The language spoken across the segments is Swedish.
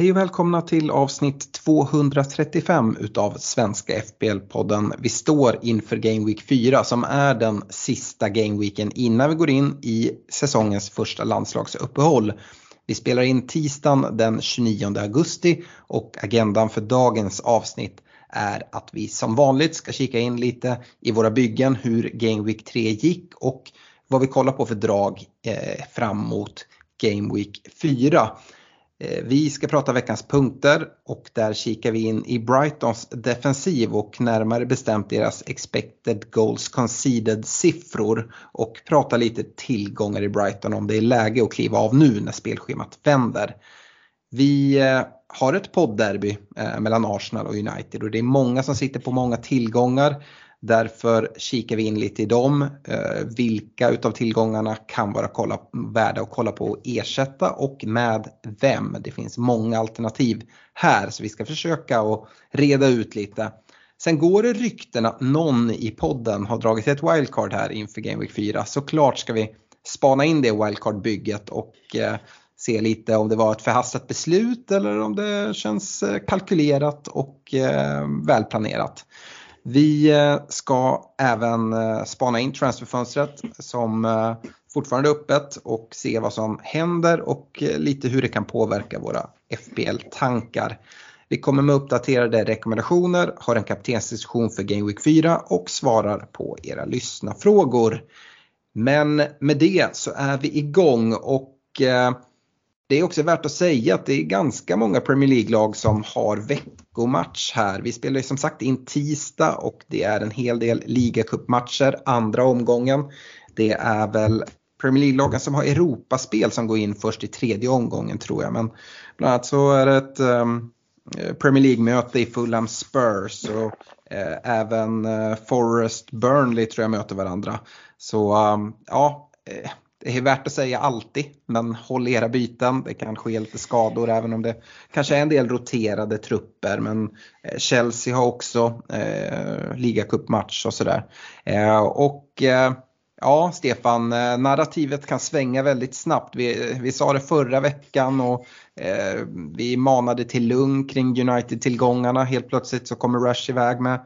Hej och välkomna till avsnitt 235 utav Svenska FBL-podden. Vi står inför Game Week 4 som är den sista Gameweeken innan vi går in i säsongens första landslagsuppehåll. Vi spelar in tisdagen den 29 augusti och agendan för dagens avsnitt är att vi som vanligt ska kika in lite i våra byggen hur Game Week 3 gick och vad vi kollar på för drag eh, fram mot Game Week 4. Eh, vi ska prata veckans punkter och där kikar vi in i Brightons defensiv och närmare bestämt deras expected goals conceded siffror och prata lite tillgångar i Brighton om det är läge att kliva av nu när spelschemat vänder. Vi eh, har ett poddderby eh, mellan Arsenal och United och det är många som sitter på många tillgångar. Därför kikar vi in lite i dem. Eh, vilka utav tillgångarna kan vara kolla, värda att kolla på och ersätta och med vem. Det finns många alternativ här så vi ska försöka att reda ut lite. Sen går det rykten att någon i podden har dragit ett wildcard här inför Game Week 4. Såklart ska vi spana in det wildcard-bygget och eh, se lite om det var ett förhastat beslut eller om det känns eh, kalkylerat och välplanerat. Vi eh, ska även eh, spana in transferfönstret som eh, fortfarande är öppet och se vad som händer och lite hur det kan påverka våra FBL-tankar. Vi kommer med uppdaterade rekommendationer, har en kaptensdiskussion för Game Week 4 och svarar på era lyssnafrågor. Men med det så är vi igång och det är också värt att säga att det är ganska många Premier League-lag som har veckomatch här. Vi spelar ju som sagt in tisdag och det är en hel del ligacupmatcher andra omgången. Det är väl Premier League-lagen som har Europaspel som går in först i tredje omgången tror jag. Men bland annat så är det ett um, Premier League-möte i Fulham Spurs och uh, även uh, Forest Burnley tror jag möter varandra. Så um, ja, uh, det är värt att säga alltid, men håll era byten. Det kan ske lite skador även om det kanske är en del roterade trupper. Men eh, Chelsea har också eh, ligacupmatch och sådär. Eh, och eh, ja, Stefan, eh, narrativet kan svänga väldigt snabbt. Vi, eh, vi sa det förra veckan och eh, vi manade till lugn kring United-tillgångarna. Helt plötsligt så kommer Rush iväg med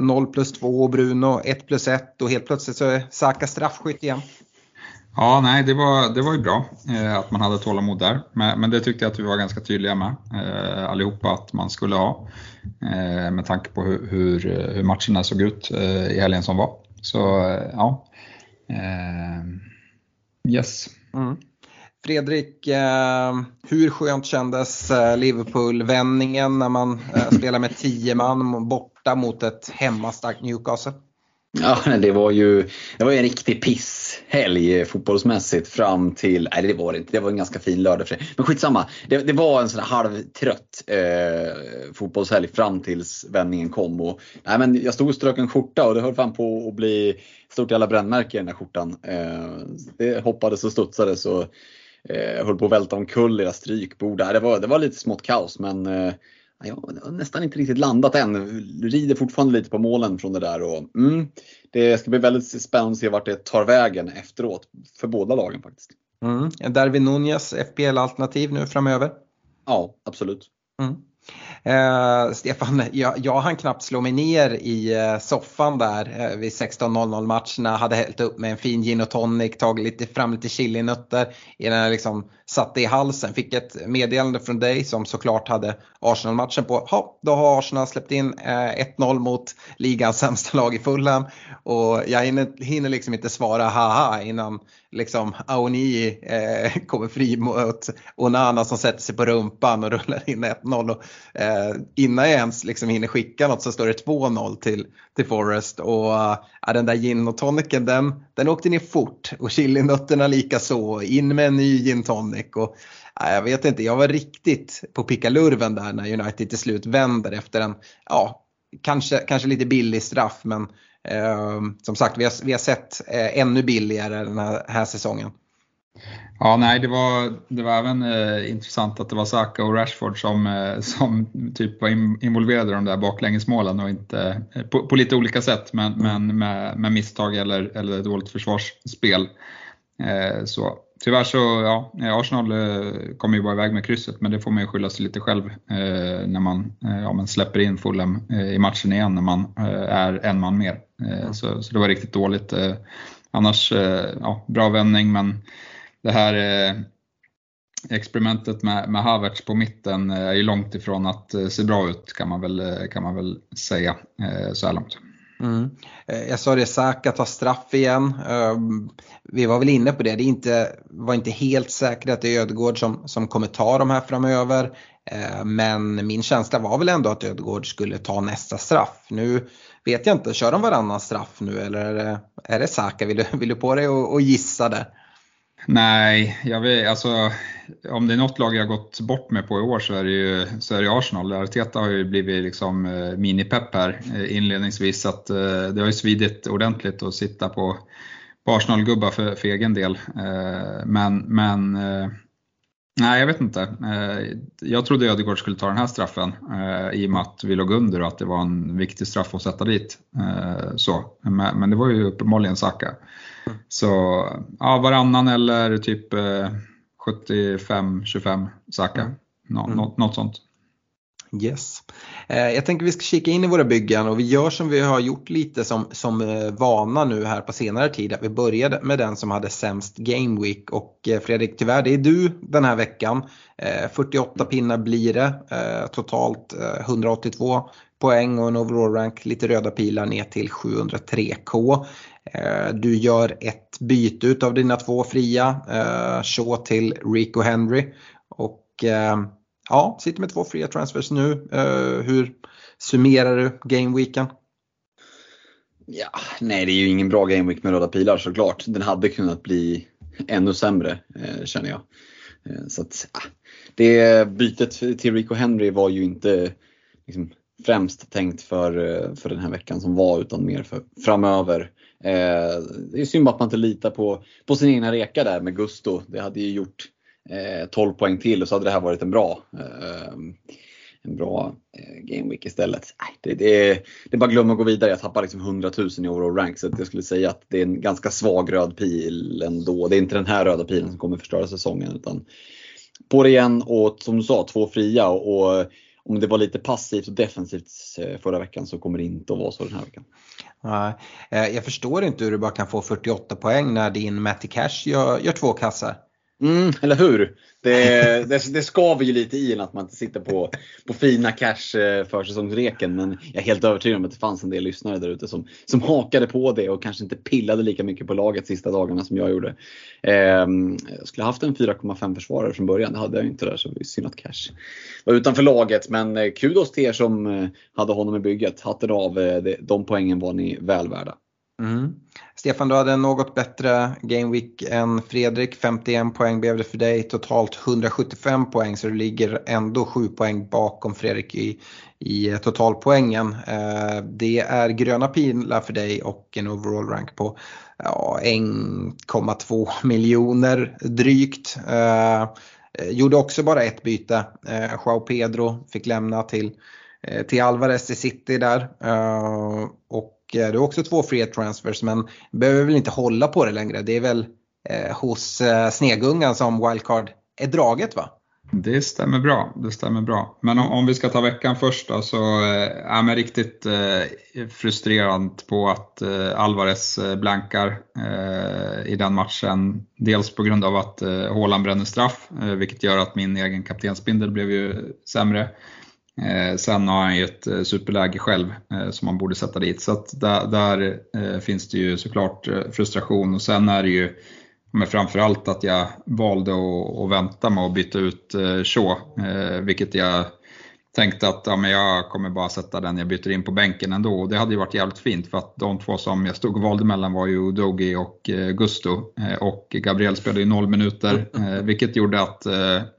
0 plus 2 och Bruno 1 plus 1 och helt plötsligt så är Saka straffskytt igen. Ja, nej, det var, det var ju bra eh, att man hade tålamod där. Men, men, det tyckte jag att vi var ganska tydliga med eh, allihopa att man skulle ha. Eh, med tanke på hur, hur, hur matcherna såg ut eh, i helgen som var. Så eh, ja. Eh, yes. Mm. Fredrik, hur skönt kändes Liverpool-vändningen när man spelar med 10 man borta mot ett hemmastarkt Newcastle? Ja, det var ju det var en riktig helg fotbollsmässigt fram till, nej det var det inte, det var en ganska fin lördag för sig. Men skitsamma, det, det var en sån här halvtrött eh, fotbollshelg fram tills vändningen kom. Och, nej, men jag stod och strök en skjorta och det höll fan på att bli stort jävla brännmärke i den här skjortan. Eh, det hoppades och studsades och eh, höll på att välta omkull deras strykbord. Det var, det var lite smått kaos men eh, jag har nästan inte riktigt landat än. Rider fortfarande lite på målen från det där. Och, mm, det ska bli väldigt spännande att se vart det tar vägen efteråt. För båda lagen faktiskt. Mm. Darwin Nunez FBL-alternativ nu framöver? Ja, absolut. Mm. Eh, Stefan, jag, jag hann knappt slå mig ner i eh, soffan där eh, vid 16.00 matcherna. Hade hällt upp med en fin gin och tonic, tagit lite, fram lite chilinötter innan jag liksom satte i halsen. Fick ett meddelande från dig som såklart hade Arsenal-matchen på. Ha, då har Arsenal släppt in eh, 1-0 mot ligans sämsta lag i Fulham. Och jag hinner, hinner liksom inte svara haha innan liksom Aoni eh, kommer fri mot Onana som sätter sig på rumpan och rullar in 1-0. Och, eh, eh, innan jag ens liksom hinner skicka något så står det 2-0 till, till Forest. Och eh, den där gin och tonicen den, den åkte ner fort och chilinötterna lika så In med en ny gin tonic. Och, eh, jag vet inte, jag var riktigt på pickalurven där när United till slut vänder efter en, ja, kanske, kanske lite billig straff men eh, Som sagt, vi har, vi har sett eh, ännu billigare den här, här säsongen. Ja, nej, det var, det var även eh, intressant att det var Saka och Rashford som, eh, som typ var involverade i de där baklängesmålen och inte, eh, på, på, lite olika sätt, men, men med, med misstag eller, eller dåligt försvarsspel. Eh, så tyvärr så, ja, Arsenal eh, kommer ju bara iväg med krysset, men det får man ju skylla sig lite själv eh, när man, ja, man släpper in Fulham i matchen igen när man är en man mer. Mm. Så, så, det var riktigt dåligt. Annars, ja, bra vändning, men det här eh, experimentet med, med Havertz på mitten eh, är ju långt ifrån att eh, se bra ut kan man väl, kan man väl säga så här långt. Mm. Jag sa det, Saka tar straff igen. Ehm, vi var väl inne på det, det inte, var inte helt säkert att det är Ödegård som, som kommer ta de här framöver. Men min känsla var väl ändå att Ödegård skulle ta nästa straff. Nu vet jag inte, kör de varannan straff nu eller är det, är det Saka? Vill du, vill du på dig och, och gissa det? Nej, jag vet, alltså, om det är något lag jag gått bort med på i år så är det ju så är det Arsenal. Arteta har ju blivit liksom eh, minipepp här eh, inledningsvis. Så att, eh, det har ju svidit ordentligt att sitta på, på Arsenal-gubbar för, för egen del. Men, men nej, jag vet inte. Jag trodde Ödegård skulle ta den här straffen i och med att vi låg under och att det var en viktig straff att sätta dit. Så. Men det var ju uppenbarligen Saka. Så ja, varannan eller typ 75-25 eh, Saka. Mm. Nå, mm. något, något sånt. Yes. Eh, jag tänker vi ska kika in i våra byggen och vi gör som vi har gjort lite som, som eh, vana nu här på senare tid. Att vi började med den som hade sämst Game Week och Fredrik tyvärr det är du den här veckan. 48 pinnar blir det, totalt 182 poäng och en overall rank, lite röda pilar ner till 703k. Eh, du gör ett byte utav dina två fria, eh, Shaw till Rico Henry. Och eh, ja, sitter med två fria transfers nu. Hur summerar du gameweeken? Ja, nej det är ju ingen bra gameweek med röda pilar såklart. Den hade kunnat bli ännu sämre känner jag. Så att, det bytet till Rico Henry var ju inte liksom, främst tänkt för, för den här veckan som var utan mer för framöver. Eh, det är synd att man inte litar på, på sin egna reka där med Gusto. Det hade ju gjort eh, 12 poäng till och så hade det här varit en bra eh, en bra eh, gameweek istället. Det, det, är, det är bara glöm glömma att gå vidare. Jag tappar liksom 100 000 i overall rank så jag skulle säga att det är en ganska svag röd pil ändå. Det är inte den här röda pilen som kommer förstöra säsongen utan på det igen och som du sa, två fria och, och om det var lite passivt och defensivt eh, förra veckan så kommer det inte att vara så den här veckan. Nej, eh, jag förstår inte hur du bara kan få 48 poäng när din Matty Cash gör, gör två kassar. Mm, eller hur? Det, det, det skaver ju lite i en att man inte sitter på, på fina cash eh, försäsongsreken. Men jag är helt övertygad om att det fanns en del lyssnare där ute som, som hakade på det och kanske inte pillade lika mycket på laget sista dagarna som jag gjorde. Eh, jag skulle haft en 4,5 försvarare från början. Det hade jag inte där så det är synd att cash var utanför laget. Men eh, kudos till er som eh, hade honom i bygget. Hatten av. Eh, de poängen var ni väl värda. Mm. Stefan, du hade en något bättre Game Week än Fredrik. 51 poäng blev det för dig. Totalt 175 poäng så du ligger ändå 7 poäng bakom Fredrik i, i eh, totalpoängen. Eh, det är gröna pilar för dig och en overall rank på ja, 1,2 miljoner drygt. Eh, eh, gjorde också bara ett byte. Eh, Joao Pedro fick lämna till, eh, till Alvarez i City där. och det du har också två free transfers men behöver väl inte hålla på det längre. Det är väl eh, hos eh, Snegungan som wildcard är draget va? Det stämmer bra. Det stämmer bra. Men om, om vi ska ta veckan först då, så eh, är man riktigt eh, frustrerad på att eh, Alvarez eh, blankar eh, i den matchen. Dels på grund av att eh, Haaland bränner straff, eh, vilket gör att min egen kaptensbindel blev ju sämre. Eh, sen har han ju ett eh, superläge själv eh, som man borde sätta dit. Så där, där finns det ju såklart frustration och sen är det ju men framförallt att jag valde att, att vänta med att byta ut Shaw, vilket jag tänkte att ja, men jag kommer bara sätta den jag byter in på bänken ändå. Och det hade ju varit jävligt fint för att de två som jag stod och valde mellan var ju Dogi och Gusto. Och Gabriel spelade ju noll minuter, eh, vilket gjorde att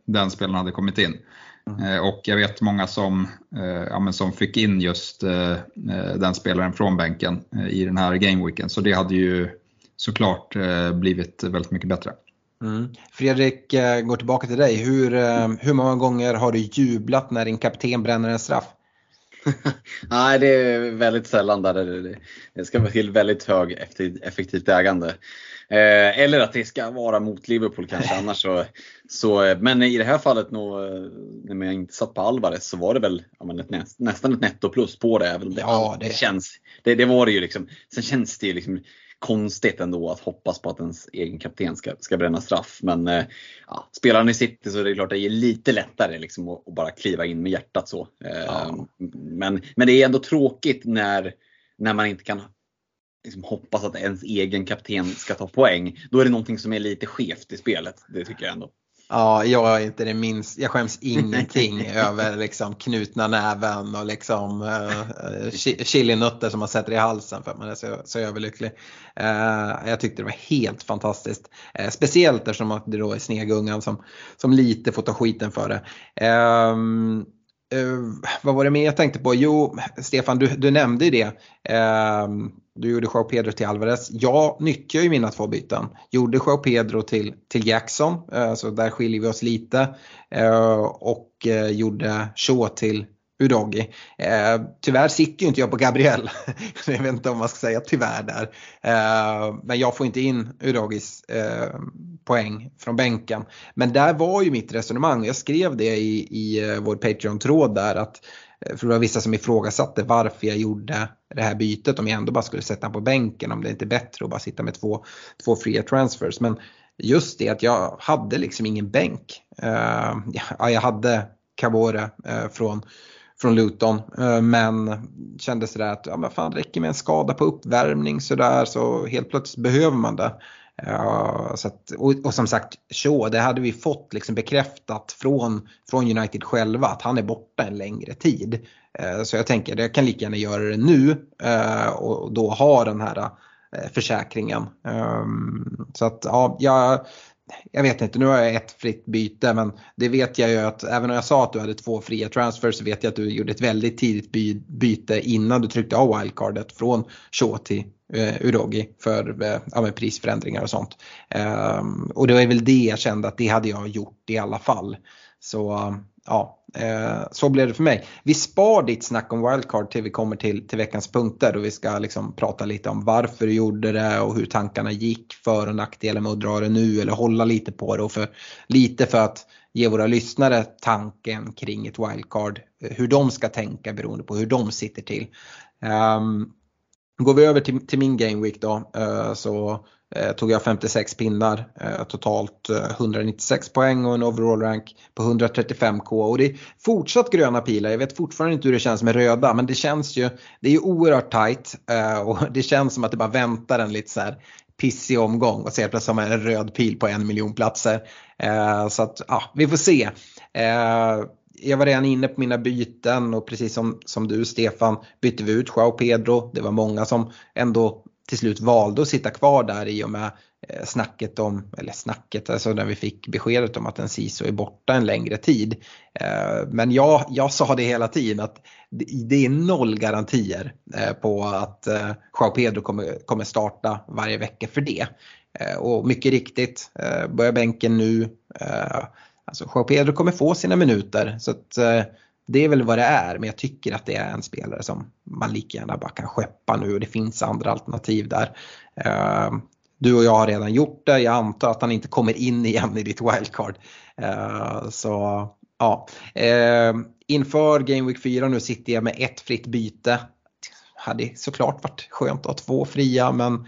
den spelaren hade kommit in. Mm. Och jag vet många som, ja, men som fick in just den spelaren från bänken i den här gameweeken. Så det hade ju såklart blivit väldigt mycket bättre. Mm. Fredrik, går tillbaka till dig. Hur, hur många gånger har du jublat när din kapten bränner en straff? Nej, det är väldigt sällan där det, det ska vara till väldigt hög effektivt ägande. Eh, eller att det ska vara mot Liverpool kanske annars så, så. Men i det här fallet nog, när jag inte satt på Alvarez så var det väl ja, ett, nästan ett netto plus på det. Även det, ja, det, känns. Det, det var det ju liksom. Sen känns det ju liksom konstigt ändå att hoppas på att ens egen kapten ska, ska bränna straff. Men eh, ja, spelar han i City så är det klart att det är lite lättare liksom att, att bara kliva in med hjärtat så. Eh, ja. men, men det är ändå tråkigt när, när man inte kan liksom hoppas att ens egen kapten ska ta poäng. Då är det någonting som är lite skevt i spelet. Det tycker jag ändå. Ja, jag är inte det minst, jag skäms ingenting över liksom knutna näven och liksom uh, chilinötter som man sätter i halsen för man är så, så överlycklig. Uh, jag tyckte det var helt fantastiskt. Uh, speciellt eftersom det då är Snegungan som, som lite får ta skiten för det. Uh, vad var det mer jag tänkte på? Jo, Stefan, du, du nämnde ju det. Ehm, du gjorde Joao Pedro till Alvarez. Jag nyttjar ju mina två byten. Gjorde Joao Pedro till, till Jackson, uh, så där skiljer vi oss lite. Eh, och gjorde Shaw till Udogi. Eh, tyvärr sitter ju inte jag på Gabriel. jag vet inte om man ska säga tyvärr där. Eh, men jag får inte in Udogis eh, poäng från bänken. Men där var ju mitt resonemang. Jag skrev det i, i vår Patreon-tråd där att för det var vissa som ifrågasatte varför jag gjorde det här bytet om jag ändå bara skulle sätta på bänken om det inte är bättre att bara sitta med två, två fria transfers. Men just det att jag hade liksom ingen bänk. Ja, jag hade Cavore från, från Luton eh, men kände sådär att ja, men fan, det räcker med en skada på uppvärmning sådär så helt plötsligt behöver man det. Uh, så att, och, och, som sagt, Shaw, det hade vi fått liksom bekräftat från, från United själva att han är borta en längre tid. Uh, så jag tänker, jag kan lika gärna göra det nu uh, och då ha den här försäkringen. Um, så att ja, jag, jag vet inte, nu har jag ett fritt byte men det vet jag ju att även om jag sa att du hade två fria transfers så vet jag att du gjorde ett väldigt tidigt by, byte innan du tryckte av wildcardet från Shaw till eh, Urogi för eh, ja, prisförändringar och sånt. Um, och det var väl det jag kände att det hade jag gjort i alla fall. Så ja, Eh, så blev det för mig. Vi spar ditt snack om wildcard till vi kommer till, till veckans punkter och vi ska liksom prata lite om varför du gjorde det och hur tankarna gick, för och nackdelar med att dra det nu eller hålla lite på det och för, lite för att ge våra lyssnare tanken kring ett wildcard, eh, hur de ska tänka beroende på hur de sitter till. Um, går vi över till, till min game week då uh, så Eh, tog jag 56 pinnar, eh, totalt eh, 196 poäng och en overall rank på 135k. Och det är fortsatt gröna pilar, jag vet fortfarande inte hur det känns med röda men det känns ju, det är ju oerhört tight eh, och det känns som att det bara väntar en lite så här pissig omgång och så helt plötsligt har man en röd pil på en miljon platser. Så att ja, vi får se. Jag var redan inne på mina byten och precis som, som du Stefan bytte vi ut Joao Pedro. Det var många som ändå till slut valde att sitta kvar där i och med eh, snacket om, eller snacket, alltså när vi fick beskedet om att en SISO är borta en längre tid. Eh, men jag, jag sa det hela tiden att det är noll garantier eh, på att Joao Pedro kommer, kommer starta varje vecka för det. Och mycket riktigt, börjar bänken nu. Alltså Joao Pedro kommer få sina minuter. så att det är väl vad det är, men jag tycker att det är en spelare som man lika gärna bara kan skeppa nu och det finns andra alternativ där. Eh, du och jag har redan gjort det, jag antar att han inte kommer in igen i ditt wildcard. Eh, så ja, eh, inför Game Week 4 nu sitter jag med ett fritt byte. Hade såklart varit skönt att ha två fria men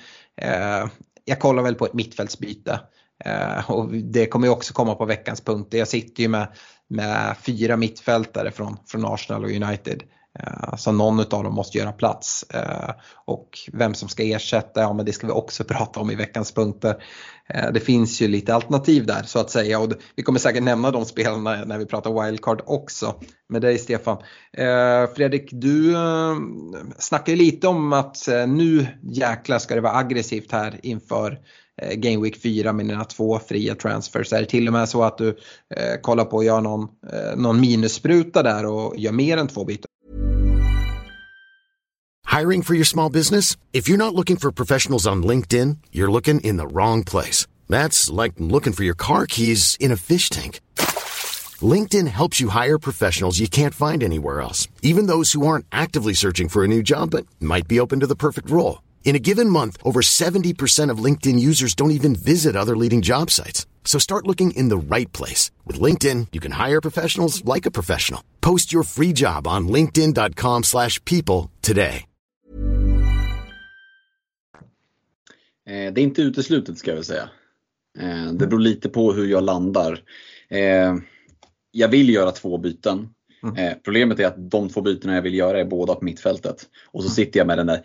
jag kollar väl på ett mittfältsbyte. Eh, och det kommer ju också komma på veckans punkter. Jag sitter ju med med fyra mittfältare från, från Arsenal och United. Eh, så någon av dem måste göra plats. Eh, och vem som ska ersätta, ja men det ska vi också prata om i veckans punkter. Eh, det finns ju lite alternativ där så att säga och vi kommer säkert nämna de spelarna när vi pratar wildcard också. Med dig Stefan. Eh, Fredrik, du eh, snackar ju lite om att nu jäklar ska det vara aggressivt här inför Eh, Game Week 4 med dina två fria transfers. Är det till och med så att du eh, kollar på att göra någon, eh, någon minusspruta där och gör mer än två byten? Hiring for your small business? If you're not looking for professionals on LinkedIn, you're looking in the wrong place. That's like looking for your car keys in a fish tank. LinkedIn helps you hire professionals you can't find anywhere else, even those who aren't actively searching for a new job but might be open to the perfect role. In a given month, over 70% of LinkedIn users don't even visit other leading job sites. So start looking in the right place. With LinkedIn, you can hire professionals like a professional. Post your free job on linkedin.com slash people today. Eh, det är inte uteslutet ska jag säga. Eh, det beror lite på hur jag landar. Eh, jag vill göra två byten. Mm. Problemet är att de två bytena jag vill göra är båda på mittfältet. Och så sitter jag med den där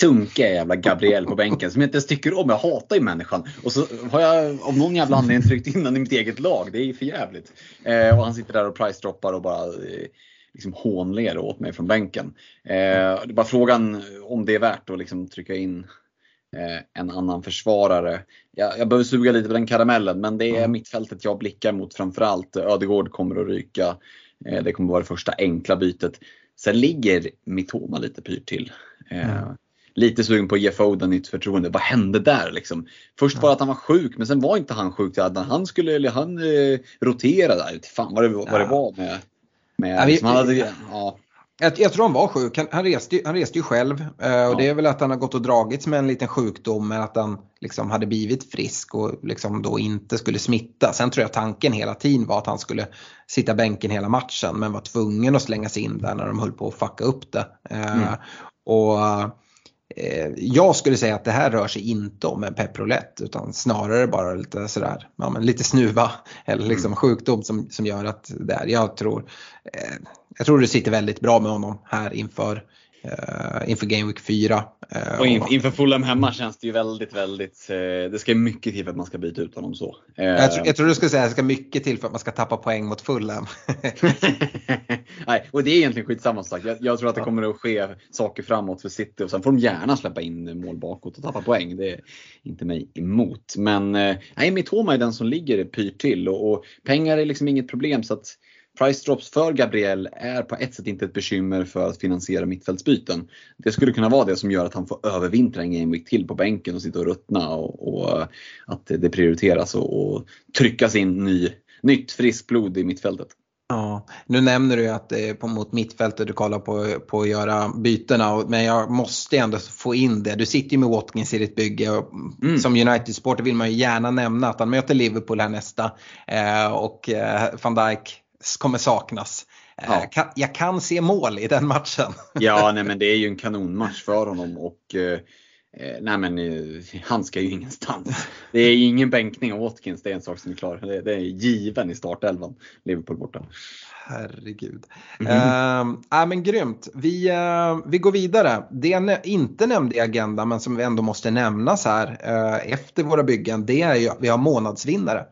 sunkiga jävla Gabriel på bänken som jag inte ens tycker om. Jag hatar ju människan. Och så har jag av någon jävla anledning tryckt in honom i mitt eget lag. Det är för jävligt. Eh, och han sitter där och price-droppar och bara eh, liksom hånler åt mig från bänken. Eh, det är bara frågan om det är värt att liksom trycka in eh, en annan försvarare. Jag, jag behöver suga lite på den karamellen men det är mm. mittfältet jag blickar mot framförallt. Ödegård kommer att ryka. Eh, det kommer vara det första enkla bytet. Sen ligger Mitoma lite pyrt till. Eh, mm lite sugen på att ge Foden nytt förtroende. Vad hände där liksom? Först var det att han var sjuk, men sen var inte han sjuk. Han skulle, eller han eh, roterade. Fan vad det, vad det var med... med ja, liksom, hade, ja. Jag, jag, tror han var sjuk. Han, han, reste, han reste ju själv eh, och ja. det är väl att han har gått och dragits med en liten sjukdom men att han liksom hade blivit frisk och liksom då inte skulle smitta. Sen tror jag tanken hela tiden var att han skulle sitta bänken hela matchen men var tvungen att slänga sig in där när de höll på att fucka upp det. Eh, mm. Och jag skulle säga att det här rör sig inte om en pepprolett utan snarare bara lite sådär, ja, men lite snuva eller liksom mm. sjukdom som, som gör att det är, jag tror, eh, jag tror det sitter väldigt bra med honom här inför Uh, inför Game Week 4. Uh, och inför, inför Fulham hemma känns det ju väldigt, väldigt, uh, det ska mycket till för att man ska byta ut honom så. Jag, tro, jag tror du skulle säga att det ska mycket till för att man ska tappa poäng mot Fulham. Nej, och det är egentligen skitsamma sagt. Jag, jag tror att det kommer att ske saker framåt för City och sen får de gärna släppa in mål bakåt och tappa poäng. Det är inte mig emot. Men nej, Mitoma är den som ligger pyrt till och, och pengar är liksom inget problem så att Price drops för Gabriel är på ett sätt inte ett bekymmer för att finansiera mittfältsbyten. Det skulle kunna vara det som gör att han får övervintra en gameweek till på bänken och sitta och ruttna och, och att det prioriteras och, och tryckas in ny, nytt friskt blod i mittfältet. Ja, nu nämner du att det är på, mot mittfältet du kollar på, på att göra bytena men jag måste ändå få in det. Du sitter ju med Watkins i ditt bygge och mm. som United-supporter vill man ju gärna nämna att han möter Liverpool här nästa eh, och eh, van Dijk kommer saknas. Eh, ja. Jag kan se mål i den matchen. Ja, nej, men det är ju en kanonmatch för honom och eh, eh nej, men, han ska ju ingenstans. Det är ingen bänkning av Watkins, det är en sak som är klar. Det, det är given i startelvan, Liverpool borta. Herregud. Mm uh, äh, men grymt. Vi, uh, vi går vidare. Det jag inte nämnde i agendan men som vi ändå måste nämnas här uh, efter våra byggen det är ju att vi har månadsvinnare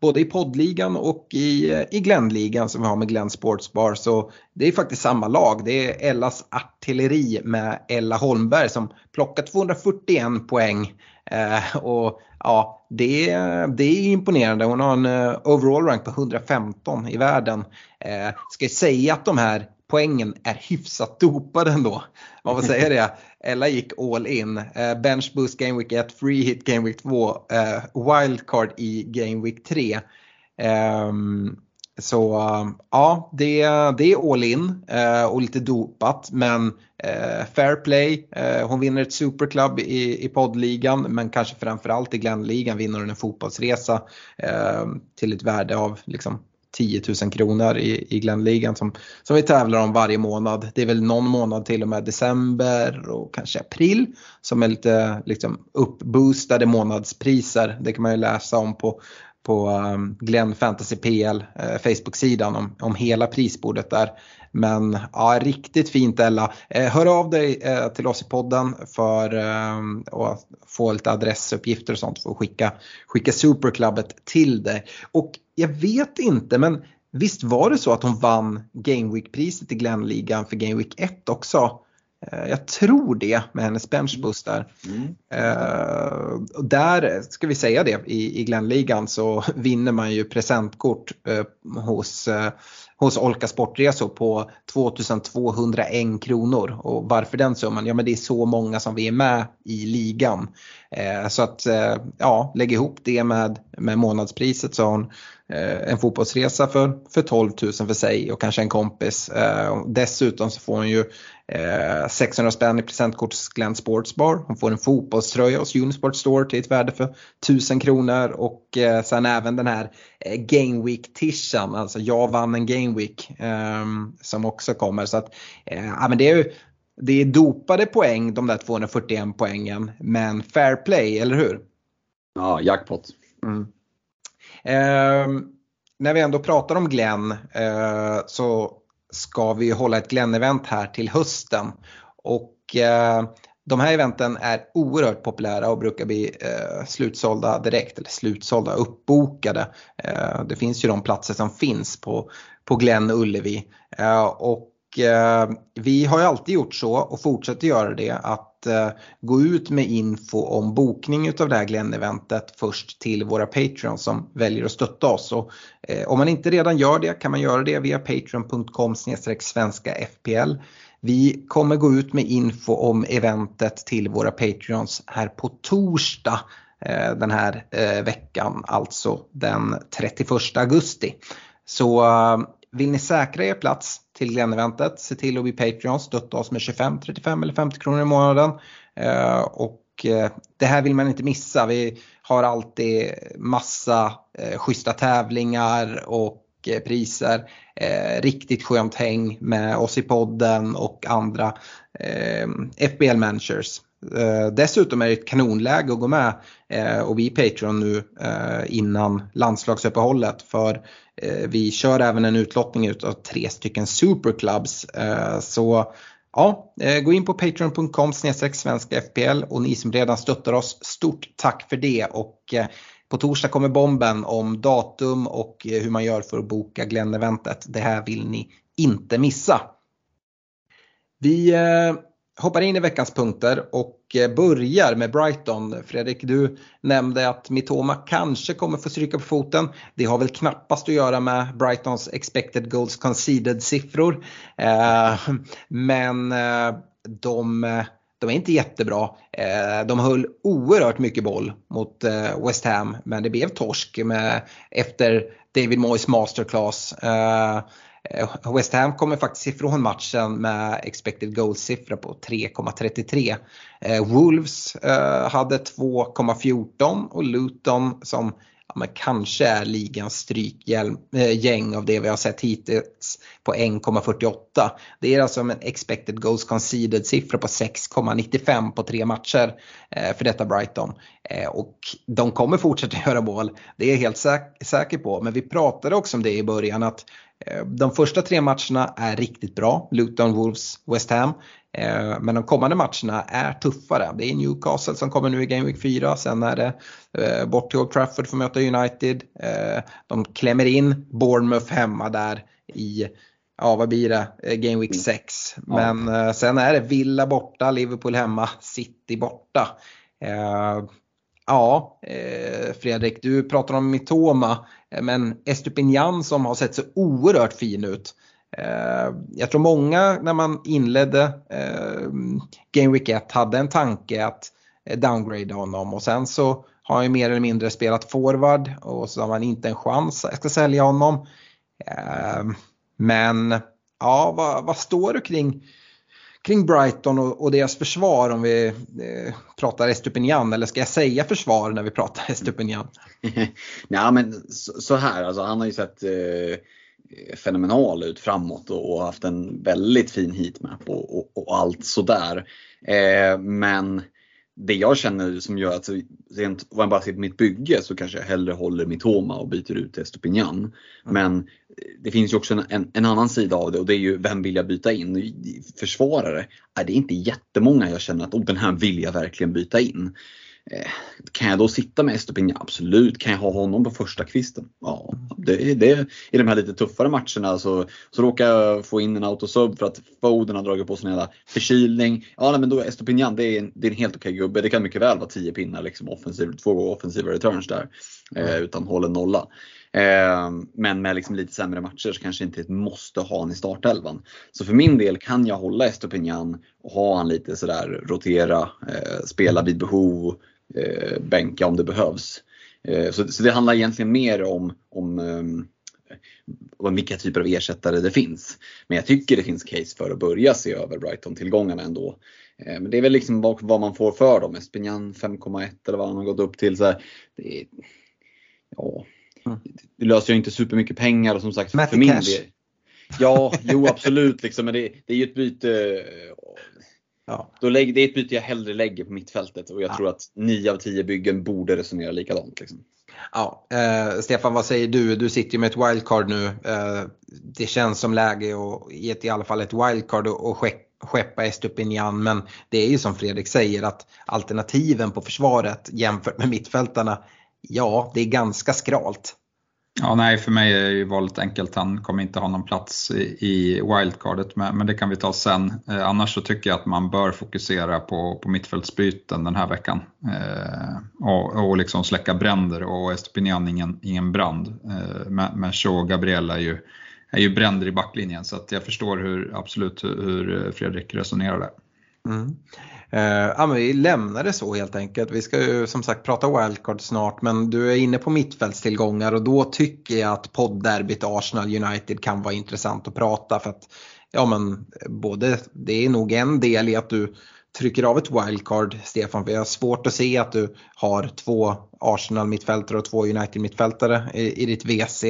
både i poddligan och i, eh, i Glennligan som vi har med Glenn Sportsbar. Så det är faktiskt samma lag. Det är Ellas artilleri med Ella Holmberg som plockar 241 poäng. Eh, och ja, det, det är imponerande. Hon har en eh, overall rank på 115 i världen. Eh, ska säga att de här poängen är hyfsat dopade ändå. Man får säga det. Ella gick all in. Eh, bench boost Game Week 1, free hit Game Week 2, eh, wildcard i Game Week 3. Eh, så ja, det, det är all in eh, och lite dopat men eh, fair play. Eh, hon vinner ett superclub i, i poddligan men kanske framförallt i Glennligan vinner hon en fotbollsresa till ett värde av liksom 10 000 kronor i, i Glenligan som, som vi tävlar om varje månad. Det är väl någon månad till och med december och kanske april som är lite liksom, uppboostade månadspriser. Det kan man ju läsa om på, på um, Glenn Fantasy PL eh, Facebook-sidan om, om hela prisbordet där. Men ja, riktigt fint Ella. Eh, hör av dig eh, till oss i podden för ehm, att få lite adressuppgifter och sånt för att skicka, skicka Superclubbet till dig. Och jag vet inte men visst var det så att hon vann Game Week-priset i Glenn-ligan för Game Week 1 också? Eh, jag tror det med hennes benchboost där. Mm. Uh, där ska vi säga det i, i Glenligan så vinner man ju presentkort uh, hos, uh, hos Olka Sportresor på 2201 kronor. Och varför den summan? Ja men det är så många som vi är med i ligan. så att ja, lägg ihop det med, med månadspriset så har hon en fotbollsresa för, för 12 000 för sig och kanske en kompis. dessutom så får hon ju 600 eh, spänn i presentkort hos Glenn Sportsbar. Hon får en fotbollströja hos Unisport Store till ett värde för 1000 kronor och eh, sen även den här eh, Game Week-tishan, alltså jag vann en Game Week ehm, som också kommer. Så att, ja, men det är ju det är dopade poäng de där 241 poängen men fair play, eller hur? Ja, jackpot. Mm. Eh, när vi ändå pratar om Glenn eh, så ska vi hålla ett Glenn-event här till hösten. Och eh, de här eventen är oerhört populära och brukar bli eh, slutsålda direkt, eller slutsålda, uppbokade. Eh, det finns ju de platser som finns på, på Glenn Ullevi. Eh, och eh, vi har ju alltid gjort så och fortsätter göra det att Eh, gå ut med info om bokning utav det här Glenn-eventet först till våra Patreons som väljer att stötta oss. Och, eh, om man inte redan gör det kan man göra det via patreon.com svenska FPL. Vi kommer gå ut med info om eventet till våra Patreons här på torsdag eh, den här veckan, alltså den 31 augusti. Så vill ni säkra er plats till Glenn-eventet, se till att bli Patreon, stötta oss med 25, 35 eller 50 kronor i månaden. Eh, och eh, det här vill man inte missa. Vi har alltid massa eh, schyssta tävlingar och eh, priser. Eh, riktigt skönt häng med oss i podden och andra eh, FBL managers. Eh, dessutom är det ett kanonläge att gå med eh, och bli Patreon nu eh, innan landslagsuppehållet för Eh, vi kör även en utlottning av tre stycken superclubs. Eh, så ja, eh, gå in på patreon.com svenska FPL och ni som redan stöttar oss, stort tack för det. Och på torsdag kommer bomben om datum och hur man gör för att boka Glenn-eventet. Det här vill ni inte missa. Vi hoppar in i veckans punkter och eh, börjar med Brighton. Fredrik, du nämnde att Mitoma kanske kommer få stryka på foten. Det har väl knappast att göra med Brightons expected goals conceded siffror. Eh, men eh, de, de är inte jättebra. De höll oerhört mycket boll mot West Ham men det blev torsk med, efter David Moyes masterclass. Eh, West Ham kommer faktiskt ifrån matchen med expected goals-siffra på 3,33. Eh, Wolves eh, hade 2,14 och Luton som ja, men kanske är ligans strykgäng av det vi har sett hittills på 1,48. Det är alltså en expected goals conceded siffra på 6,95 på tre matcher för detta Brighton. och de kommer fortsätta göra mål, det är jag helt säk säker på. Men vi pratade också om det i början att de första tre matcherna är riktigt bra, Luton, Wolves, West Ham. Eh, men de kommande matcherna är tuffare. Det är Newcastle som kommer nu i Game Week 4, sen är det eh, bort till Old Trafford för att möta United. De klämmer in Bournemouth hemma där i ja vad blir det, Game Week 6. Men ja. sen är det Villa borta, Liverpool hemma, City borta. Ja, eh, Fredrik, du pratar om Mitoma. Eh, men Estupinjan som har sett så oerhört fin ut. Eh, jag tror många när man inledde eh, Game Week 1 hade en tanke att eh, downgrade honom och sen så har han ju mer eller mindre spelat forward och så har man inte en chans att sälja honom. Eh, men ja, vad, vad står du kring kring Brighton och, och deras försvar om vi eh, pratar Estupinian eller ska jag säga försvar när vi pratar Estupinian? Nej men så, så, här, alltså, han har ju sett eh, fenomenal ut framåt och, haft en väldigt fin heatmap och, och, och allt sådär. Eh, men det jag känner som gör att, rent, om jag bara ser på mitt bygge så kanske jag hellre håller Mitoma och byter ut till Estopignan. Mm. Men det finns ju också en, en, en, annan sida av det och det är ju vem vill jag byta in? Försvarare, är det inte jättemånga jag känner att oh, den här vill jag verkligen byta in. Eh, kan jag då sitta med Estopignan? Absolut. Kan jag ha honom på första kvisten? Ja, det, det, i de här lite tuffare matcherna så, så råkar jag få in en autosub för att Foden har dragit på sig en jävla förkylning. Ja, nej, men då Estopinjan, det är en, det är en helt okej gubbe. Det kan mycket väl vara 10 pinnar, liksom offensiv, två offensiva returns där. Eh, utan håller nolla. Ehm, men med liksom lite sämre matcher så kanske inte ett måste ha han i startelvan. Så för min del kan jag hålla Estopignan och ha han lite sådär rotera, eh, spela vid behov, eh, bänka om det behövs. Eh, så, så, det handlar egentligen mer om, om ehm, om vilka typer av ersättare det finns. Men jag tycker det finns case för att börja se över Brighton-tillgångarna ändå. Men det är väl liksom vad, man får för dem. Espinjan 5,1 eller vad han har gått upp till. Så här, det, ja det löser ju inte supermycket pengar och som sagt Matty för min del. Ja, jo absolut liksom, men det, det är ju ett byte Ja. Då lägg, det är ett byte jag hellre lägger på mittfältet och jag ja. tror att 9 av 10 byggen borde resonera likadant. Liksom. Ja, eh, Stefan vad säger du? Du sitter ju med ett wildcard nu. Eh, det känns som läge att ge i alla fall ett wildcard och, och skeppa Estupinian men det är ju som Fredrik säger att alternativen på försvaret jämfört med mittfältarna, ja det är ganska skralt. Ja, nej, för mig är ju valet enkelt. Han kommer inte ha någon plats i, wildcardet, men, det kan vi ta sen. Eh, annars så tycker jag att man bör fokusera på, på mittfältsbyten den här veckan. Eh, och, och liksom släcka bränder och Estopinian ingen, ingen brand. Eh, men, men Shaw och Gabriel är ju, är ju bränder i backlinjen så att jag förstår hur, absolut hur, hur Fredrik resonerar där. Mm. Eh, ja, men vi lämnar det så helt enkelt. Vi ska ju som sagt prata wildcard snart men du är inne på mittfältstillgångar och då tycker jag att poddderbyt Arsenal United kan vara intressant att prata för att ja men både det är nog en del i att du trycker av ett wildcard Stefan för jag har svårt att se att du har två Arsenal mittfältare och två United mittfältare i, i ditt WC.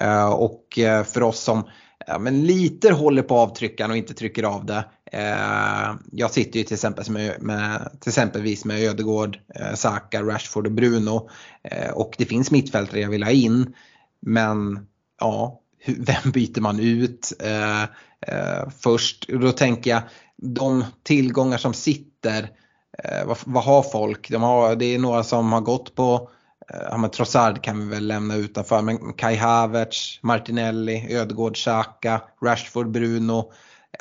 Eh, och eh, för oss som ja, men lite håller på avtryckaren och inte trycker av det. Eh, jag sitter ju till, exempel med, med, till exempelvis med Ödegård, eh, Saka, Rashford och Bruno. Eh, och det finns mittfältare jag vill ha in. Men ja, hur, vem byter man ut eh, eh, först? Då tänker jag de tillgångar som sitter, eh, vad, vad, har folk? De har, det är några som har gått på ja, men Trossard kan vi väl lämna utanför, men Kai Havertz, Martinelli, Ödegård, Xhaka, Rashford, Bruno.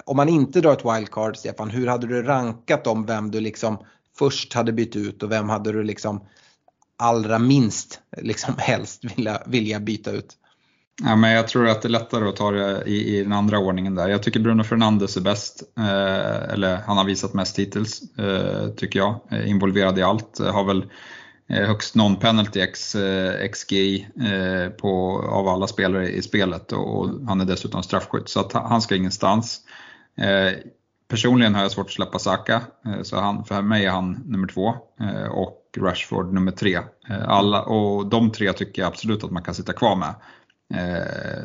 Om man inte drar ett wildcard, Stefan, hur hade du rankat dem, vem du liksom först hade bytt ut och vem hade du liksom allra minst liksom helst vilja, vilja byta ut? Ja, men jag tror att det är lättare att ta det i, i den andra ordningen där. Jag tycker Bruno Fernandes är bäst, eh, eller han har visat mest hittills, eh, tycker jag. Eh, involverad i allt, har väl Eh, högst non-penalty X, eh, eh, på, av alla spelare i spelet och han är dessutom straffskytt så att han ska ingenstans. Eh, personligen har jag svårt att släppa Saka, eh, så han, för mig är han nummer två och Rashford nummer tre. Alla, och de tre tycker jag absolut att man kan sitta kvar med.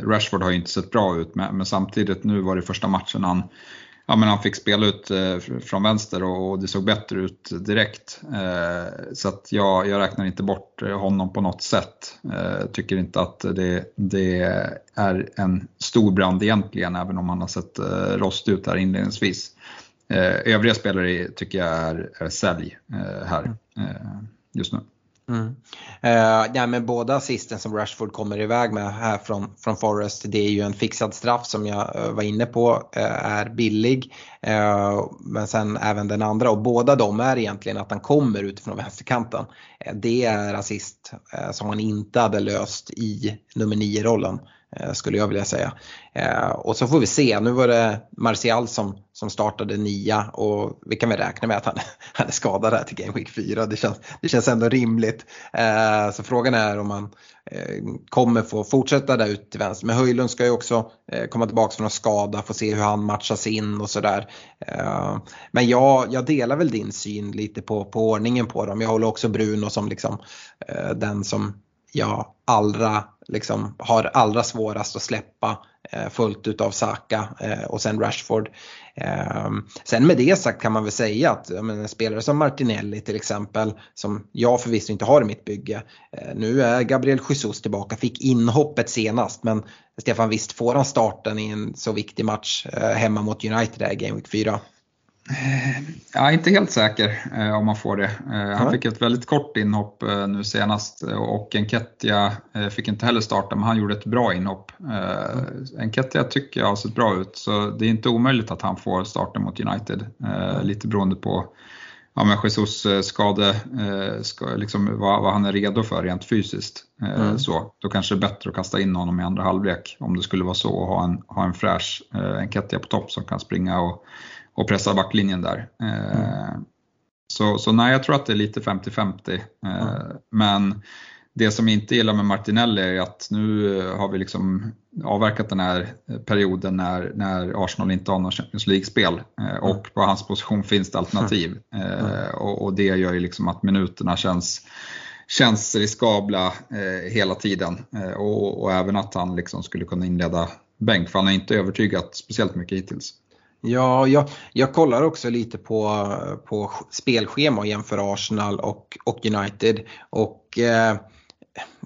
Rashford har ju inte sett bra ut men, samtidigt nu var det första matchen han ja, men han fick spela ut eh, från vänster och det såg bättre ut direkt. Eh, så att jag, jag räknar inte bort eh, honom på något sätt. Tycker inte att det, det är en stor brand egentligen, även om han har sett rost ut här inledningsvis. Övriga spelare tycker jag är, är sälj här just nu. Mm. Eh, uh, ja, men båda assisten som Rashford kommer iväg med här från, från Forrest, det är ju en fixad straff som jag uh, var inne på uh, är billig. men sen även den andra och båda de är egentligen att han kommer utifrån vänsterkanten. det är assist som han inte hade löst i nummer 9-rollen. Eh, skulle jag vilja säga. Eh, och så får vi se, nu var det Martial som, som startade nia och vi kan väl räkna med att han, han är skadad här till Game Week 4. Det känns, det känns ändå rimligt. Eh, så frågan är om han kommer få fortsätta där ut till vänster. Men Höjlund ska ju också komma tillbaka från en skada, få se hur han matchas in och sådär. Men jag, jag delar väl din syn lite på, på ordningen på dem. Jag håller också Bruno som liksom den som jag allra, liksom, har allra svårast att släppa eh, fullt utav Saka eh, och sen Rashford. Eh, sen med det sagt kan man väl säga att en spelare som Martinelli till exempel, som jag förvisso inte har i mitt bygge. Eh, nu är Gabriel Jesus tillbaka, fick inhoppet senast men Stefan visst får han starten i en så viktig match eh, hemma mot United där i Game Week 4? Jag är inte helt säker eh, om man får det. Eh, han fick ett väldigt kort inhopp eh, nu senast och Enketia eh, fick inte heller starta men han gjorde ett bra inhopp. Eh, Enketia tycker jag har sett bra ut så det är inte omöjligt att han får starta mot United. Eh, lite beroende på ja, men Jesus eh, skade, eh, ska, liksom, vad, vad, han är redo för rent fysiskt. Eh, mm. så, då kanske det är bättre att kasta in honom i andra halvlek om det skulle vara så och ha en, ha en fräsch eh, Enketia på topp som kan springa och och pressa backlinjen där. Mm. Så, så nej, jag tror att det är lite 50-50. Mm. Men det som jag inte gillar med Martinelli är att nu har vi liksom avverkat den här perioden när, när Arsenal inte har något Champions League-spel mm. och på hans position finns det alternativ. Mm. Och, och, det gör ju liksom att minuterna känns, känns riskabla hela tiden och, och även att han liksom skulle kunna inleda bänk för han har inte övertygat speciellt mycket hittills. Ja, jag, jag kollar också lite på, på spelschema och jämför Arsenal och, och United. Och eh,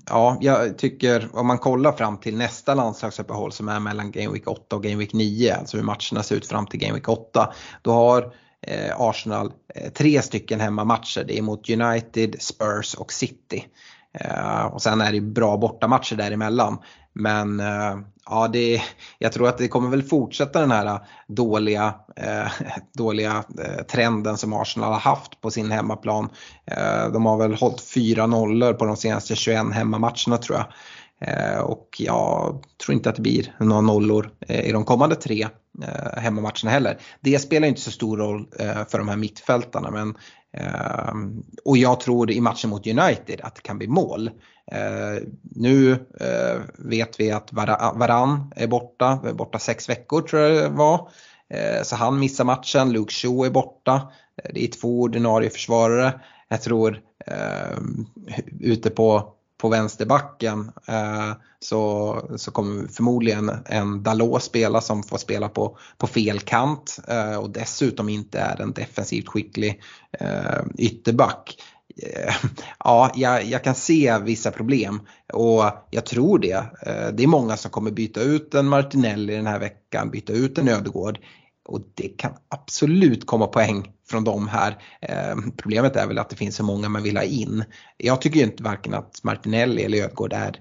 ja, jag tycker om man kollar fram till nästa landslagsuppehåll som är mellan Game Week 8 och Game Week 9, alltså hur matcherna ser ut fram till Game Week 8. Då har eh, Arsenal eh, tre stycken hemmamatcher. Det är mot United, Spurs och City. Eh, och sen är det bra bortamatcher däremellan. Men eh, ja, det, jag tror att det kommer väl fortsätta den här eh, dåliga, eh, dåliga eh, trenden som Arsenal har haft på sin hemmaplan. Eh, de har väl hållit fyra nollor på de senaste 21 hemmamatcherna tror jag. Eh, och jag tror inte att det blir några nollor eh, i de kommande tre eh, hemmamatcherna heller. Det spelar inte så stor roll eh, för de här mittfältarna men Ehm, och jag tror i matchen mot United att det kan bli mål. Eh, nu eh, vet vi att Varan är borta, borta sex veckor tror jag det var. Eh, så han missar matchen, Luke Shaw är borta. Ehm, det är två ordinarie försvarare. Jag tror ehm, ute på, på vänsterbacken eh, så, så kommer förmodligen en Dalot spela som får spela på, på fel kant eh, och dessutom inte är en defensivt skicklig eh, ytterback. Ja, jag, jag, kan se vissa problem och jag tror det. Det är många som kommer byta ut en Martinelli den här veckan, byta ut en Ödegård och det kan absolut komma poäng från dem här. Eh, problemet är väl att det finns så många man vill ha in. Jag tycker inte varken att Martinelli eller Ödegård är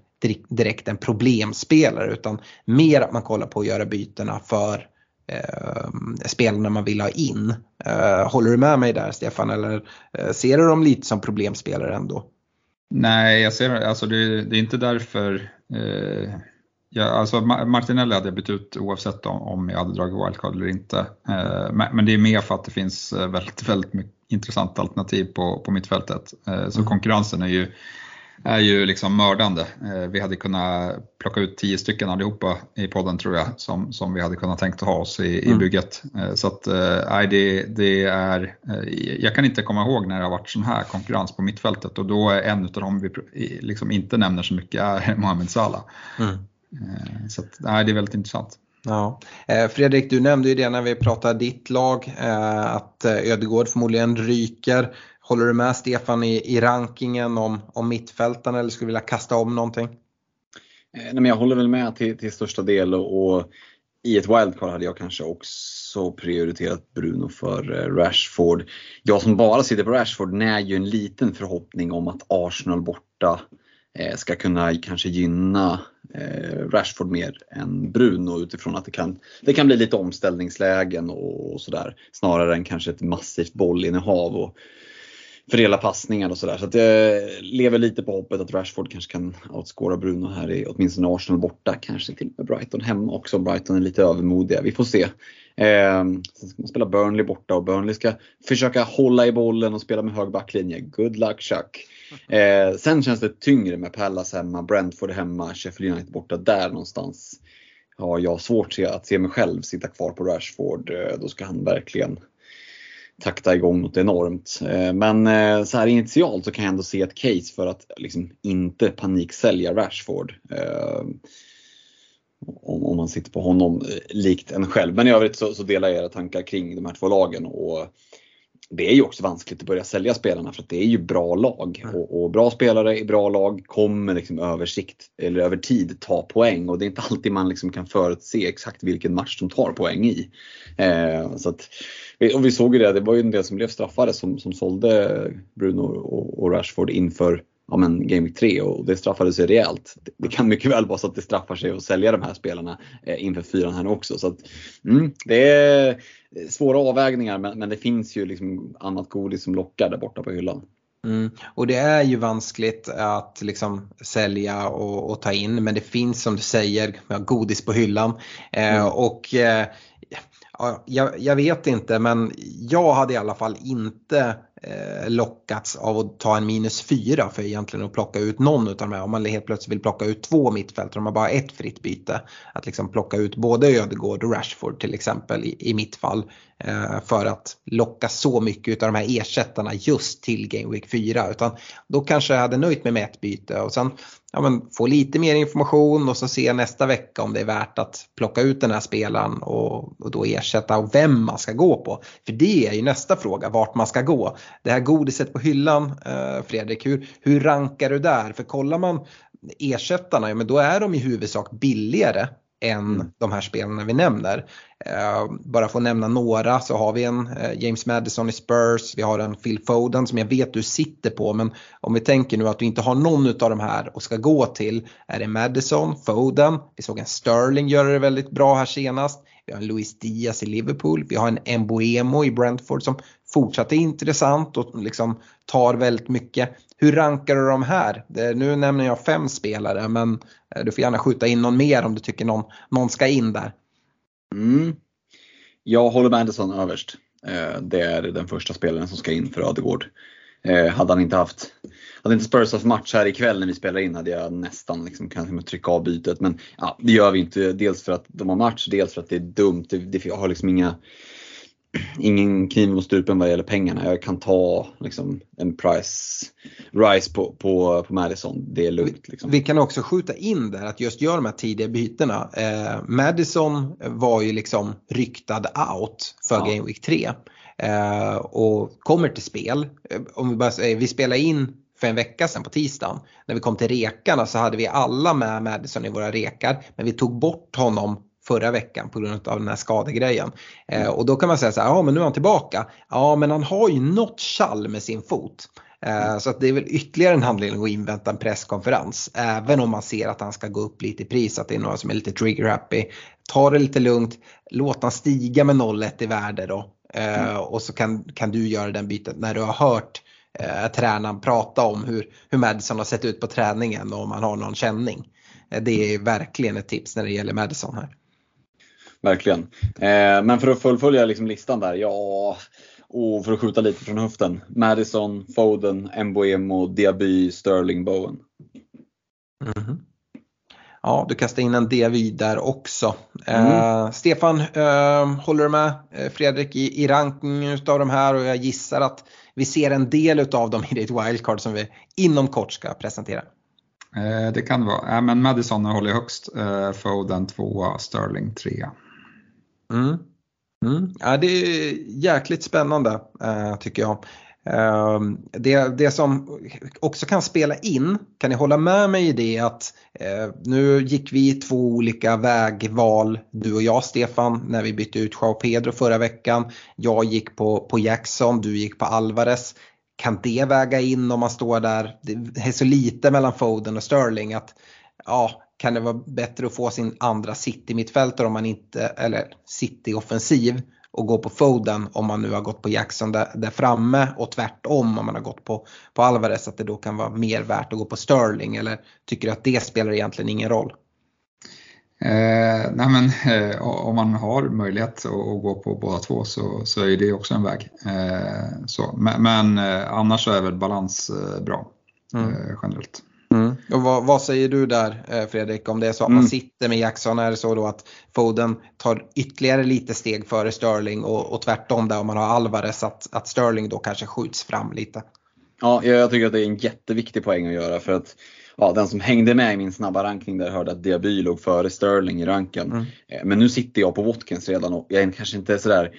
direkt en problemspelare utan mer att man kollar på att göra bytena för eh, spelarna man vill ha in. Eh, håller du med mig där Stefan eller eh, ser du dem lite som problemspelare ändå? Nej, jag ser, alltså det, det är inte därför eh, Ja, alltså Martinelli hade jag bytt ut oavsett om, om jag hade dragit wildcard eller inte. Eh, men, det är mer för att det finns eh, väldigt, väldigt mycket intressanta alternativ på, på mittfältet. Eh, så mm. konkurrensen är ju är ju liksom mördande. Vi hade kunnat plocka ut tio stycken allihopa i podden tror jag som, som vi hade kunnat tänkt att ha oss i, mm. i bygget. Eh, så att, nej, det, det är, jag kan inte komma ihåg när det har varit sån här konkurrens på mittfältet och då är en av dem vi liksom inte nämner så mycket är Mohamed Salah. Mm. Så att, nej, det är väldigt intressant. Ja. Fredrik, du nämnde ju det när vi pratade ditt lag, att Ödegård förmodligen ryker. Håller du med Stefan i, i rankingen om, om mittfältarna eller skulle du vilja kasta om någonting? Eh, nej, men jag håller väl med till, till största del och, och i ett wildcard hade jag kanske också prioriterat Bruno för eh, Rashford. Jag som bara sitter på Rashford när ju en liten förhoppning om att Arsenal borta eh, Eh, ska kunna kanske gynna eh, Rashford mer än Bruno utifrån att det kan, det kan bli lite omställningslägen och, och sådär. Snarare än kanske ett massivt bollinnehav. Och fördela passningar och sådär. Så att jag lever lite på hoppet att Rashford kanske kan outscora Bruno här i åtminstone Arsenal borta. Kanske till och med Brighton hemma också. Brighton är lite övermodiga. Vi får se. Eh, sen ska man spela Burnley borta och Burnley ska försöka hålla i bollen och spela med hög backlinje. Good luck Chuck. Eh, sen känns det tyngre med Pallas hemma, Brentford hemma, Sheffield United borta. Där någonstans har jag svårt att se mig själv sitta kvar på Rashford. Eh, då ska han verkligen takta igång något enormt. Eh, men eh, så här initialt så kan jag ändå se ett case för att liksom inte paniksälja Rashford. Eh, om, man sitter på honom eh, likt en själv. Men i övrigt så, så delar jag era tankar kring de här två lagen. Och det är ju också vanskligt att börja sälja spelarna för att det är ju bra lag. Mm. Och, och, bra spelare i bra lag kommer liksom över sikt, eller över tid ta poäng och det är inte alltid man liksom kan förutse exakt vilken match de tar poäng i. Eh, så att, och vi såg ju det, det var ju en del som blev straffade som, som sålde Bruno och, och Rashford inför ja, men Game Week 3 och det straffade sig rejält. Det kan mycket väl vara så att det straffar sig att sälja de här spelarna eh, inför fyran här nu också. Så att, mm, det är svåra avvägningar men, men, det finns ju liksom annat godis som lockar där borta på hyllan. Mm. Och det är ju vanskligt att liksom sälja och, och, ta in men det finns som du säger godis på hyllan. Eh, mm. och eh, ja, jag, vet inte men jag hade i alla fall inte Eh, lockats av att ta en minus fyra för egentligen att plocka ut någon utav de här. Om man helt plötsligt vill plocka ut två mittfältare, om man bara har ett fritt byte. Att liksom plocka ut både Ödegård och Rashford till exempel i, i mitt fall. Eh, för att locka så mycket utav de här ersättarna just till Game Week 4. Utan då kanske jag hade nöjt mig med ett byte och sen ja, men, få lite mer information och så se nästa vecka om det är värt att plocka ut den här spelaren och, och då ersätta och vem man ska gå på. För det är ju nästa fråga, vart man ska gå. Det här godiset på hyllan, eh, Fredrik, hur, hur rankar du där? För kollar man ersättarna, ja, men då är de i huvudsak billigare än mm. de här spelarna vi nämner. Uh, bara för att nämna några så har vi en uh, James Madison i Spurs, vi har en Phil Foden som jag vet du sitter på men om vi tänker nu att du inte har någon av de här och ska gå till är det Madison, Foden, vi såg en Sterling göra det väldigt bra här senast, vi har en Luis Diaz i Liverpool, vi har en Mbuemo i Brentford som fortsatt är intressant och liksom tar väldigt mycket. Hur rankar du de här? Nu nämner jag fem spelare men eh, du får gärna skjuta in någon mer om du tycker någon, någon ska in där. Mm. Jag håller med Anderson överst. Eh, det är den första spelaren som ska in för Ödegård. Eh, hade han inte haft hade inte Spurs haft match här ikväll när vi spelar in hade jag nästan liksom kunnat liksom trycka av bytet. Men ja, det gör vi inte. Dels för att de har match, dels för att det är dumt. Det, det, jag har liksom inga ingen kniv mot strupen vad gäller pengarna. Jag kan ta liksom, en price rise på, på, på Madison. Det är lugnt. Liksom. Vi kan också skjuta in där att just göra de här tidiga bytena. Eh, Madison var ju liksom ryktad out för ja. Game Week 3. Eh, och kommer till spel. Eh, om vi, bara, eh, vi spelar in för en vecka sedan på tisdagen. När vi kom till rekarna så hade vi alla med Madison i våra rekar men vi tog bort honom förra veckan på grund av den här skadegrejen. Eh, och då kan man säga så här, ja men nu är han tillbaka. Ja men han har ju något kall med sin fot. Eh, så att det är väl ytterligare en anledning att invänta en presskonferens. Även om man ser att han ska gå upp lite i pris, att det är några som är lite trigger happy. Ta det lite lugnt, låt han stiga med 0-1 i värde då. Eh, mm. Och så kan, kan du göra den bytet när du har hört eh, tränaren prata om hur, hur Madison har sett ut på träningen och om han har någon känning. Eh, det är verkligen ett tips när det gäller Madison här. Verkligen. Eh, men för att fullfölja liksom listan där, ja, och för att skjuta lite från höften. Madison, Foden, Mbuemo, Diaby, Sterling, Bowen. Mm. Ja, du kastar in en Diaby där också. Mm. Eh, Stefan, eh, håller du med eh, Fredrik i, i rankingen av de här och jag gissar att vi ser en del av dem i ditt wildcard som vi inom kort ska presentera. Eh, det kan det vara. Men Madison håller högst, eh, Foden tvåa, Sterling trea. Mm. Mm. Ja, det är jäkligt spännande eh, tycker jag. Ehm, det, det som också kan spela in, kan ni hålla med mig i det att eh, nu gick vi två olika vägval, du och jag Stefan, när vi bytte ut Joao Pedro förra veckan. Jag gick på, på Jackson, du gick på Alvarez. Kan det väga in om man står där, det är så lite mellan Foden och Sterling att ja, kan det vara bättre att få sin andra City-mittfältare om man inte, eller City-offensiv och gå på Foden om man nu har gått på Jackson där, där, framme och tvärtom om man har gått på, på Alvarez att det då kan vara mer värt att gå på Sterling eller tycker du att det spelar egentligen ingen roll? Eh, nej men, eh, om man har möjlighet att, att, gå på båda två så, så är det också en väg. Eh, så. Men, men eh, annars så är väl balans eh, bra mm. Eh, generellt. Och vad, vad, säger du där eh, Fredrik, om det är så att mm. man sitter med Jackson, är det så då att Foden tar ytterligare lite steg före Sterling och, och tvärtom där om man har Alvarez att, att Sterling då kanske skjuts fram lite? Ja, jag tycker att det är en jätteviktig poäng att göra för att ja, den som hängde med i min snabba rankning där hörde att Diaby låg före Sterling i ranken. Mm. Eh, men nu sitter jag på Watkins redan och jag är kanske inte sådär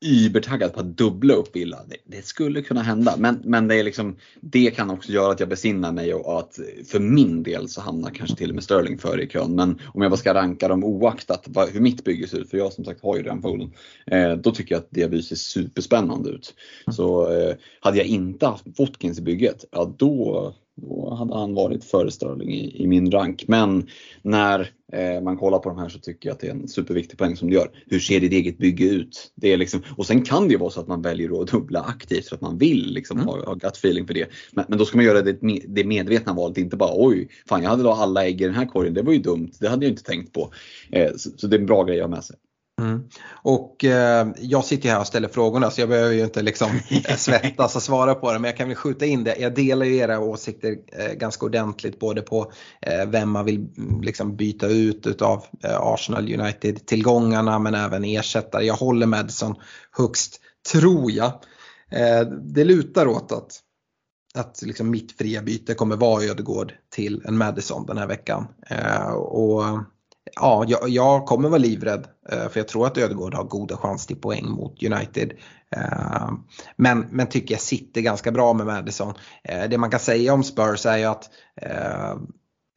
übertaggad på att dubbla upp Villa. Det, det, skulle kunna hända men, men det, är liksom, det kan också göra att jag besinnar mig och att för min del så hamnar kanske till och med Sterling före i kön. Men om jag bara ska ranka dem oaktat vad, hur mitt bygge ser ut, för jag som sagt har ju den foden, eh, då tycker jag att Diaby ser superspännande ut. Så eh, hade jag inte haft Watkins i bygget, ja då då hade han varit före Sterling i, i, min rank. Men när eh, man kollar på de här så tycker jag att det är en superviktig poäng som du gör. Hur ser ditt eget bygge ut? Det är liksom, och sen kan det ju vara så att man väljer att dubbla aktivt för att man vill liksom, mm. ha, ha gut feeling för det. Men, men, då ska man göra det, det medvetna valet, inte bara oj, fan jag hade då alla ägg i den här korgen, det var ju dumt, det hade jag inte tänkt på. Eh, så, så, det är en bra grej att ha med sig. Mm. Och eh, jag sitter här och ställer frågorna så jag behöver ju inte liksom eh, svettas och svara på det men jag kan väl skjuta in det. Jag delar ju era åsikter eh, ganska ordentligt både på eh, vem man vill mm, liksom, byta ut utav eh, Arsenal United-tillgångarna men även ersättare. Jag håller Madison högst, tror jag. Eh, det lutar åt att att liksom mitt fria byte kommer vara Ödegård till en Madison den här veckan. och ja, jag, jag, kommer vara livrädd eh, för jag tror att Ödegård har goda chanser till poäng mot United. Eh, men, men tycker jag sitter ganska bra med Madison. Eh, det man kan säga om Spurs är ju att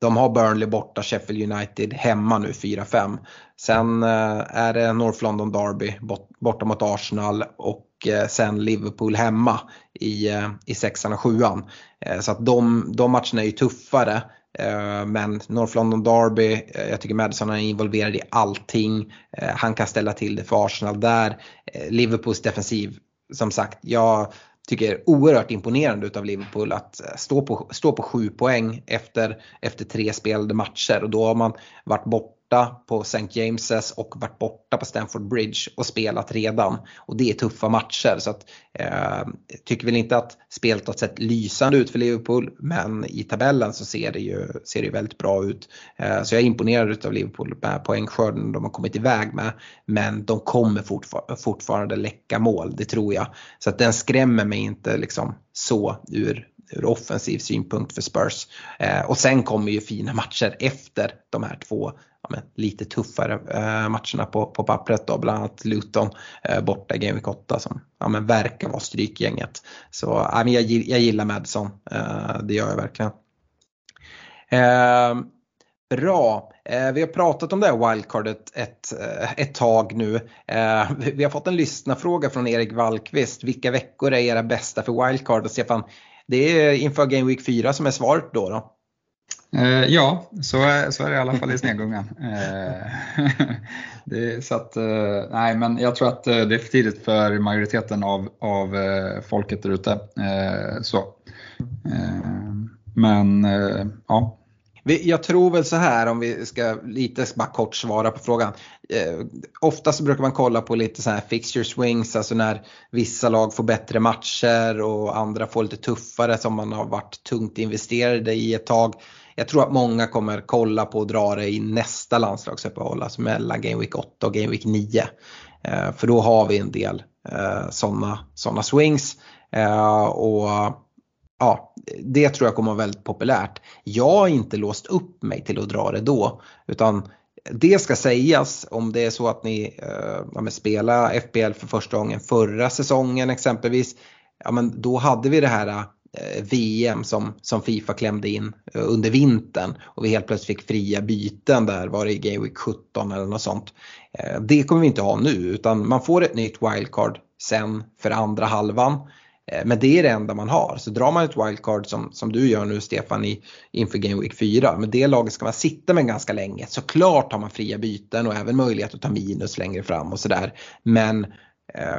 de har Burnley borta, Sheffield United hemma nu 4-5. Sen är det North London Derby borta mot Arsenal och sen Liverpool hemma i, i sexan och sjuan. Så att de, de matcherna är ju tuffare. Eh, men North London Derby, eh, jag tycker Madison är involverad i allting. Eh, han kan ställa till det för Arsenal där. Liverpools defensiv, som sagt, jag tycker det är oerhört imponerande utav Liverpool att stå på, stå på sju poäng efter, efter tre spelade matcher och då har man varit borta borta på St. James's och varit borta på Stamford Bridge och spelat redan. Och det är tuffa matcher så att eh, tycker väl inte att spelet har sett lysande ut för Liverpool men i tabellen så ser det ju, ser det väldigt bra ut. Eh, så jag är imponerad av Liverpool med poängskörden de har kommit iväg med. Men de kommer fortfar fortfarande läcka mål, det tror jag. Så att den skrämmer mig inte liksom så ur ur offensiv synpunkt för Spurs. Eh, och sen kommer ju fina matcher efter de här två ja, men, lite tuffare eh, matcherna på, på pappret då, bland annat Luton eh, borta i Game Week 8 som ja, men, verkar vara strykgänget. Så ja, men jag, jag gillar Madison, eh, det gör jag verkligen. Eh, bra, eh, vi har pratat om det här wildcardet ett, eh, ett tag nu. Eh, vi har fått en lyssnarfråga från Erik Wallqvist. Vilka veckor är era bästa för wildcard? Och Stefan, det är inför Game Week 4 som är svaret då. då. Eh, ja, så är, så är det i alla fall i Snegungan. Eh, så att, eh, nej, men jag tror att eh, det är för tidigt för majoriteten av, av eh, folket där ute. Eh, så. men ja, jag tror väl så här om vi ska lite bara kort svara på frågan. Eh, oftast brukar man kolla på lite så här fixture swings, alltså när vissa lag får bättre matcher och andra får lite tuffare som man har varit tungt investerade i ett tag. Jag tror att många kommer kolla på och dra det i nästa landslagsuppehåll, alltså mellan Game Week 8 och Game Week 9. Eh, för då har vi en del eh, sådana såna swings. Eh, och ja, det tror jag kommer vara väldigt populärt. Jag har inte låst upp mig till att dra det då. Utan det ska sägas om det är så att ni eh, ja, spelar FBL för första gången förra säsongen exempelvis. Ja, men då hade vi det här eh, VM som, som Fifa klämde in eh, under vintern och vi helt plötsligt fick fria byten där, var det i Game Week 17 eller något sånt. Eh, det kommer vi inte ha nu utan man får ett nytt wildcard sen för andra halvan. Eh, men det är det enda man har. Så drar man ett wildcard som, som du gör nu Stefan i, inför Game Week 4. Men det laget ska man sitta med ganska länge. Såklart har man fria byten och även möjlighet att ta minus längre fram och sådär. Men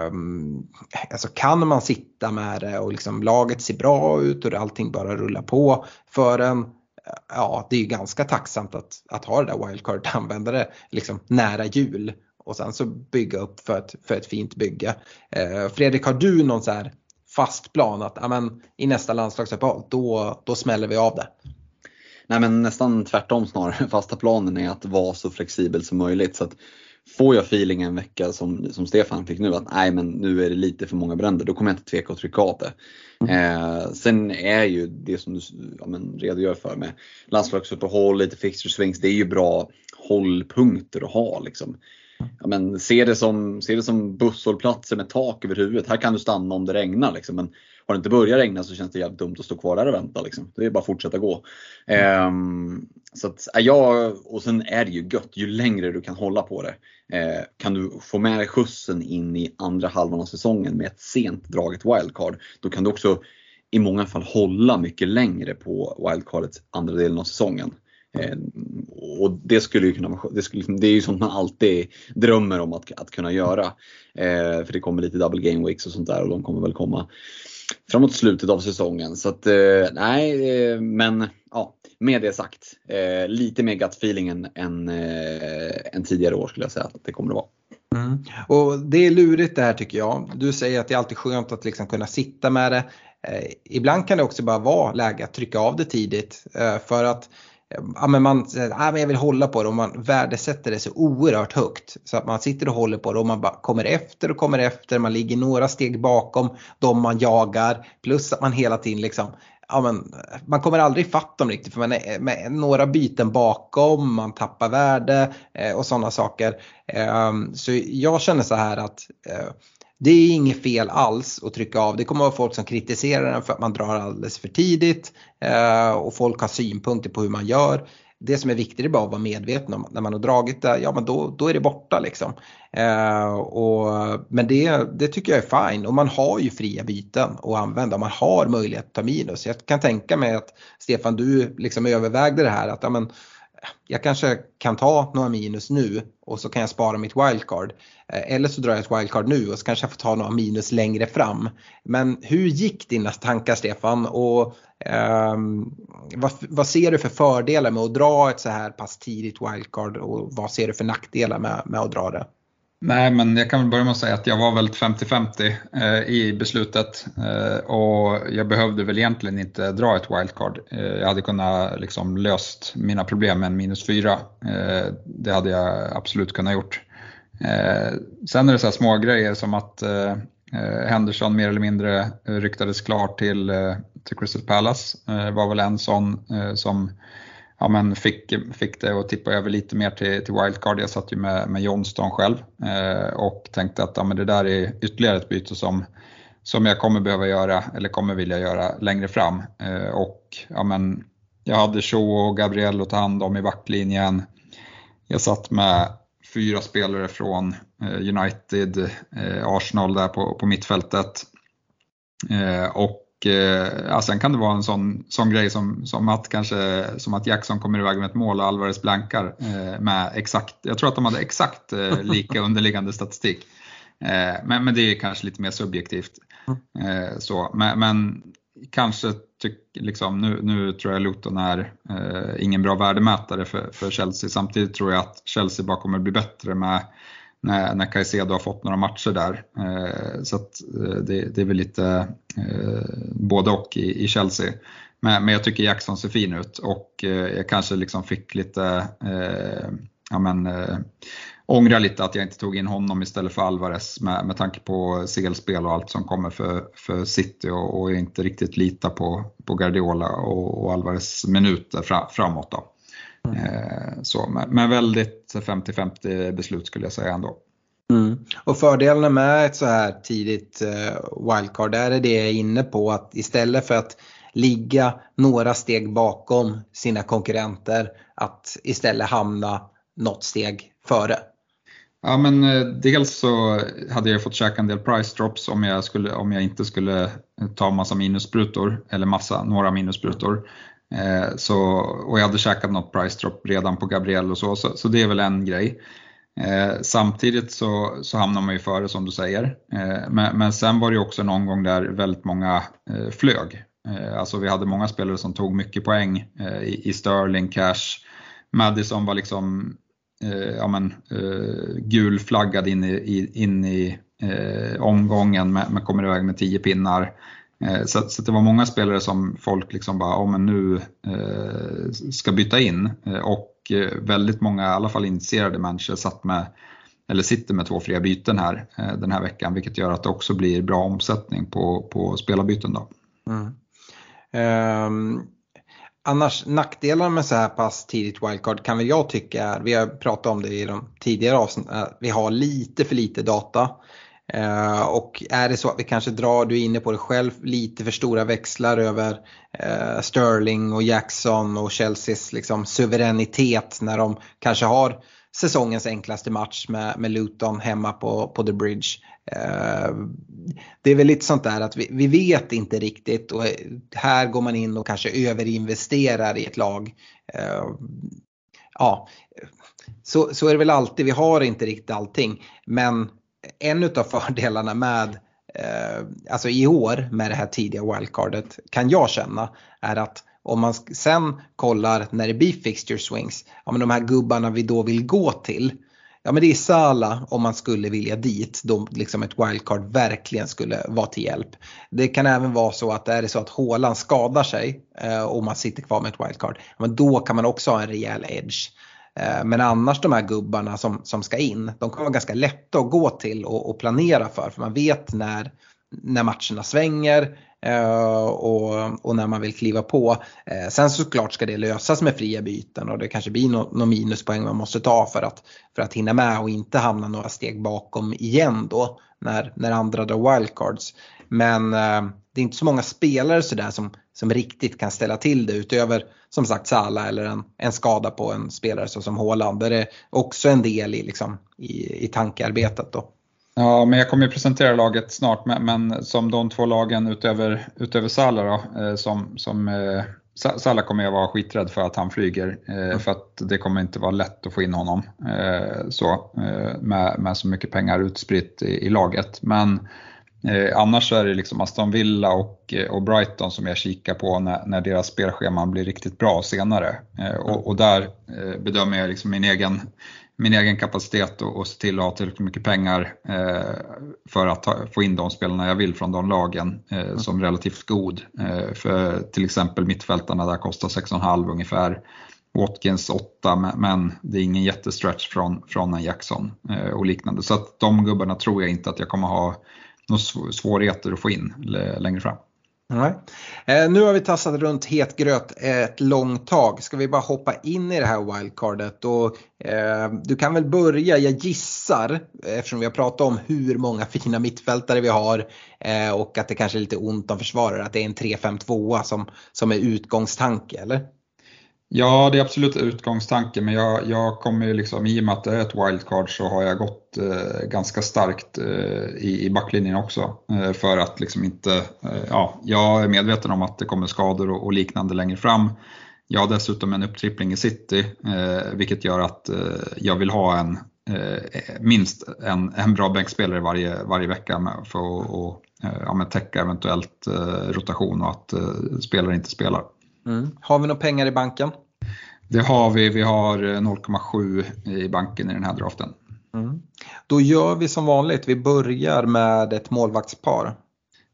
um, alltså kan man sitta med det och liksom laget ser bra ut och allting bara rullar på för en ja, det är ju ganska tacksamt att, att ha det där wildcard använda det liksom nära jul och sen så bygga upp för ett, för ett fint bygge. Eh, Fredrik, har du någon så här fast plan att amen, i nästa landslagsuppehåll då, då smäller vi av det. nej men nästan tvärtom snarare. Fasta planen är att vara så flexibel som möjligt. Så att får jag feeling en vecka som, som Stefan fick nu att nej men nu är det lite för många bränder, då kommer jag inte tveka att trycka av det. Eh, sen är ju det som du ja, men, redogör för med landslagsuppehåll, lite fixture swings, det är ju bra hållpunkter att ha. Liksom. Mm. Ja, men, se, det som, se det som busshållplatser med tak över huvudet. Här kan du stanna om det regnar. Liksom. Men har det inte börjat regna så känns det jävligt dumt att stå kvar där och vänta. Liksom. Det är bara att fortsätta gå. Mm. så att, ja, och sen är det ju gött, ju längre du kan hålla på det. Eh, kan du få med dig skjutsen in i andra halvan av säsongen med ett sent draget wildcard, då kan du också i många fall hålla mycket längre på wildcardet andra delen av säsongen. Eh, och det skulle ju kunna vara, det, skulle, liksom- det är ju sånt man alltid drömmer om att, att kunna göra. Eh, för det kommer lite double game weeks och sånt där och de kommer väl komma framåt slutet av säsongen. Så att, eh, nej, eh, men ja, med det sagt. Eh, lite mer gut feeling än, än, eh, än, tidigare år skulle jag säga att det kommer att vara. Mm. Och Det är lurigt det här tycker jag. Du säger att det är alltid skönt att liksom kunna sitta med det. Eh, ibland kan det också bara vara läge att trycka av det tidigt. Eh, för att ja, men man säger ah, jag vill hålla på det och man värdesätter det så oerhört högt. Så att man sitter och håller på det och man bara kommer efter och kommer efter. Man ligger några steg bakom de man jagar. Plus att man hela tiden liksom Ja, men, man kommer aldrig fatta dem riktigt för man är med några byten bakom, man tappar värde eh, och sådana saker. Eh, så jag känner så här att eh, det är inget fel alls att trycka av. Det kommer att vara folk som kritiserar den för att man drar alldeles för tidigt eh, och folk har synpunkter på hur man gör. Det som är viktigt är bara att vara medveten om att när man har dragit det, ja men då, då är det borta liksom. Eh, och, men det, det tycker jag är fine och man har ju fria byten att använda. Man har möjlighet att ta minus. Jag kan tänka mig att Stefan du liksom övervägde det här att ja, men, jag kanske kan ta några minus nu och så kan jag spara mitt wildcard. Eh, eller så drar jag ett wildcard nu och så kanske jag får ta några minus längre fram. Men hur gick dina tankar Stefan och um, vad, vad, ser du för fördelar med att dra ett så här pass tidigt wildcard och vad ser du för nackdelar med, med att dra det? Nej, men jag kan väl börja med att säga att jag var väldigt 50-50 eh, i beslutet eh, och jag behövde väl egentligen inte dra ett wildcard. Eh, jag hade kunnat liksom löst mina problem med en minus 4. Eh, det hade jag absolut kunnat gjort. Eh, sen är det så här små grejer som att eh, eh Henderson mer eller mindre ryktades klar till, eh, till Crystal Palace. Eh, var väl en sån som ja, men fick, fick det att tippa över lite mer till, till wildcard. Jag satt ju med, med Johnston själv och tänkte att ja, men det där är ytterligare ett byte som, som jag kommer behöva göra eller kommer vilja göra längre fram. Och ja, men jag hade Shaw och Gabriel att ta hand om i backlinjen. Jag satt med fyra spelare från eh, United, eh, Arsenal där på, på mittfältet. Eh, och ja, sen kan det vara en sån, sån grej som, som, att kanske, som att Jackson kommer iväg med ett mål och Alvarez blankar med exakt, jag tror att de hade exakt lika underliggande statistik. Men, men det är kanske lite mer subjektivt. Eh, så. Men, men, kanske tyck, liksom, nu, nu tror jag Luton är eh, ingen bra värdemätare för, för Chelsea. Samtidigt tror jag att Chelsea bara kommer bli bättre med när, när Caicedo har fått några matcher där. Eh, så eh, det, det, är väl lite eh, både och i, i Chelsea. Men, men, jag tycker Jackson ser fin ut och eh, jag kanske liksom fick lite, eh, ja men, eh, eh, ångra lite att jag inte tog in honom istället för Alvarez med, med tanke på CL-spel och allt som kommer för, för City och, och inte riktigt lita på, på Guardiola och, och Alvarez minuter fra, framåt. Då. Mm. Så, men väldigt 50-50 beslut skulle jag säga ändå. Mm. Och fördelarna med ett så här tidigt eh, wildcard är det jag är inne på att istället för att ligga några steg bakom sina konkurrenter att istället hamna något steg före. Ja men eh, dels så hade jag fått käka en del price drops om jag, skulle, om jag inte skulle eh, ta massa minusbrutor, eller massa, några minusbrutor. Eh, så, och jag hade käkat något price drop redan på Gabriel och så, så, så det är väl en grej. Eh, samtidigt så, så hamnar man ju före som du säger. Eh, men, men sen var det också någon gång där väldigt många eh, flög. Eh, alltså vi hade många spelare som tog mycket poäng eh, i, i Sterling, Cash. Madison var liksom Eh, ja, men, eh, gulflaggad in i, in i eh, omgången men kommer iväg med 10 pinnar. Så, så det var många spelare som folk liksom bara, oh, men nu eh, ska byta in. Och väldigt många, i alla fall initierade människor, satt med, eller sitter med två fria byten här den här veckan, vilket gör att det också blir bra omsättning på, på spelarbyten. Då. Mm. Um, annars nackdelarna med så här pass tidigt wildcard kan väl jag tycka är, vi har pratat om det i de tidigare avsnitten, eh, vi har lite för lite data. Uh, och är det så att vi kanske drar, du är inne på det själv, lite för stora växlar över uh, Sterling och Jackson och Chelseas liksom, suveränitet när de kanske har säsongens enklaste match med, med Luton hemma på, på The Bridge. Eh, det är väl lite sånt där att vi, vi, vet inte riktigt och här går man in och kanske överinvesterar i ett lag. Eh, ja, så, så är det väl alltid, vi har inte riktigt allting. Men en av fördelarna med eh, alltså i år med det här tidiga wildcardet kan jag känna är att om man sen kollar när det blir fixture swings, ja men de här gubbarna vi då vill gå till. Ja men det är Sala om man skulle vilja dit, då liksom ett wildcard verkligen skulle vara till hjälp. Det kan även vara så att är det så att Håland skadar sig eh, och man sitter kvar med ett wildcard, ja, men då kan man också ha en rejäl edge. Eh, men annars de här gubbarna som, som ska in, de kan vara ganska lätta att gå till och, och planera för. För man vet när, när matcherna svänger, Eh, och, och, när man vill kliva på. Eh, sen såklart ska det lösas med fria byten och det kanske blir någon no minuspoäng man måste ta för att, för att hinna med och inte hamna några steg bakom igen då när, när andra drar wildcards. Men eh, det är inte så många spelare sådär som, som riktigt kan ställa till det utöver som sagt Sala eller en, en skada på en spelare så som Haaland. Det är också en del i, liksom, i, i tankearbetet då. Ja, men jag kommer ju presentera laget snart, men, men som de två lagen utöver, utöver Salah då, eh, som, som eh, Salah kommer jag vara skiträdd för att han flyger, eh, mm. för att det kommer inte vara lätt att få in honom eh, så, eh, med, med så mycket pengar utspritt i, i laget. Men eh, annars så är det liksom Aston Villa och, och Brighton som jag kikar på när, när deras spelscheman blir riktigt bra senare. och, och där bedömer jag liksom min egen min egen kapacitet och, och se till att ha tillräckligt mycket pengar eh, för att ta, få in de spelarna jag vill från de lagen eh, mm. som relativt god. Eh, för till exempel mittfältarna där kostar 6,5 ungefär. Watkins 8 men det är ingen jättestretch från, från en Jackson eh, och liknande. Så att de gubbarna tror jag inte att jag kommer ha några svårigheter att få in längre fram. Nej. Eh, nu har vi tassat runt het gröt ett långt tag. Ska vi bara hoppa in i det här wildcardet? Och, eh, du kan väl börja, jag gissar, eftersom vi har pratat om hur många fina mittfältare vi har eh, och att det kanske är lite ont om försvarare, att det är en 3-5-2 som, som är utgångstanke, eller? Ja, det är absolut utgångstanken, men jag, jag kommer ju liksom, i och med att det är ett wildcard så har jag gått eh, ganska starkt eh, i, i backlinjen också. Eh, för att liksom inte, eh, ja, jag är medveten om att det kommer skador och, och liknande längre fram. Jag har dessutom en upptrippling i city, eh, vilket gör att eh, jag vill ha en, eh, minst en, en bra bänkspelare varje, varje vecka med, för att och, eh, ja, täcka eventuellt eh, rotation och att spelare inte spelar. Mm. Har vi några pengar i banken? Det har vi, vi har 0,7 eh, i banken i den här draften. Mm. Då gör vi som vanligt, vi börjar med ett målvaktspar.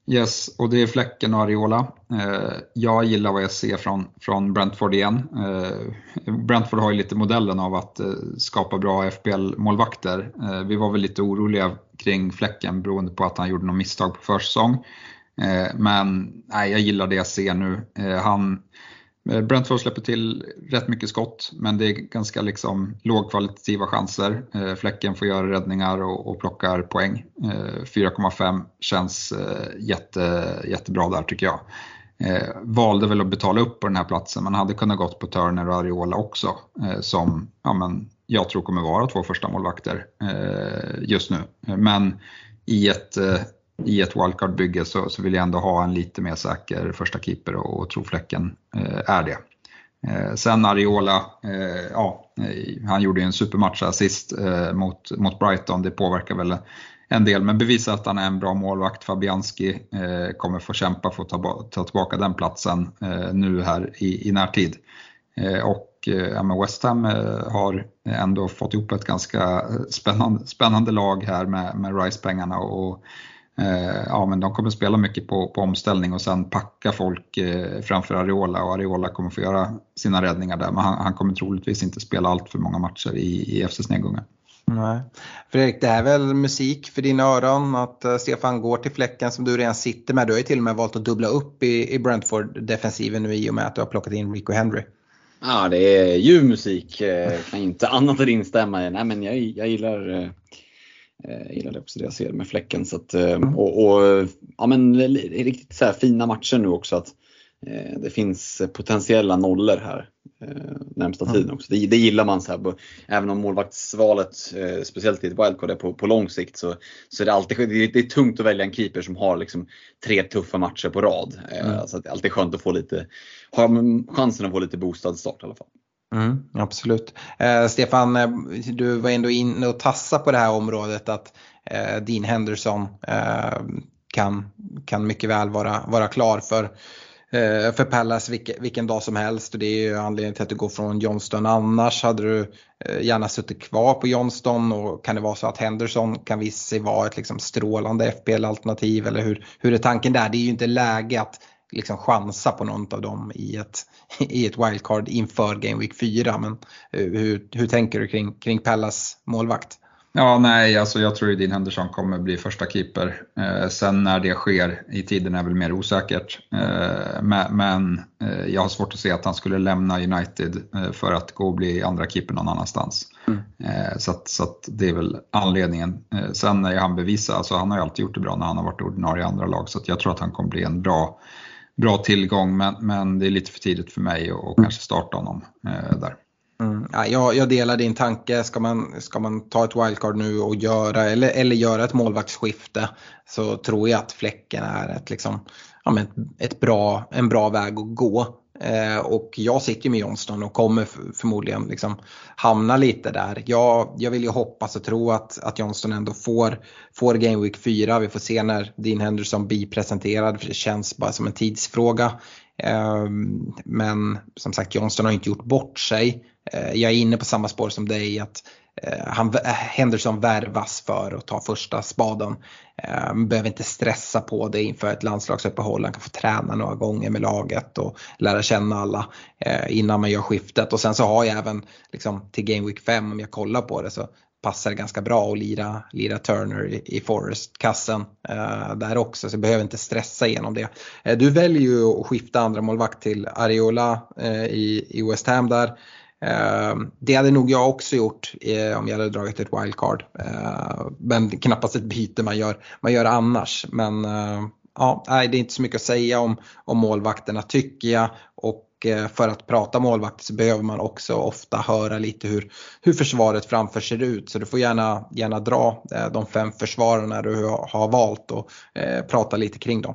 Yes, och det är Fläcken och Ariola. Eh, jag gillar vad jag ser från, från Brentford igen. Eh, Brentford har ju lite modellen av att skapa bra FBL-målvakter. Vi var väl lite oroliga kring Fläcken beroende på att han gjorde något misstag på försäsong. Men nej, jag gillar det jag ser nu. Han Eh, Brentford släpper till rätt mycket skott men det är ganska liksom lågkvalitativa chanser. Eh, Fläcken får göra räddningar och, och plockar poäng. Eh, 4,5 känns jätte, jättebra där tycker jag. Valde väl att betala upp på den här platsen men hade kunnat gått på Turner och Ariola också som ja, men jag tror kommer vara två första målvakter just nu. Men i ett i ett wildcard-bygge så, så, vill jag ändå ha en lite mer säker första keeper och, och Trofläcken eh, är det. Eh, sen Ariola, eh, ja, eh, han gjorde ju en supermatch här sist eh, mot, mot Brighton, det påverkar väl en del, men bevisar att han är en bra målvakt. Fabianski eh, kommer få kämpa för att ta, ta tillbaka den platsen eh, nu här i, i närtid. Eh, och ja, West Ham har ändå fått ihop ett ganska spännande, spännande lag här med, med Rice-pengarna och ja, men de kommer spela mycket på, på omställning och sen packa folk framför Areola och Areola kommer få göra sina räddningar där men han, han kommer troligtvis inte spela allt för många matcher i, i FCs nedgångar. Nej. Fredrik, det är väl musik för dina öron att uh, Stefan går till fläcken som du redan sitter med. Du har ju till och med valt att dubbla upp i, i Brentford-defensiven nu i och med att du har plockat in Rico Henry. Ja, det är ljuv musik. Eh, kan inte annat än instämma i. Nej, men jag, jag gillar eh, gillar också det jag ser med fläcken. Så att, och, och, ja, men, riktigt så fina matcher nu också. Att, Eh, det finns potentiella nollor här eh, närmsta mm. tiden också. Det, det, gillar man. Så här, även om målvaktsvalet, eh, speciellt i ett wildcard, är på, på lång sikt så, så är det alltid det är, det är tungt att välja en keeper som har liksom tre tuffa matcher på rad. Mm. Så det är alltid skönt att få lite, ha chansen att få lite boostad start i alla fall. Mm, absolut. Eh, Stefan, eh, du var ändå inne och tassa på det här området att eh, Dean Henderson eh, kan, kan mycket väl vara, vara klar för Eh, för Pallas vilken, vilken, dag som helst och det är ju anledningen till att du går från Johnston. Annars hade du eh, gärna suttit kvar på Johnston och kan det vara så att Henderson kan visa sig vara ett liksom strålande FPL-alternativ eller hur, hur är tanken där? Det är ju inte läge att liksom chansa på något av dem i ett, i ett wildcard inför Game Week 4 men eh, hur, hur tänker du kring, kring Pallas målvakt? Ja, nej, alltså jag tror ju Dean Henderson kommer bli första keeper. Eh, sen när det sker i tiden är väl mer osäkert. Eh, men, men eh, jag har svårt att se att han skulle lämna United eh, för att gå och bli andra keeper någon annanstans. Mm. Eh, så, att, så att det är väl anledningen. Sen är han bevisa, alltså han har ju alltid gjort det bra när han har varit ordinarie i andra lag. Så jag tror att han kommer bli en bra, bra tillgång. Men, men det är lite för tidigt för mig att kanske starta honom där. Mm. Ja, jag, jag, delar din tanke. Ska man, ska man ta ett wildcard nu och göra, eller, eller göra ett målvaktsskifte så tror jag att Fläcken är ett, liksom, ja, men ett bra, en bra väg att gå. Eh, och jag sitter ju med Johnston och kommer förmodligen liksom hamna lite där. Jag, jag vill ju hoppas och tro att, att Johnston ändå får, får Game Week 4. Vi får se när Dean Henderson blir presenterad för det känns bara som en tidsfråga. Eh, men som sagt Johnston har inte gjort bort sig. Eh, jag är inne på samma spår som dig att Eh, han, eh, Henderson värvas för att ta första spaden. Man behöver inte stressa på det inför ett landslagsuppehåll. Han kan få träna några gånger med laget och lära känna alla innan man gör skiftet. Och sen så har jag även liksom, till Game Week 5 om jag kollar på det så passar det ganska bra att lira, lira Turner i, i Forest-kassen eh, där också så jag behöver inte stressa igenom det. Eh, du väljer ju att skifta andra målvakt till Areola eh, i, i West Ham där. Ehm, det hade nog jag också gjort eh, om jag hade dragit ett wildcard. Ehm, men knappast ett byte man gör, man gör annars. Men ehm, ja, nej, det är inte så mycket att säga om, om målvakterna tycker jag. Och eh, för att prata målvakter så behöver man också ofta höra lite hur, hur försvaret framför ser ut. Så du får gärna, gärna dra eh, de fem försvararna du har valt och prata lite kring dem.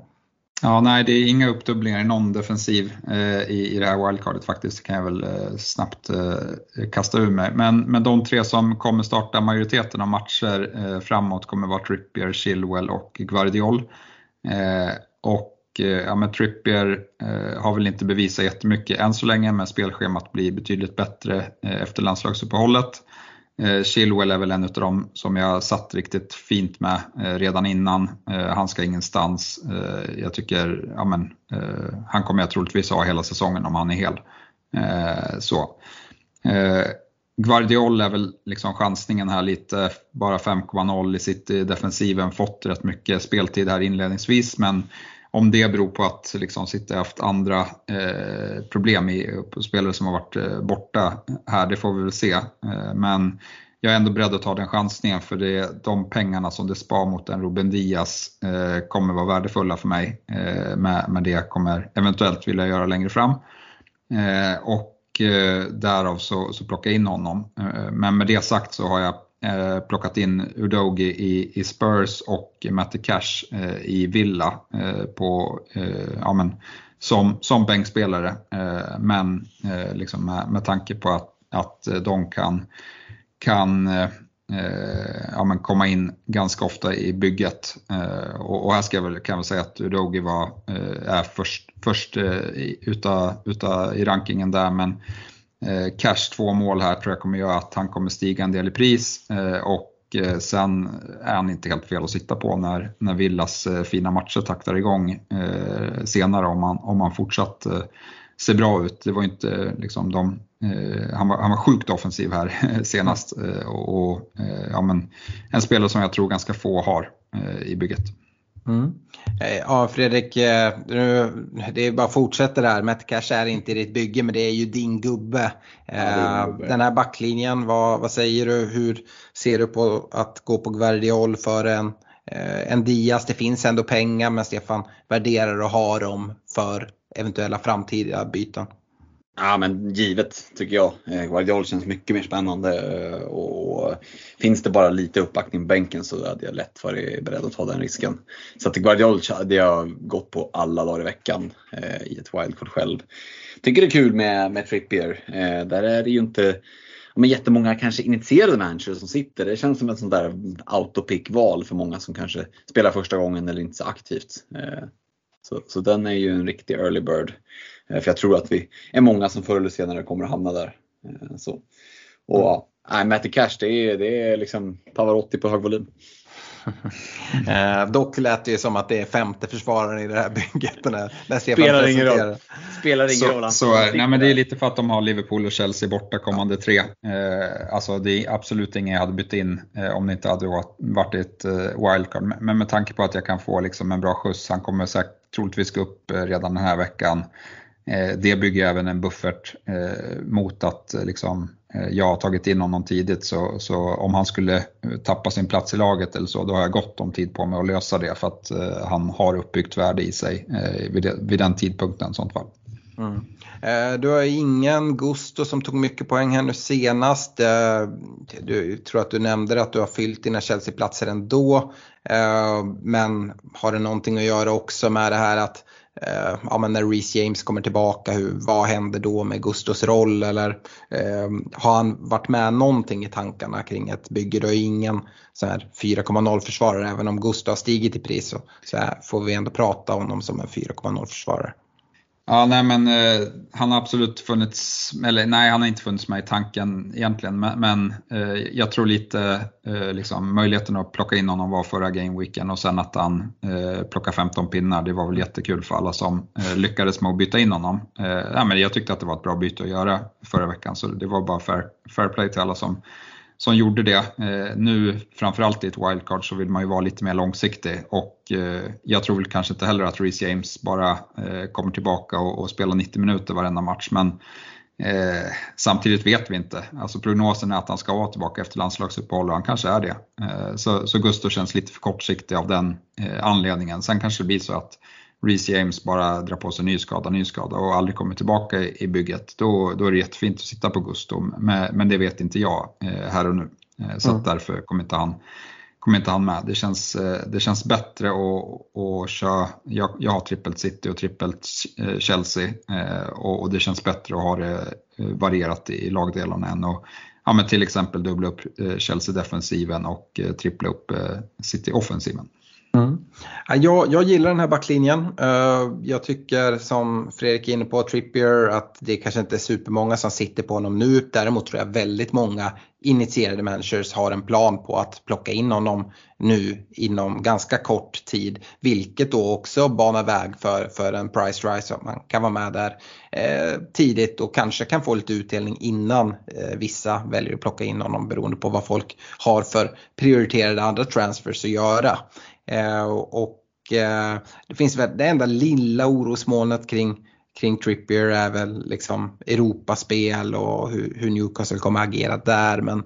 Ja, nej, det är inga uppdubblingar i någon defensiv eh, i, i det här wildcardet faktiskt, det kan jag väl eh, snabbt eh, kasta ur mig. Men, men de tre som kommer starta majoriteten av matcher eh, framåt kommer vara Trippier, Chilwell och Guardiol. Eh, och eh, ja, men Trippier eh, har väl inte bevisat jättemycket än så länge, men spelschemat blir betydligt bättre eh, efter landslagsuppehållet. Eh, Chilwell är väl en av dem som jag satt riktigt fint med eh, redan innan. Eh, han ska ingenstans. Jag tycker, ja men, han kommer jag troligtvis ha hela säsongen om han är hel. Så. Guardiol är väl liksom chansningen här lite, bara 5,0 i city-defensiven, fått rätt mycket speltid här inledningsvis men om det beror på att liksom City haft andra eh, problem i spelare som har varit eh, borta här, det får vi väl se. Eh, men jag är ändå beredd att ta den chansningen för det, de pengarna som det spar mot en Ruben Diaz eh, kommer vara värdefulla för mig. Eh, med, med det jag kommer eventuellt vilja göra längre fram. Eh, och eh, därav så, så plocka in honom. Eh, men med det sagt så har jag eh, plockat in Udogi i, i Spurs och Matty Cash eh, i Villa eh, på, eh, ja, men, som, som bänkspelare. Eh, men eh, liksom med, med tanke på att, att de kan, kan eh, eh, ja, men komma in ganska ofta i bygget. Eh, och, och, här ska jag väl, kan jag väl säga att Udogi var, är först, först utav, uta i rankingen där men Eh, cash två mål här tror jag kommer göra att han kommer stiga en del i pris eh, och eh, sen är han inte helt fel att sitta på när, när Villas fina matcher taktar igång senare om han, om han fortsatt ser bra ut. Det var inte liksom de, han, var, han var sjukt offensiv här senast och, och ja, men en spelare som jag tror ganska få har i bygget. Mm. Eh, ja Fredrik, eh, det är bara att fortsätta där. Metcash är inte i ditt bygge men det är ju din gubbe. Ja, gubbe. Den här backlinjen, vad, vad säger du? Hur ser du på att gå på Guardiol för en, eh, en Diaz? Det finns ändå pengar men Stefan värderar att ha dem för eventuella framtida byten. Ja men givet tycker jag. Eh, Guardiol känns mycket mer spännande eh, och finns det bara lite uppbackning på bänken så hade jag lätt varit beredd att ta den risken. Så att Guardiol hade jag gått på alla dagar i veckan eh, i ett wildcard själv. Tycker det är kul med, med Trippier. Där är det ju inte men jättemånga kanske initierade managers som sitter. Det känns som ett sånt där autopick-val för många som kanske spelar första gången eller inte så aktivt. Så, så den är ju en riktig early bird. Eh, för jag tror att vi är många som förr eller senare kommer att hamna där. Eh, så. Och mm. Matty Cash, det är, det är liksom Pavarotti på hög volym. eh, dock lät det ju som att det är femte försvararen i det här bygget. När, när Spelar ingen roll. Spelar ingen så, roll. Så, nej, men det är lite för att de har Liverpool och Chelsea borta kommande tre. Eh, alltså det är absolut inget jag hade bytt in eh, om det inte hade varit ett eh, wildcard. Men med tanke på att jag kan få liksom en bra skjuts, han kommer säkert troligtvis gå upp eh, redan den här veckan. Eh, det bygger även en buffert eh, mot att eh, liksom, jag har tagit in honom tidigt så, så, om han skulle tappa sin plats i laget eller så då har jag gott om tid på mig att lösa det för att han har uppbyggt värde i sig vid, det, vid den tidpunkten i sånt fall. Mm. Du har ingen Gusto som tog mycket poäng här nu senast. Du tror att du nämnde att du har fyllt dina Chelsea-platser ändå. Men har det någonting att göra också med det här att eh, ja, men när Reece James kommer tillbaka, hur, vad händer då med Gustos roll? Eller eh, har han varit med någonting i tankarna kring ett bygge? Då är ingen 4,0 försvarare, även om Gusto har stigit i pris så, så här, får vi ändå prata om honom som en 4,0 försvarare. Ja, nej men eh, han har absolut funnits, eller nej han har inte funnits med i tanken egentligen, men, men eh, jag tror lite eh, liksom, möjligheten att plocka in honom var förra gameweeken och sen att han eh, plockade 15 pinnar, det var väl jättekul för alla som eh, lyckades med att byta in honom. Eh, ja, men jag tyckte att det var ett bra byte att göra förra veckan så det var bara fair, fair play till alla som som gjorde det. Eh, nu framförallt i ett wildcard så vill man ju vara lite mer långsiktig och eh, jag tror väl kanske inte heller att Reece James bara eh, kommer tillbaka och, och spelar 90 minuter varenda match men eh, samtidigt vet vi inte. Alltså prognosen är att han ska vara tillbaka efter landslagsuppehåll och han kanske är det. Eh, så, så Gusto känns lite för kortsiktig av den eh, anledningen. Sen kanske det blir så att Reece James bara drar på sig ny skada, ny skada och aldrig kommer tillbaka i, bygget, då, då är det jättefint att sitta på Gusto. Men, men det vet inte jag eh, här och nu. Eh, så mm. därför kommer inte han kommer inte han med. Det känns, eh, det känns bättre att, att köra, jag, jag har trippelt City och trippelt eh, Chelsea eh, och, och, det känns bättre att ha det varierat i lagdelarna än att ja, men till exempel dubbla upp Chelsea-defensiven och trippla upp City-offensiven. Mm. Jag, jag gillar den här backlinjen. Eh, jag tycker som Fredrik är inne på, Trippier, att det kanske inte är supermånga som sitter på honom nu. Däremot tror jag väldigt många initierade managers har en plan på att plocka in honom nu inom ganska kort tid. Vilket då också banar väg för, för en price rise. Man kan vara med där eh, tidigt och kanske kan få lite utdelning innan eh, vissa väljer att plocka in honom beroende på vad folk har för prioriterade andra transfers att göra. Eh, och eh, det finns väl det enda lilla orosmolnet kring kring Trippier är väl liksom Europaspel och hur, hur Newcastle kommer att agera där. Men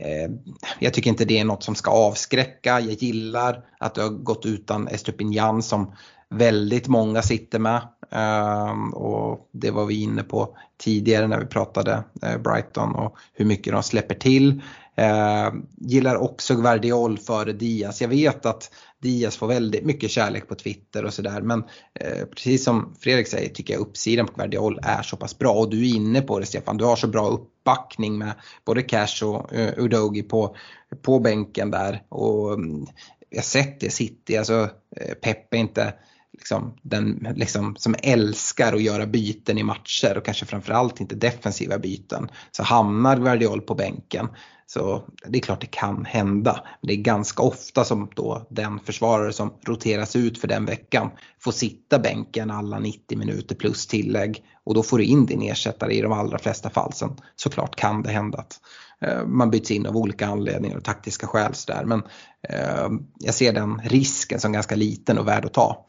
eh, jag tycker inte det är något som ska avskräcka. Jag gillar att det har gått utan Estupinjan som väldigt många sitter med. Eh, och det var vi inne på tidigare när vi pratade eh, Brighton och hur mycket de släpper till. Eh, gillar också Guardiol före Diaz. Jag vet att Diaz får väldigt mycket kärlek på Twitter och sådär. Men eh, precis som Fredrik säger tycker jag uppsidan på Guardiol är så pass bra. Och du är inne på det Stefan, du har så bra uppbackning med både Cash och eh, Udogi på, på bänken där. Och mm, jag har sett det City, alltså eh, Pep är inte liksom, den liksom, som älskar att göra byten i matcher och kanske framförallt inte defensiva byten. Så hamnar Guardiol på bänken Så det är klart det kan hända. Men det är ganska ofta som då den försvarare som roteras ut för den veckan får sitta bänken alla 90 minuter plus tillägg och då får du in din ersättare i de allra flesta fall. Sen såklart kan det hända att eh, man byts in av olika anledningar och taktiska skäl. Så där. Men eh, jag ser den risken som ganska liten och värd att ta.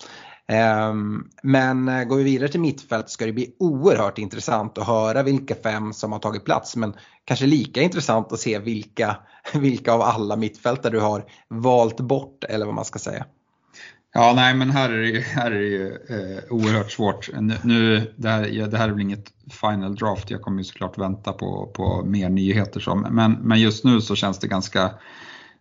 Ehm, men eh, går vi vidare till mittfält ska det bli oerhört intressant att höra vilka fem som har tagit plats. Men kanske lika intressant att se vilka, vilka av alla mittfältare du har valt bort eller vad man ska säga. Ja, nej men här är det, här är det ju eh, oerhört svårt. Nu, det, här, det här är väl inget final draft, jag kommer ju såklart vänta på, på mer nyheter. Så. men, men just nu så känns det ganska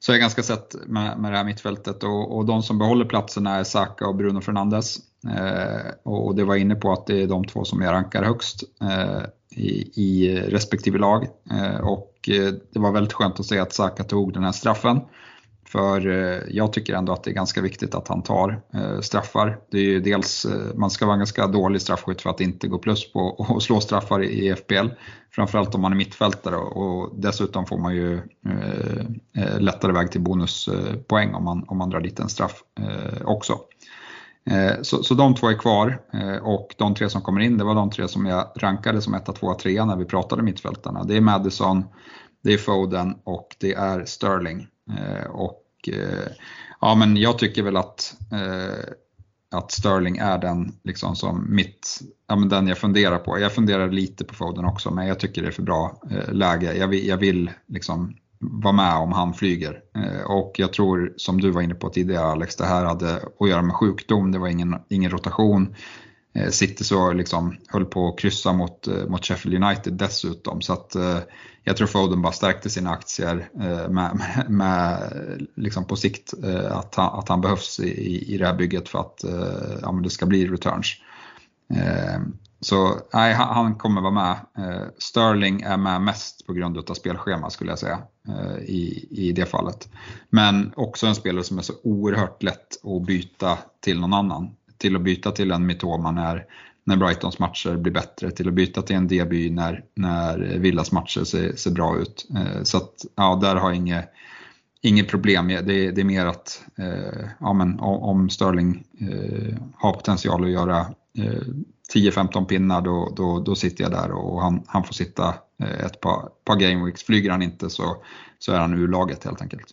så är jag ganska sett med, med det här mittfältet och, och de som behåller platserna är Saka och Bruno Fernandes. Eh, och det var inne på att det är de två som jag rankar högst eh, i, i respektive lag. Eh, och eh, det var väldigt skönt att se att Saka tog den här straffen. För eh, jag tycker ändå att det är ganska viktigt att han tar eh, straffar. Det är ju dels, eh, man ska vara ganska dålig straffskytt för att inte gå plus på att slå straffar i FPL. Framförallt om man är mittfältare och dessutom får man ju lättare väg till bonuspoäng om man, om man drar dit en straff också. Så, så de två är kvar och de tre som kommer in, det var de tre som jag rankade som 1, 2, 3 när vi pratade mittfältarna. Det är Madison, det är Foden och det är Sterling. Och Eh, ja, men jag tycker väl att, eh, att Sterling är den, liksom som mitt, ja, men den jag funderar på. Jag funderar lite på Foden också, men jag tycker det är för bra eh, läge. Jag vill, jag vill liksom vara med om han flyger. Eh, och jag tror, som du var inne på tidigare Alex, det här hade att göra med sjukdom, det var ingen, ingen rotation. Eh, City så liksom höll på att kryssa mot, eh, mot Sheffield United dessutom. Så att eh, jag tror Foden bara stärkte sina aktier eh, med, med, med liksom på sikt eh, att, han, att han behövs i, i det här bygget för att eh, ja, det ska bli returns. Så nej, han kommer vara med. Sterling är med mest på grund av spelschema skulle jag säga i, i det fallet. Men också en spelare som är så oerhört lätt att byta till någon annan. Till att byta till en Mitoma när när Brightons matcher blir bättre till att byta till en Deby när, när Villas matcher ser, ser bra ut. Eh, så att, ja, där har jag inget, inget problem. Det, det är mer att eh, ja, men, om Sterling eh, har potential att göra eh, 10-15 pinnar då, då, då sitter jag där och han, han får sitta eh, ett par, par gameweeks. Flyger han inte så, så är han ur laget helt enkelt.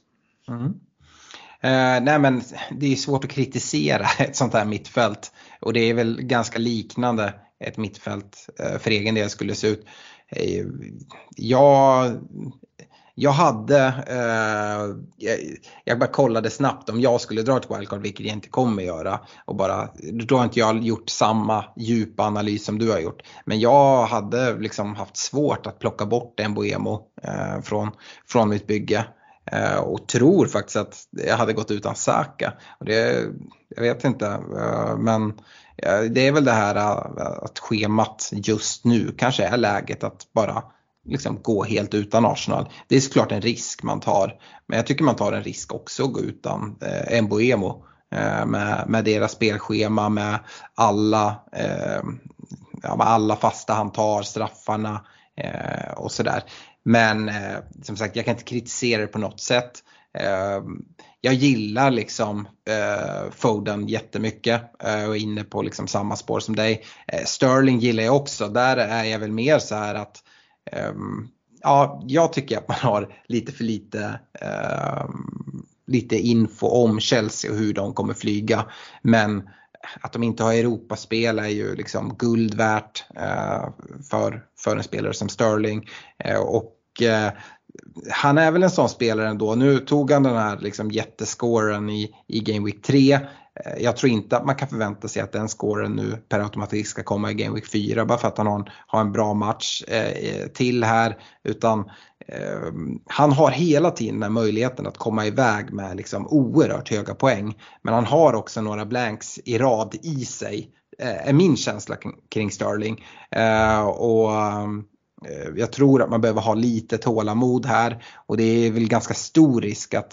Mm. Eh, nej men det är svårt att kritisera ett sånt här mittfält och det är väl ganska liknande ett mittfält eh, för egen del skulle se ut. Eh, jag, jag hade, eh, jag, jag bara kollade snabbt om jag skulle dra ett wildcard, vilket jag inte kommer göra. Och bara, då har inte jag gjort samma djupa analys som du har gjort. Men jag hade liksom haft svårt att plocka bort en Boemo eh, från, från mitt bygge. Eh, och tror faktiskt att jag hade gått utan Saka. Och det, jag vet inte, eh, men eh, det är väl det här eh, att schemat just nu kanske är läget att bara liksom gå helt utan Arsenal. Det är såklart en risk man tar, men jag tycker man tar en risk också att gå utan eh, Mboemo. Eh, med, med deras spelschema, med alla, eh, ja, med alla fasta han tar, straffarna eh, och sådär. Men eh, som sagt, jag kan inte kritisera det på något sätt. Eh, jag gillar liksom eh, Foden jättemycket eh, och är inne på liksom samma spår som dig. Eh, Sterling gillar jag också. Där är jag väl mer så här att eh, ja, jag tycker att man har lite för lite eh, lite info om Chelsea och hur de kommer flyga. Men att de inte har Europaspel är ju liksom guld värt eh, för, för en spelare som Sterling. Eh, och eh, han är väl en sån spelare ändå. Nu tog han den här liksom jättescoren i, i Game Week 3. Eh, jag tror inte att man kan förvänta sig att den scoren nu per automatik ska komma i Game Week 4 bara för att han har en, har en bra match eh, till här. Utan Eh, Ehm, han har hela tiden den möjligheten att komma iväg med liksom oerhört höga poäng. Men han har också några blanks i rad i sig, eh, är min känsla kring Sterling. Eh, och eh, jag tror att man behöver ha lite tålamod här och det är väl ganska stor risk att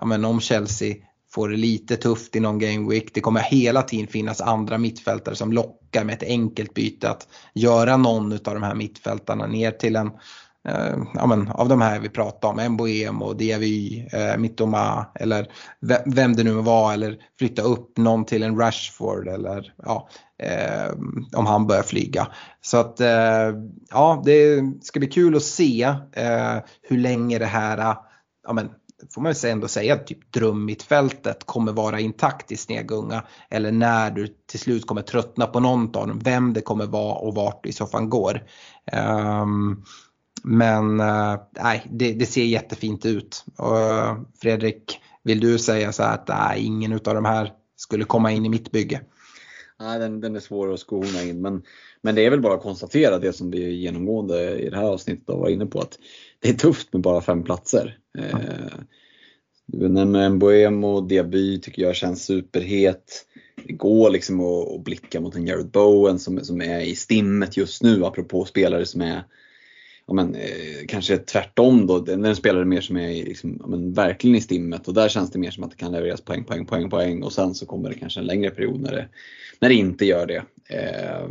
ja, men om Chelsea får det lite tufft i någon game week. Det kommer hela tiden finnas andra mittfältare som lockar med ett enkelt byte att göra någon av de här mittfältarna ner till en Eh, ja, men, av de här vi pratar om, Mboem och Diavy, eh, Mittoma eller vem det nu var eller flytta upp någon till en Rashford eller ja, eh, om han börjar flyga. Så att eh, ja, det ska bli kul att se eh, hur länge det här ja, men, får man väl ändå säga, typ drömmittfältet kommer vara intakt i Snegunga. Eller när du till slut kommer tröttna på någon av dem, vem det kommer vara och vart det i så fall går. Um, men uh, nej, det, det, ser jättefint ut. Fredrik, vill du säga så här att nej, ingen av de här skulle komma in i mitt bygge? Nej, den, den är svår att skona in. Men, men det är väl bara att konstatera det som vi genomgående i det här avsnittet varit inne på. att Det är tufft med bara fem platser. Eh, du nämner Mbuemo, Diaby tycker jag känns superhet. Det går liksom att, att blicka mot en Jared Bowen som, som är i stimmet just nu apropå spelare som är ja, men, eh, kanske tvärtom då, den, den spelare mer som är liksom, ja, men, verkligen i stimmet och där känns det mer som att det kan levereras poäng, poäng, poäng, poäng och sen så kommer det kanske en längre period när det, när det inte gör det. Eh,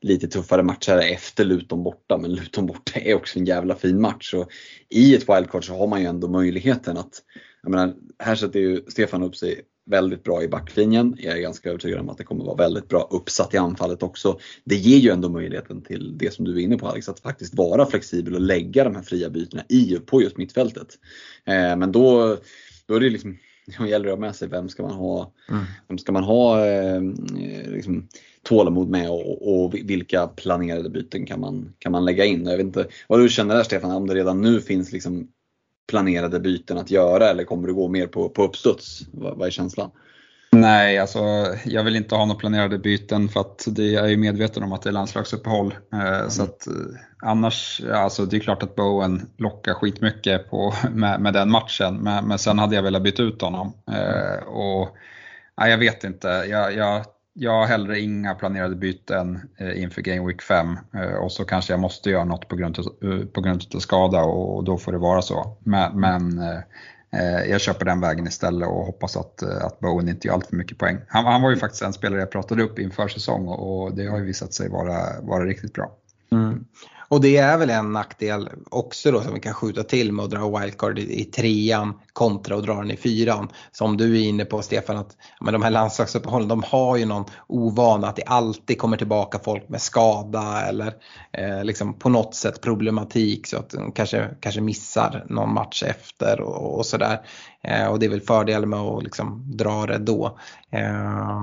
lite tuffare matcher efter Luton borta, men Luton borta är också en jävla fin match. Och I ett wildcard så har man ju ändå möjligheten att, jag menar, här sätter ju Stefan upp sig väldigt bra i backlinjen. Jag är ganska övertygad om att det kommer vara väldigt bra uppsatt i anfallet också. Det ger ju ändå möjligheten till det som du är inne på Alex, att faktiskt vara flexibel och lägga de här fria bytena i, på just mittfältet. Eh, men då, då är det liksom då gäller det att ha med sig vem ska man ha, mm. vem ska man ha eh, liksom, tålamod med och, och, vilka planerade byten kan man, kan man lägga in. Jag vet inte vad du känner där Stefan, om det redan nu finns liksom planerade byten att göra eller kommer du gå mer på, på uppstuds? Vad, vad är känslan? Nej, alltså jag vill inte ha några planerade byten för att det, jag är medveten om att det är landslagsuppehåll. Eh, mm. Så att, eh, annars, alltså det är klart att Bowen lockar skitmycket på, med, med den matchen, men, men sen hade jag velat byta ut honom. Eh, och, nej, jag vet inte, jag, jag jag har hellre inga planerade byten eh, inför Game Week 5 eh, och så kanske jag måste göra något på grund av, eh, på grund av skada och då får det vara så. Men, men jag köper den vägen istället och hoppas att, att Bowen inte gör allt för mycket poäng. Han, han var ju faktiskt en spelare jag pratade upp inför säsong och det har ju visat sig vara, vara riktigt bra. Mm. Och det är väl en nackdel också då som vi kan skjuta till med att dra wildcard i, i trean kontra att dra den i fyran. Som du är inne på Stefan, att men de här landslagsuppehållen de har ju någon ovana att det alltid kommer tillbaka folk med skada eller eh, liksom på något sätt problematik så att de kanske, kanske missar någon match efter och, och sådär. Eh, och det är väl fördelen med att liksom dra det då. Eh,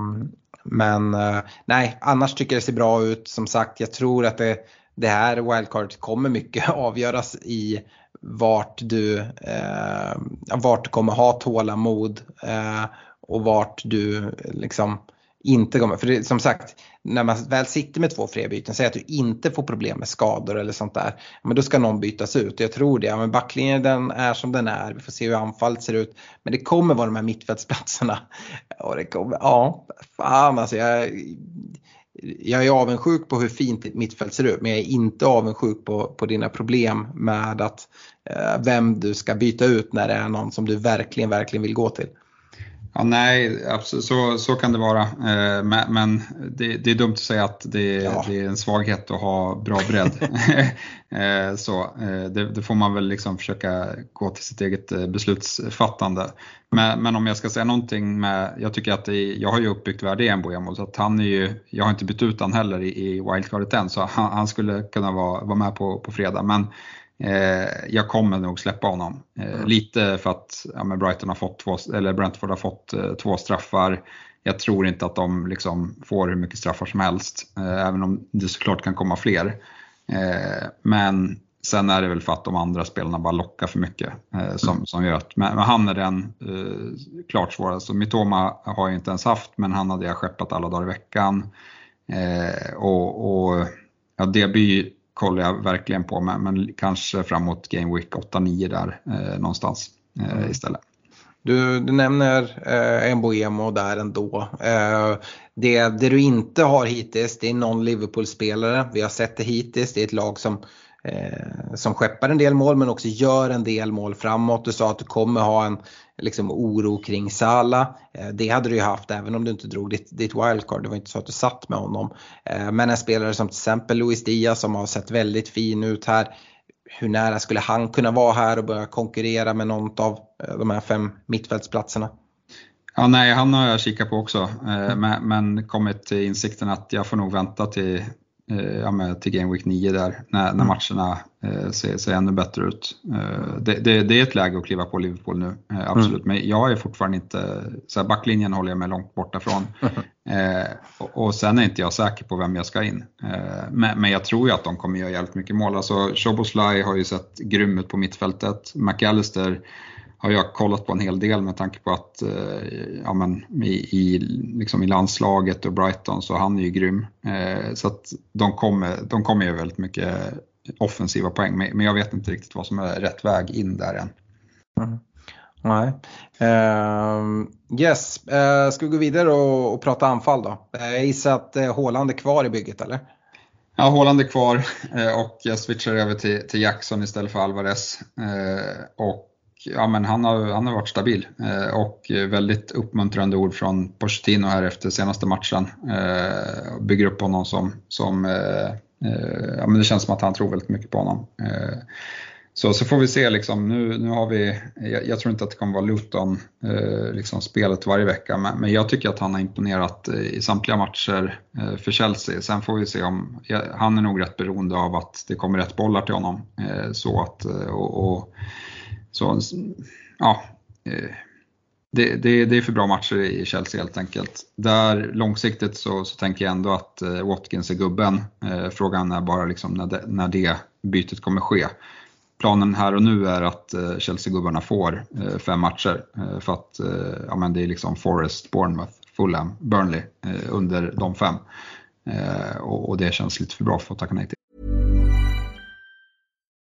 men eh, nej, annars tycker jag det ser bra ut. Som sagt, jag tror att det det här wildcardet kommer mycket avgöras i vart du, eh, vart du kommer ha tålamod eh, och vart du liksom inte kommer, för det, som sagt, när man väl sitter med två fria säg att du inte får problem med skador eller sånt där, men då ska någon bytas ut. Jag tror det, ja, men backlinjen den är som den är, vi får se hur anfallet ser ut. Men det kommer vara de här mittfältsplatserna. Och det kommer, ja, fan alltså jag, jag är avundsjuk på hur fint ditt mittfält ser ut men jag är inte avundsjuk på, på dina problem med att eh, vem du ska byta ut när det är någon som du verkligen, verkligen vill gå till. Ja, nej, absolut, så, så kan det vara. Eh, men det, det, är dumt att säga att det, ja. det, är en svaghet att ha bra bredd. Eh, så, eh, det, det, får man väl liksom försöka gå till sitt eget beslutsfattande. Men, men, om jag ska säga någonting med, jag tycker att jag har ju uppbyggt värde i Mbuemo så att han är ju, jag har inte bytt ut han heller i, i wildcardet än så han, han, skulle kunna vara, vara med på, på fredag. Men jag kommer nog släppa honom. Eh, mm. Lite för att ja, Brighton har fått två, eller Brentford har fått eh, två straffar. Jag tror inte att de liksom får hur mycket straffar som helst, eh, även om det såklart kan komma fler. Eh, men sen är det väl för att de andra spelarna bara lockar för mycket eh, som, mm. som gör att, men, han är den klart svårast. Mitoma har jag inte ens haft, men han hade jag skeppat alla dagar i veckan. och, och ja, Deby kollar jag verkligen på, men, men kanske framåt Game Week 8-9 där eh, någonstans eh, mm. istället. Du, du nämner eh, Emboemo där ändå. Eh, det, det du inte har hittills det är någon Liverpool-spelare. Vi har sett det hittills. Det är ett lag som eh, som skeppar en del mål men också gör en del mål framåt. Du sa att du kommer ha en liksom, oro kring Sala. Eh, det hade du ju haft även om du inte drog ditt, ditt wildcard. Det var inte så att du satt med honom. Eh, men en spelare som till exempel Luis Diaz som har sett väldigt fin ut här hur nära skulle han kunna vara här och börja konkurrera med någon av eh, de här fem mittfältsplatserna? Ja, nej, han har jag kikat på också, eh, men, kommit till insikten att jag får nog vänta till ja, med, till Game Week 9 där, när, när mm. matcherna eh, ser, ser ännu bättre ut. Eh, det, det, det, är ett läge att kliva på Liverpool nu, eh, absolut. Mm. Men jag är fortfarande inte, så här, backlinjen håller jag mig långt borta från. Eh, och, och, sen är inte jag säker på vem jag ska in. Eh, men, men, jag tror ju att de kommer göra jävligt mycket mål. Alltså, Shoboslaj har ju sett grym ut på mittfältet. McAllister har jag kollat på en hel del med tanke på att eh, ja, men, i, i, liksom i landslaget och Brighton så han är ju grym. Eh, så att de kommer, de kommer väldigt mycket offensiva poäng men jag vet inte riktigt vad som är rätt väg in där än. Mm. Nej. Uh, yes, uh, ska vi gå vidare och, och prata anfall då? Jag gissar att Haaland är kvar i bygget eller? Ja, Haaland är kvar och jag switchar över till, till Jackson istället för Alvarez. Och ja, men han, har, han har varit stabil eh, och väldigt uppmuntrande ord från Pochettino här efter senaste matchen. Eh, bygger upp honom som, som eh, eh, ja, men det känns som att han tror väldigt mycket på honom. Eh, så, så får vi se, liksom, nu, nu har vi, jag, jag tror inte att det kommer vara Luton eh, liksom spelet varje vecka, men, men, jag tycker att han har imponerat eh, i samtliga matcher eh, för Chelsea. Sen får vi se om, ja, han är nog rätt beroende av att det kommer rätt bollar till honom. Eh, så att, och, och så ja, eh, det, det, det, är för bra matcher i Chelsea helt enkelt. Där långsiktigt så, så tänker jag ändå att eh, Watkins är gubben. Eh, frågan är bara liksom när, det, när det bytet kommer ske. Planen här och nu är att eh, Chelsea-gubbarna får eh, fem matcher för att ja, men det är liksom Forest, Bournemouth, Fulham, Burnley under de fem. Och, och det känns lite för bra för att tacka nej till.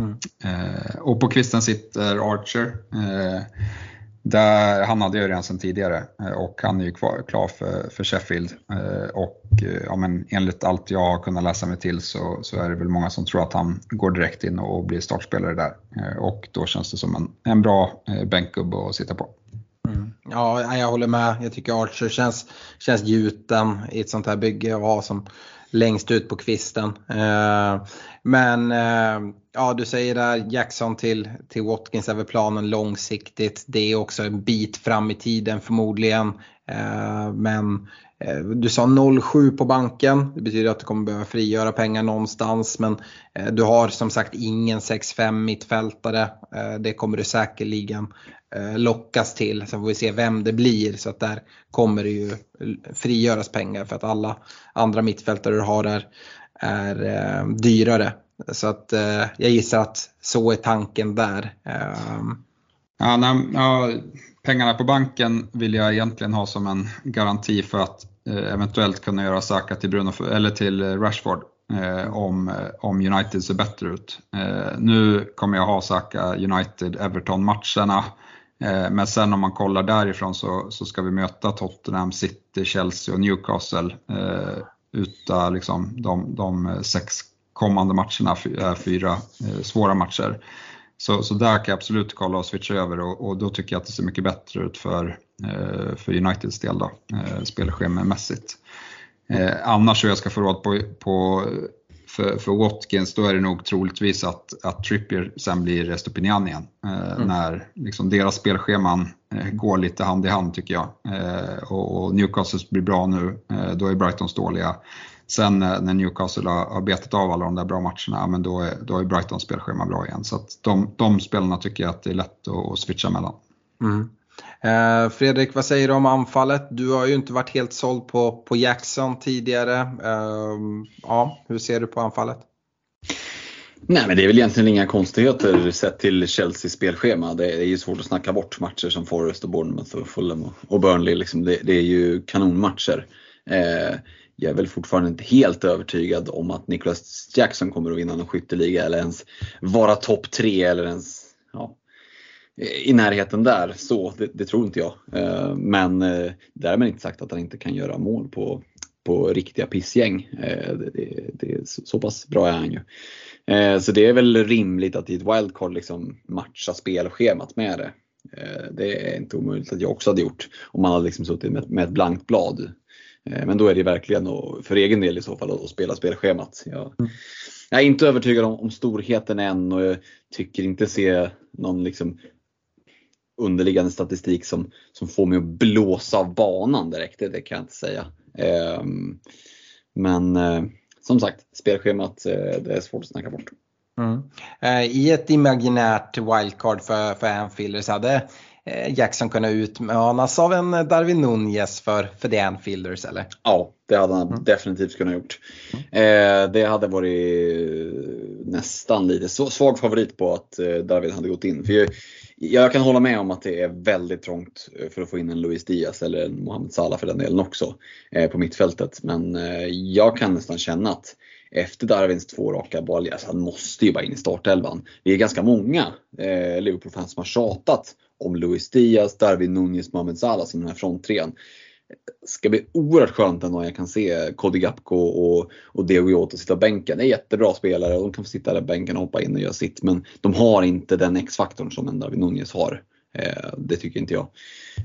Mm. Eh, och på kvisten sitter Archer. Eh, där, han hade ju redan sedan tidigare eh, och han är ju kvar, klar för, för Sheffield. Eh, och eh, ja, men enligt allt jag har kunnat läsa mig till så, så är det väl många som tror att han går direkt in och blir startspelare där. Eh, och då känns det som en, en bra bänkgubbe att sitta på. Mm. Ja, jag håller med. Jag tycker Archer känns, känns gjuten i ett sånt här bygge att ha som längst ut på kvisten. Men ja, du säger där Jackson till, till Watkins är väl planen långsiktigt. Det är också en bit fram i tiden förmodligen. Eh, men eh, du sa 0,7 på banken. Det betyder att du kommer behöva frigöra pengar någonstans. Men eh, du har som sagt ingen 6-5 mittfältare. Eh, det kommer du säkerligen eh, lockas till. Sen får vi se vem det blir. Så att där kommer det ju frigöras pengar för att alla andra mittfältare du har där är eh, dyrare. Så att eh, jag gissar att så är tanken där. Um... Ja, nej, ja, pengarna på banken vill jag egentligen ha som en garanti för att eh, eventuellt kunna göra Saka till, Bruno, eller till Rashford eh, om, om United ser bättre ut. Eh, nu kommer jag ha Saka United-Everton-matcherna. Eh, men sen om man kollar därifrån så, så ska vi möta Tottenham, City, Chelsea och Newcastle. Eh, Utan liksom de, de eh, sex kommande matcherna är fyra eh, svåra matcher. Så, så där kan jag absolut kolla och switcha över och, och då tycker jag att det ser mycket bättre ut för, eh, för Uniteds del då, eh, spelschemamässigt. Annars om jag ska få råd på, på för, för Watkins då är det nog troligtvis att, att Trippier sen blir Estopinian igen. mm. När liksom deras spelscheman går lite hand i hand tycker jag. och, och Newcastle blir bra nu, då är Brightons dåliga Sen när Newcastle har, betat av alla de där bra matcherna, men då är, då är Brightons spelschema bra igen. Så att de, de spelarna tycker jag att det är lätt att, att switcha mellan. Mm. Eh, Fredrik, vad säger du om anfallet? Du har ju inte varit helt såld på, på Jackson tidigare. Eh, ja, hur ser du på anfallet? Nej men det är väl egentligen inga konstigheter sett till Chelseas spelschema. Det är ju svårt att snacka bort matcher som Forest och Bournemouth och Fulham och Burnley. Liksom. Det, det, är ju kanonmatcher. Eh, jag är väl fortfarande inte helt övertygad om att Nicholas Jackson kommer att vinna någon skytteliga eller ens vara topp tre eller ens ja, i närheten där. Så det, det tror inte jag. Eh, men eh, därmed inte sagt att han inte kan göra mål på, på riktiga pissgäng. Eh, det, det, det, så pass bra är han ju. Så det är väl rimligt att i ett wildcard liksom matcha spelschemat med det. Det är inte omöjligt att jag också hade gjort om man hade liksom suttit med, med ett blankt blad. Men då är det verkligen för egen del i så fall att spela spelschemat. Jag, mm. jag är inte övertygad om, om storheten än och jag tycker inte se någon liksom underliggande statistik som, som får mig att blåsa av banan direkt, det, det kan jag inte säga. Eh, men eh, som sagt, spelschemat eh, det är svårt att snacka bort. Mm. Eh, I ett imaginärt wildcard för, för Anfield så hade eh, Jackson kunnat utmanas av en Darwin Nunez för, för The Anfielders eller? Ja, det hade han mm. definitivt kunnat gjort. Eh, det hade varit nästan lite svag favorit på att eh, Darwin hade gått in. För jag, jag kan hålla med om att det är väldigt trångt eh, för att få in en Luis Diaz eller en Mohamed Salah för den delen också eh, på mittfältet. Men eh, jag kan nästan känna att efter Darwins två raka alltså han måste ju bara in i startelvan. Vi är ganska många eh, Liverpool-fans som har tjatat om Luis Diaz, Darwin Nunez, Mohamed Salah som den här fronttrean ska bli oerhört skönt ändå när jag kan se Cody Gapko och, och Diego Jota sitta bänken. Det är jättebra spelare och de kan få sitta där bänken och hoppa in och göra sitt. Men de har inte den X-faktorn som en Darwin Nunez har. Eh, det tycker inte jag.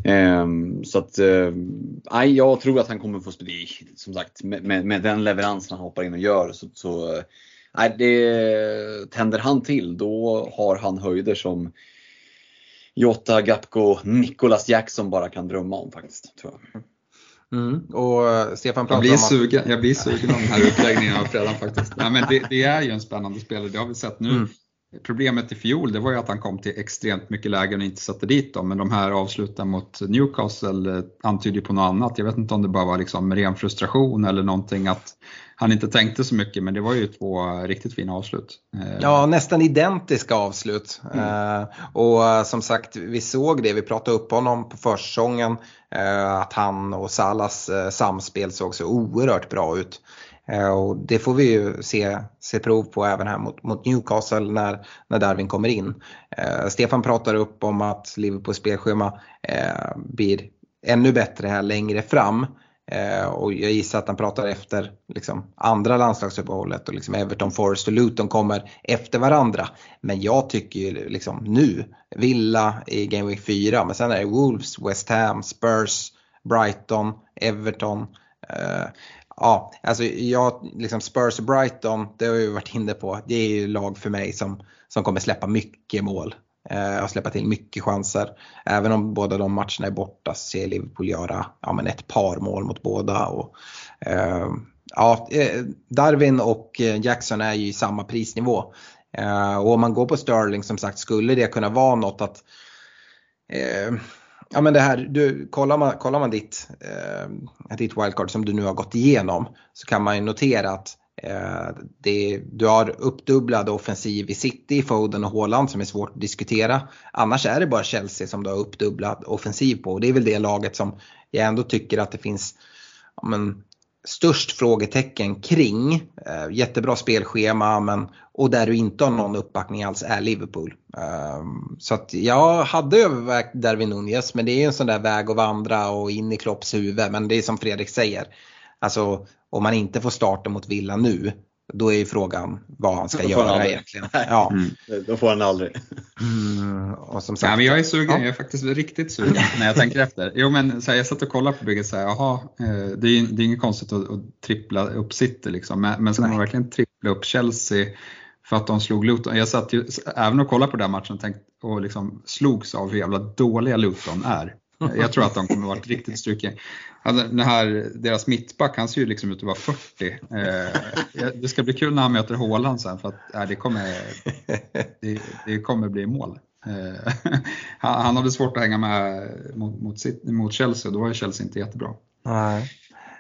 Eh, så att, eh, jag tror att han kommer få spela, som sagt, med, med, med, den leveransen han hoppar in och gör så, så eh, det tänder han till då har han höjder som Jota, Gapko, Nicholas Jackson bara kan drömma om faktiskt. Tror jag. Mm. Och eh, Stefan jag, blir om sugen, jag blir sugen av den här utläggningen av Fredan faktiskt. Nej, men det, det, är ju en spännande spelare, det har vi sett nu. Mm. Problemet i fjol det var ju att han kom till extremt mycket lägen och inte satte dit dem. Men de här avsluten mot Newcastle eh, antyder på något annat. Jag vet inte om det bara var liksom ren frustration eller någonting att han inte tänkte så mycket. Men det var ju två riktigt fina avslut. Eh, ja, nästan identiska avslut. Mm. Uh, och som sagt, vi såg det, vi pratade upp honom på försäsongen. Att han och Salas samspel såg så oerhört bra ut. Eh, och det får vi ju se, se prov på även här mot, mot Newcastle när, när Darwin kommer in. Eh, Stefan pratar upp om att Liverpools spelschema eh, blir ännu bättre här längre fram. Eh, och jag gissar att han pratar efter liksom, andra landslagsuppehållet och liksom Everton, Forest och Luton kommer efter varandra. Men jag tycker ju liksom nu, Villa i Game Week 4, men sen är det Wolves, West Ham, Spurs, Brighton, Everton. Eh, ja, alltså jag, liksom Spurs och Brighton, det har vi varit inne på, det är ju lag för mig som, som kommer släppa mycket mål eh, och släppa till mycket chanser. Även om båda de matcherna är borta så ser Liverpool göra ja, men ett par mål mot båda. Och, eh, ja, eh, Darwin och eh, Jackson är ju i samma prisnivå. Eh, och om man går på Sterling som sagt skulle det kunna vara något att eh, Ja men det här, du, kollar, man, kollar man ditt, eh, ditt wildcard som du nu har gått igenom så kan man ju notera att eh, det, du har uppdubblad offensiv i City, Foden och Haaland som är svårt att diskutera. Annars är det bara Chelsea som du har uppdubblad offensiv på och det är väl det laget som jag ändå tycker att det finns ja, men, störst frågetecken kring. Eh, jättebra spelschema men, och där du inte har någon uppbackning alls är Liverpool. Eh, så att jag hade övervägt Darwin Nunez men det är ju en sån där väg att vandra och in i Klopps huvud. Men det är som Fredrik säger. Alltså om man inte får starta mot Villa nu då är ju frågan vad han ska göra egentligen. Ja. Mm. Då får han aldrig. Mm, och som sagt, ja, men jag är sugen, ja. jag är faktiskt riktigt sugen när jag tänker efter. Jo men så här, jag satt och kollade på bygget och sa, jaha, eh, det är, det är inget konstigt att, att trippla upp City liksom. Men, men ska Nej. man verkligen trippla upp Chelsea för att de slog Luton? Jag satt ju även och kollade på den matchen och, tänkte, och liksom slogs av hur jävla dåliga Luton är. Jag tror att de kommer vara riktigt strukiga. Alltså, den här, deras mittback, han ser ju liksom ut att vara 40. Eh, det ska bli kul när han möter Haaland sen för att eh, det, kommer, det, det kommer bli mål. Eh, han hade svårt att hänga med mot, mot, mot Chelsea och då var ju Chelsea inte jättebra. Nej.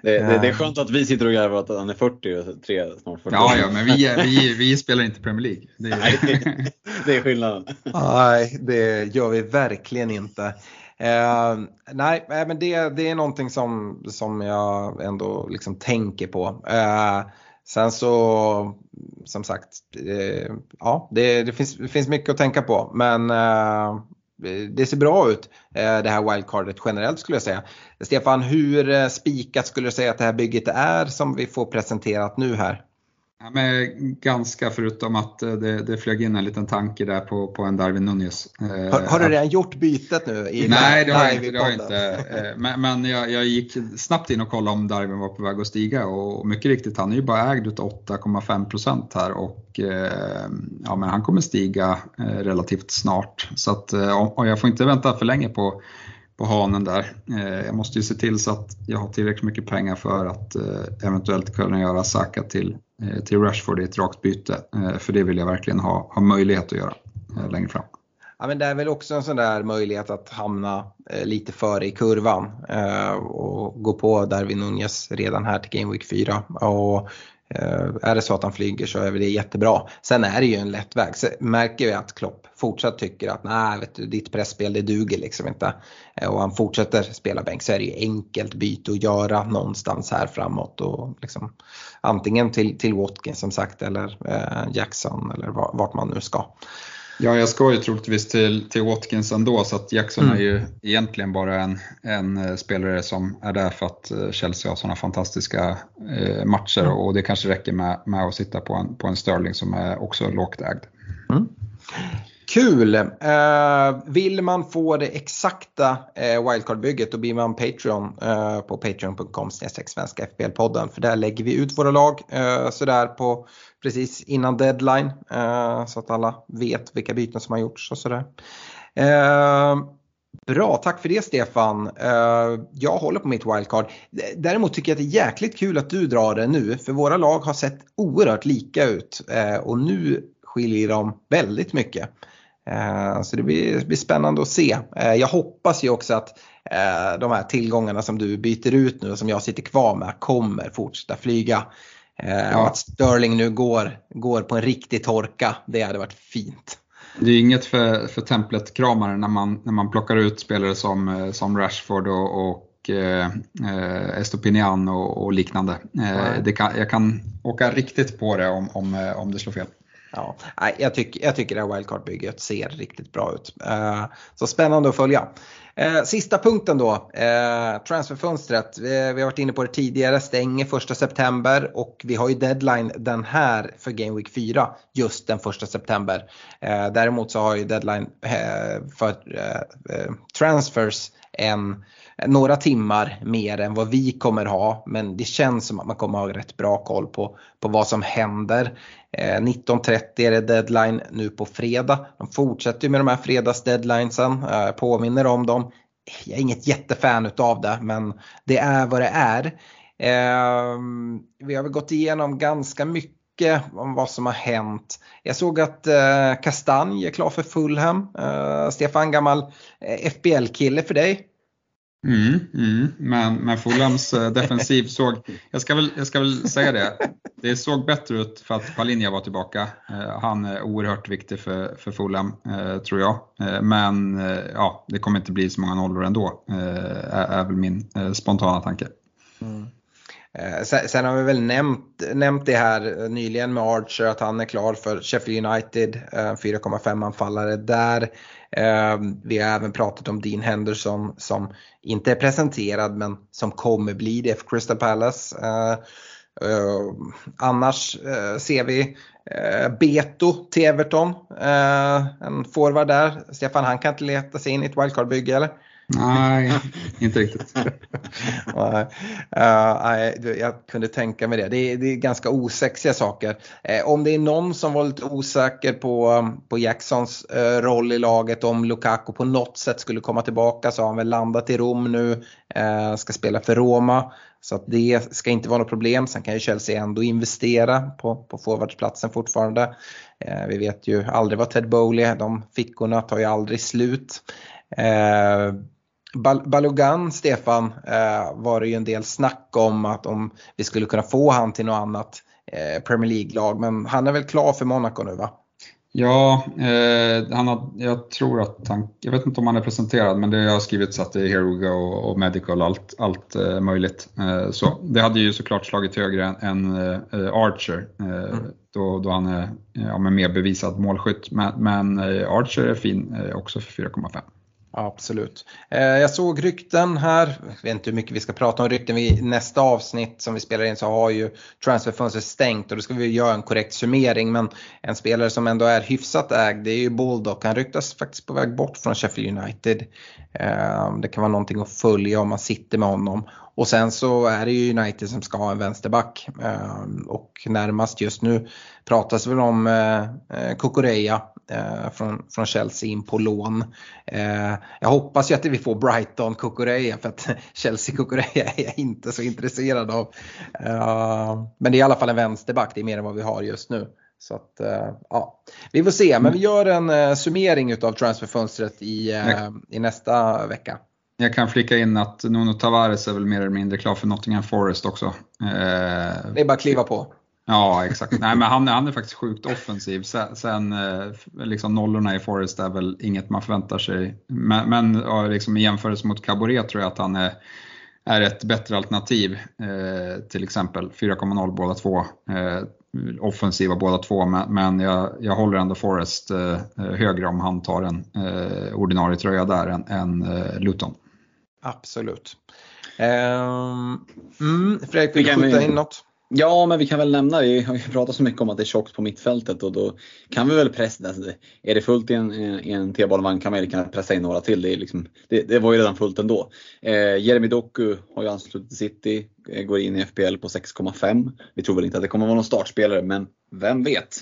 Det, det, det, är skönt att vi sitter och garvar att han är 40 och tre, snart 40. Ja, ja men vi, vi, vi spelar inte Premier League. Det är, Nej, det är skillnaden. Nej, det gör vi verkligen inte. Eh, nej, men det, det är någonting som, som jag ändå liksom tänker på. Eh, sen så, som sagt, eh, ja, det, det, finns, det finns mycket att tänka på. Men eh, det ser bra ut eh, det här wildcardet generellt skulle jag säga. Stefan, hur eh, spikat skulle du säga att det här bygget är som vi får presenterat nu här? Ja, men ganska förutom att eh, det, det flög in en liten tanke där på, på en Darwin Nunez. Har, har du redan gjort bytet nu? I Nej, det har jag inte. Det har inte. Men, men jag, jag, gick snabbt in och kollade om Darwin var på väg att stiga och mycket riktigt, han är ju bara ägd utav 8,5% här och ja, men han kommer stiga relativt snart. Så att, och jag får inte vänta för länge på på hanen där. Jag måste ju se till så att jag har tillräckligt mycket pengar för att eventuellt kunna göra Saka till Eh, Eh, till Rashford i ett rakt byte. Eh, för det vill jag verkligen ha, ha möjlighet att göra eh, längre fram. Ja, men det är väl också en sån där möjlighet att hamna lite före i kurvan och gå på Darwin Nunez redan här till Game Week 4. Och Eh, är det så att han flyger så är det jättebra. Sen är det ju en lätt väg. Så märker vi att Klopp fortsatt tycker att nej, vet du, ditt pressspel det duger liksom inte. Eh, och han fortsätter spela bänk så är det ju enkelt byte att göra någonstans här framåt. Och liksom, antingen till, till Watkins som sagt eller eh, Jackson eller vart man nu ska. Ja, jag ska ju troligtvis till, till Watkins ändå så att Jackson mm. är ju egentligen bara en, en eh, spelare som är där för att eh, Chelsea har sådana fantastiska eh, matcher mm. och det kanske räcker med, med att sitta på en, på en Sterling som är också lågt ägd. Mm. Kul! Eh, vill man få det exakta eh, wildcard-bygget då blir man Patreon eh, på patreon.com svenska FBL-podden. För där lägger vi ut våra lag eh, sådär på precis innan deadline eh, så att alla vet vilka byten som har gjorts och sådär. Eh, bra, tack för det Stefan. Eh, jag håller på mitt wildcard. Däremot tycker jag att det är jäkligt kul att du drar det nu för våra lag har sett oerhört lika ut eh, och nu skiljer de väldigt mycket. Eh, så det blir, blir spännande att se. Jag hoppas ju också att de här tillgångarna som du byter ut nu och som jag sitter kvar med kommer fortsätta flyga. Ja. Och att Sterling nu går, går på en riktig torka, det hade varit fint. Det är inget för, för templet-kramare när man, när man plockar ut spelare som, som Rashford och, och eh, Estopinian och, och liknande. Eh, kan, jag kan åka riktigt på det om, om, om det slår fel. Ja, jag, tycker, jag tycker det här wildcard-bygget ser riktigt bra ut. Eh, så spännande att följa. Eh, sista punkten då, eh, transferfönstret. Vi har varit inne på det tidigare, stänger 1 september och vi har ju deadline den här för Game Week 4 just den 1 september. Eh, däremot så har ju deadline eh, för eh, transfers en några timmar mer än vad vi kommer ha. Men det känns som att man kommer ha rätt bra koll på, på vad som händer. Eh, 19.30 är det deadline nu på fredag. De fortsätter med de här fredagsdeadlinesen, eh, påminner om dem. Jag är inget jättefan utav det men det är vad det är. Eh, vi har väl gått igenom ganska mycket om vad som har hänt. Jag såg att eh, Kastanj är klar för Fulham. Eh, Stefan, gammal FBL-kille för dig. Mm, mm. Men, men Fulhams eh, defensiv såg, jag ska, väl, jag ska väl säga det, det såg bättre ut för att Palinja var tillbaka. Eh, han är oerhört viktig för, för Fulham, eh, tror jag. Men ja, det kommer inte bli så många nollor ändå, är, är väl min spontana tanke. Mm. Sen har vi väl nämnt, nämnt det här nyligen med Archer att han är klar för Sheffield United, 4,5 anfallare där. Ehm, vi har även pratat om Dean Henderson som inte är presenterad men som kommer bli det för Crystal Palace. Ehm, eh, annars eh, ser vi eh, Beto till Everton, ehm, en forward där. Stefan, han kan inte leta sig in i ett wildcard-bygge eller? Nej, inte riktigt. nej, uh, nej, jag kunde tänka mig det. Det är, det är ganska osexiga saker. Eh, om det är någon som var lite osäker på, på Jacksons eh, roll i laget, om Lukaku på något sätt skulle komma tillbaka så har han väl landat i Rom nu, eh, ska spela för Roma. Så det ska inte vara något problem. Sen kan ju Chelsea ändå investera på, på forwardsplatsen fortfarande. Eh, vi vet ju aldrig vad Ted Bowley, de fickorna tar ju aldrig slut. Eh, Balogan, Stefan, eh, var det ju en del snack om att om vi skulle kunna få han till något annat eh, Premier League-lag. Men han är väl klar för Monaco nu va? Ja, eh, han har, jag tror att han, jag vet inte om han är presenterad men det har skrivits att det är Here We Go och, och Medical allt, allt eh, möjligt. Eh, så det hade ju såklart slagit högre än, än eh, Archer mm. då, då han är ja, mer bevisad målskytt. Men, men Archer är fin också för 4,5. Absolut. Eh, jag såg rykten här, jag vet inte hur mycket vi ska prata om rykten, i nästa avsnitt som vi spelar in så har ju transferfönstret stängt och då ska vi göra en korrekt summering men en spelare som ändå är hyfsat ägd det är ju Bulldog. Han ryktas faktiskt på väg bort från Sheffield United. Eh, det kan vara någonting att följa om man sitter med honom. Och sen så är det ju United som ska ha en vänsterback eh, och närmast just nu pratas väl om Kukureya eh, från, från Chelsea in på lån. Eh, jag hoppas ju att vi får Brighton Kukureya för att Chelsea Kukureya är jag inte så intresserad av. Eh, men det är i alla fall en vänsterback, det är mer än vad vi har just nu. Så att, eh, ja, vi får se, men vi gör en eh, summering utav transferfönstret i, eh, i nästa vecka. Jag kan flika in att Nuno Tavares är väl mer eller mindre klar för Nottingham Forest också. Det är bara att kliva på. Ja, exakt. Nej, men han, han är faktiskt sjukt offensiv. Sen, sen eh, liksom nollorna i Forest är väl inget man förväntar sig. Men, men liksom i jämförelse mot Caboret tror jag att han är, är ett bättre alternativ. Eh, till exempel 4,0 båda två. Eh, offensiva båda två, men, men jag, jag håller ändå Forest eh, högre om han tar en eh, ordinarie tröja där än, än eh, Luton. Absolut. Um, mm, Fredrik, vill du skjuta in något? Ja, men vi kan väl nämna, vi har ju pratat så mycket om att det är tjockt på mittfältet och då kan vi väl pressa, alltså, är det fullt i en, i en T-banevagn kan man lika pressa in några till. Det, är liksom, det, det var ju redan fullt ändå. Eh, Jeremy Doku har ju anslutit till City, eh, går in i FPL på 6,5. Vi tror väl inte att det kommer vara någon startspelare, men vem vet?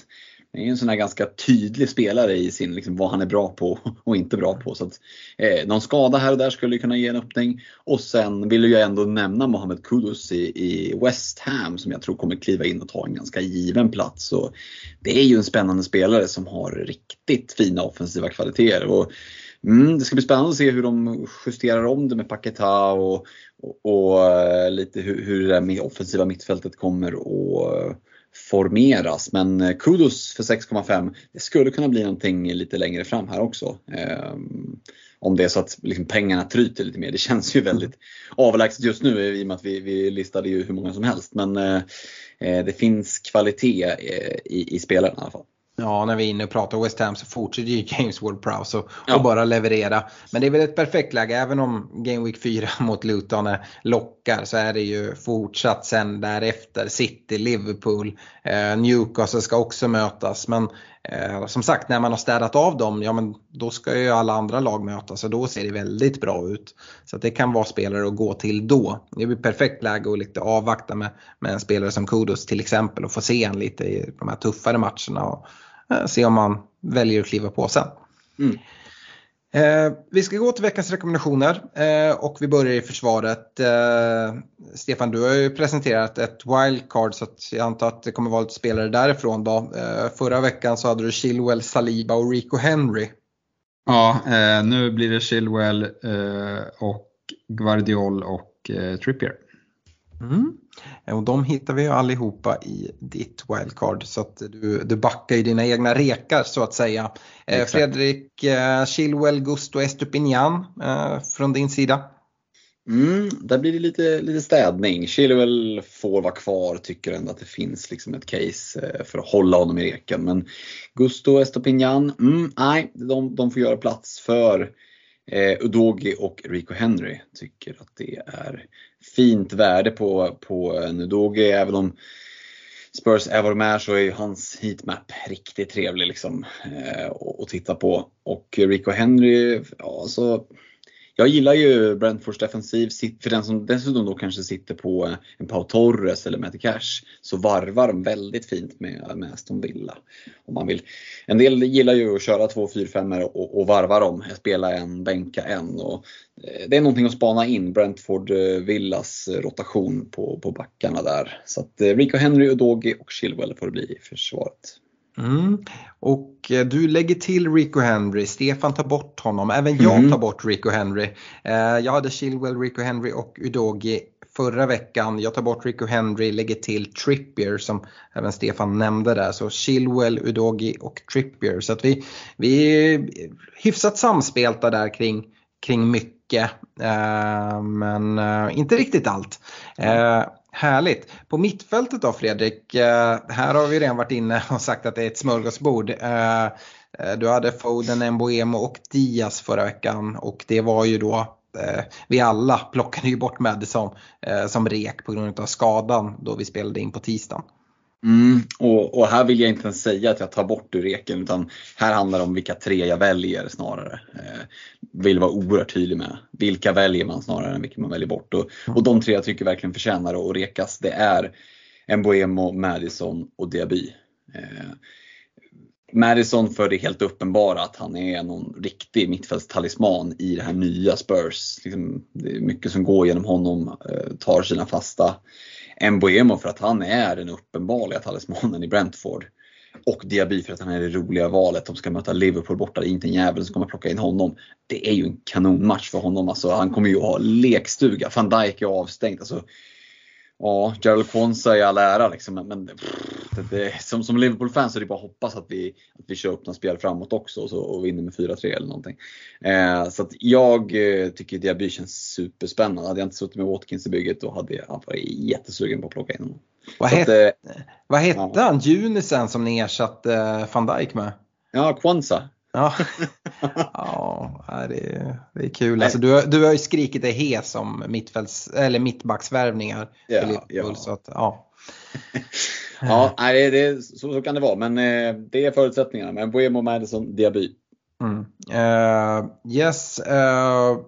Är en sån här ganska tydlig spelare i sin, liksom, vad han är bra på och inte bra på. Så att, eh, någon skada här och där skulle kunna ge en öppning. Och sen vill jag ändå nämna Mohamed Kudus i, i West Ham som jag tror kommer kliva in och ta en ganska given plats. Och det är ju en spännande spelare som har riktigt fina offensiva kvaliteter. Och, mm, det ska bli spännande att se hur de justerar om det med Paketa och, och, och eh, lite hur, hur det där med offensiva mittfältet kommer att formeras. Men eh, kudos för 6,5. Det skulle kunna bli någonting lite längre fram här också. Eh, om det är så att liksom pengarna tryter lite mer. Det känns ju väldigt avlägset just nu i och med att vi, vi listade ju hur många som helst. Men eh, eh det finns kvalitet eh, i, i spelaren i alla fall. Ja, när vi är inne och pratar West Ham så fortsätter ju James Ward-Prowse och, ja. och, bara leverera. Men det är väl ett perfekt läge, även om Game Week 4 mot Luton lockar så är det ju fortsatt sen därefter. City, Liverpool, eh, Newcastle ska också mötas. Men eh, som sagt, när man har städat av dem, ja men då ska ju alla andra lag mötas och då ser det väldigt bra ut. Så det kan vara spelare att gå till då. Det blir perfekt läge att lite avvakta med, med en spelare som Kudos till exempel och få se en lite i de här tuffare matcherna. Och, Eh, se om man väljer att kliva på sen. Mm. Eh, vi ska gå till veckans rekommendationer eh, och vi börjar i försvaret. Eh, Stefan, du har ju presenterat ett wildcard så jag antar att det kommer vara lite spelare därifrån. Då. Eh, förra veckan så hade du Chilwell, Saliba och Rico Henry. Ja, eh, nu blir det Chilwell och Guardiol och Trippier. Mm. Och de hittar vi ju allihopa i ditt wildcard så att du, du backar ju dina egna rekar så att säga. Eh, Exakt. Fredrik eh, Chilwell, Gusto Estupinian eh, från din sida? Mm, där blir det lite, lite städning. Chilwell får vara kvar, tycker ändå att det finns liksom ett case för att hålla honom i reken. Men Gusto Estopinian, mm, nej, de, de får göra plats för Eh, Udogi och Rico Henry tycker att det är fint värde på, på eh, en Udogi. Även om Spurs är vad de är så är ju hans heatmap riktigt trevlig liksom, eh, att titta på. Och Rico Henry, ja, alltså, jag gillar ju Brentfords defensiv, för den som dessutom då kanske sitter på eh, en Pau Torres eller Matty Cash, så varvar de väldigt fint med, med Aston Villa. Om man vill. En del gillar ju att köra två 4-5 och, och varva dem, spela en, bänka en. Och eh, det är någonting att spana in, Brentford eh, Villas rotation på, på backarna där. Så att Rico Henry, Udogi och Chilwell får det bli i försvaret. Mm. Och eh, du lägger till Rico Henry, Stefan tar bort honom, även jag mm. tar bort Rico Henry. Eh, jag hade Chilwell, Rico Henry och Udogi förra veckan. Jag tar bort Rico Henry, lägger till Trippier som även Stefan nämnde där. Så Chilwell, Udogi och Trippier. Så att vi, vi är hyfsat samspelta där kring, kring mycket. Eh, men inte riktigt allt. Härligt. På mittfältet då Fredrik, eh, här har vi redan varit inne och sagt att det är ett smörgåsbord. Eh, eh, du hade Foden, Mboemo och Diaz förra veckan och det var ju då vi alla plockade ju bort Madison som rek på grund av skadan då vi spelade in på tisdagen. Mm, och, och, här vill jag inte ens säga att jag tar bort ur reken utan här handlar det om vilka tre jag väljer snarare. Eh, vill vara oerhört tydlig med. Vilka väljer man snarare än vilka man väljer bort. Och, och de tre jag tycker verkligen förtjänar att rekas det är Mboemo, Madison och Diaby. Eh, Madison för det helt uppenbara att han är någon riktig mittfältstalisman i det här nya Spurs. Liksom, det är mycket som går genom honom, eh, tar sina fasta Mbuemo för att han är den uppenbarliga talismanen i Brentford. Och Diaby för att han är det roliga valet. De ska möta Liverpool borta, det är inte en jävel som kommer plocka in honom. Det är ju en kanonmatch för honom. Alltså, han kommer ju ha lekstuga. Van Dijk är avstängd. Alltså, Ja, Gerald Kwanza i all ära liksom, men pff, det, som, som Liverpool-fan så är det bara att hoppas att vi, att vi kör upp några spel framåt också och, så, och vinner med 4-3 eller någonting. Eh, så att jag eh, tycker Diaby känns superspännande. Hade jag inte suttit med Watkins i bygget då hade jag varit jättesugen på att plocka in honom. Vad, het, att, eh, vad hette ja. han, Junisen som ni ersatte eh, van Dijk med? Ja, Kwanza. Ja, ja det, är, det är kul. Alltså, du, du har ju skrikit dig hes om mittfälts, eller mittbacksvärvningar. Ja, ja. Så att, ja. ja nej, det, så, så, kan det vara. Men eh, det är förutsättningarna. Men Boemo, Madison, Diaby. Mm. Uh, yes. Uh,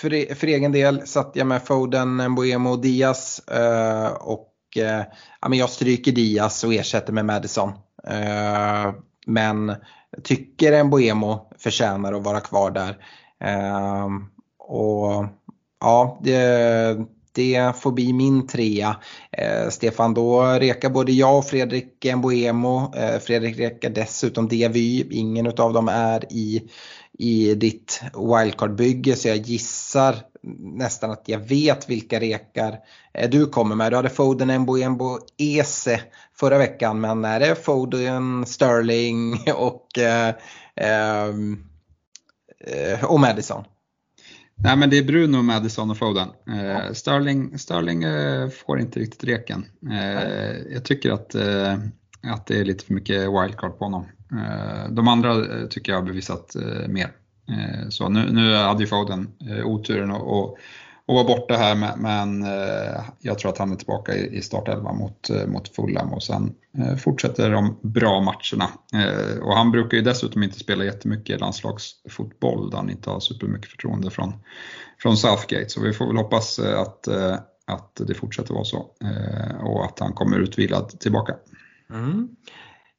för, för egen del satt jag med Foden, Boemo och Diaz. Uh, och ja, men jag stryker Diaz och ersätter med Madison men tycker en Boemo förtjänar att vara kvar där. Eh, och ja, det, det får bli min trea. Eh, Stefan, då rekar både jag och Fredrik Mboemo. Eh, Fredrik rekar dessutom DVY, Ingen av dem är i, i ditt wildcard-bygge så jag gissar nästan att jag vet vilka rekar eh, du kommer med. Du hade Foden, Embo, Ese förra veckan men är det Foden, Sterling och, eh, ehm, eh, och Madison? Nej men det är Bruno, Madison och Foden. Eh, Sterling, Sterling eh, får inte riktigt reken. Eh, jag tycker att, att det är lite för mycket wildcard på honom. de andra tycker jag har bevisat mer. Eh, så nu, nu hade ju Foden eh, oturen att vara borta här men eh, jag tror att han är tillbaka i startelva mot, mot Fulham och sen fortsätter de bra matcherna. Och han brukar ju dessutom inte spela jättemycket landslagsfotboll där han inte har supermycket förtroende från, från Southgate så vi får väl hoppas att, att det fortsätter vara så och att han kommer utvilad tillbaka. Mm.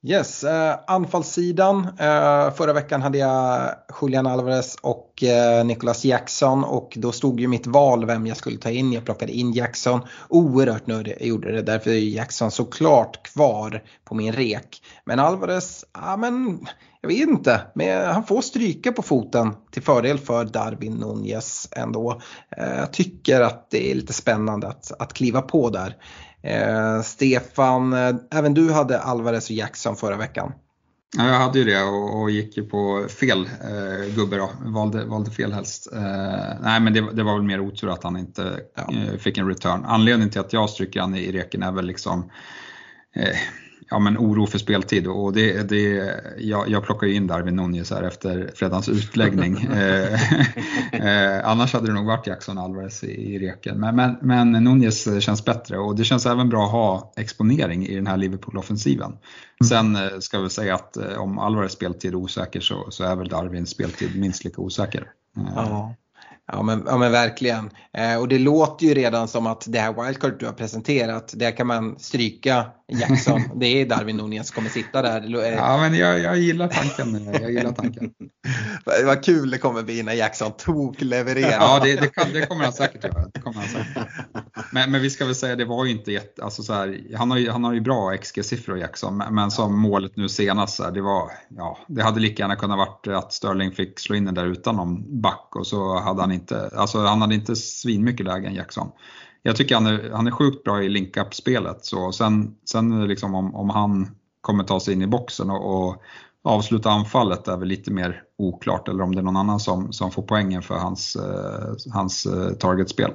Yes, eh, anfallssidan. Eh, förra veckan hade jag Julian Alvarez och eh, Nicholas Jackson och då stod ju mitt val vem jag skulle ta in. Jag plockade in Jackson. Oerhört nöjd jag gjorde det. Därför är Jackson såklart kvar på min rek. Men Alvarez, ja men jag vet inte. Men han får stryka på foten till fördel för Darwin Nunez ändå. Eh, jag tycker att det är lite spännande att, att kliva på där. Eh, Stefan, eh, även du hade Alvarez och Jackson förra veckan. Ja, jag hade ju det och, och gick ju på fel eh, gubbe då, valde, valde fel helst. Eh, nej men det, det, var väl mer otur att han inte ja. eh, fick en return. Anledningen till att jag stryker han i reken är väl liksom eh, ja, men oro för speltid och det, det, jag, jag plockar ju in Darwin Nunez här efter fredagens utläggning. eh, eh, annars hade det nog varit Jackson Alvarez i, i reken. Men, men, men Nunez känns bättre och det känns även bra att ha exponering i den här Liverpool-offensiven. Sen eh, ska vi säga att om Alvarez speltid är osäker så, så är väl Darwins speltid minst lika osäker. Ja. Ja men, ja men verkligen. Eh, och det låter ju redan som att det här wildcard du har presenterat, där kan man stryka Jackson. det är Darwin Nunez som kommer sitta där. Ja men jag, jag gillar tanken. Jag gillar tanken. Vad kul det kommer bli när Jackson tok-levererar. ja det, det, kan, det, kommer han säkert göra. Det kommer han säkert. Men, men vi ska väl säga det var ju inte jätte, alltså så här, han, har ju, han har ju bra XG-siffror Jackson, men som målet nu senast, det var, ja, det hade lika gärna kunnat varit att Sterling fick slå in den där utan någon back och så hade han inte, alltså han hade inte svinmycket lägen Jackson. Jag tycker han är, han är sjukt bra i link-up-spelet. Så sen, sen liksom om, om han kommer ta sig in i boxen och, och avsluta anfallet är väl lite mer oklart eller om det är någon annan som, som får poängen för hans, eh, hans eh, targetspel.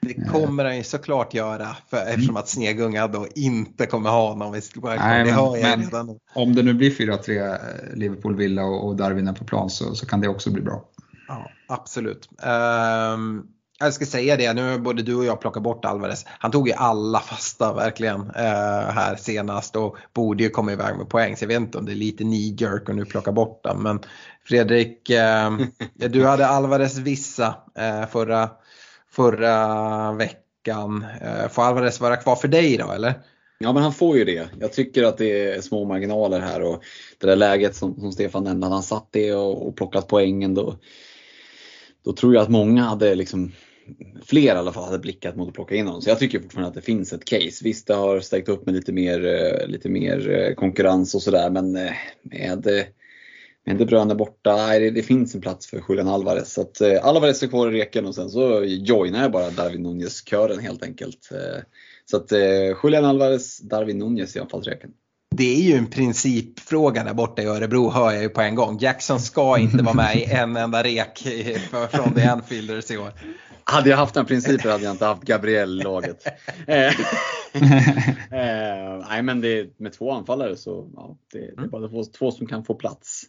Det kommer han ju såklart göra för, mm. eftersom att Snegunga då inte kommer ha honom i Nej, det hör jag redan. Om det nu blir 4-3 eh, Liverpool Villa och, och Darwin är på plan så, så kan det också bli bra. Ja, absolut. Um, jag ska säga det, nu har både du och jag plockat bort Alvarez. Han tog ju alla fasta verkligen uh, här senast och borde ju komma iväg med poäng. Så jag vet inte om det är lite knee jerk och nu plocka bort den. Men Fredrik, uh, du hade Alvarez vissa uh, förra, förra veckan. får Alvarez vara kvar för dig då eller? Ja men han får ju det. Jag tycker att det är små marginaler här och det där läget som, som Stefan nämnde, han satt det och, och plockat poängen då då tror jag att många hade liksom fler i alla fall hade blickat mot att plocka in honom. Så jag tycker fortfarande att det finns ett case. Visst, det har stärkt upp med lite mer, eh, lite mer eh, konkurrens och sådär, men eh, med, med De Bruyne borta, nej, det, det, finns en plats för Julian Alvarez. Så att, Alvarez är kvar i reken och sen så joinar jag bara Darwin Nunez-kören helt enkelt. Så att Julian Alvarez, Darwin Nunez i anfallsreken det är ju en principfråga där borta i Örebro hör jag ju på en gång. Jackson ska inte vara med i en enda rek från The Anfielders i år. Hade jag haft den principen hade jag inte haft Gabriel i laget. Eh, eh, nej men det, med två anfallare så ja, det, det är bara två, två som kan få plats.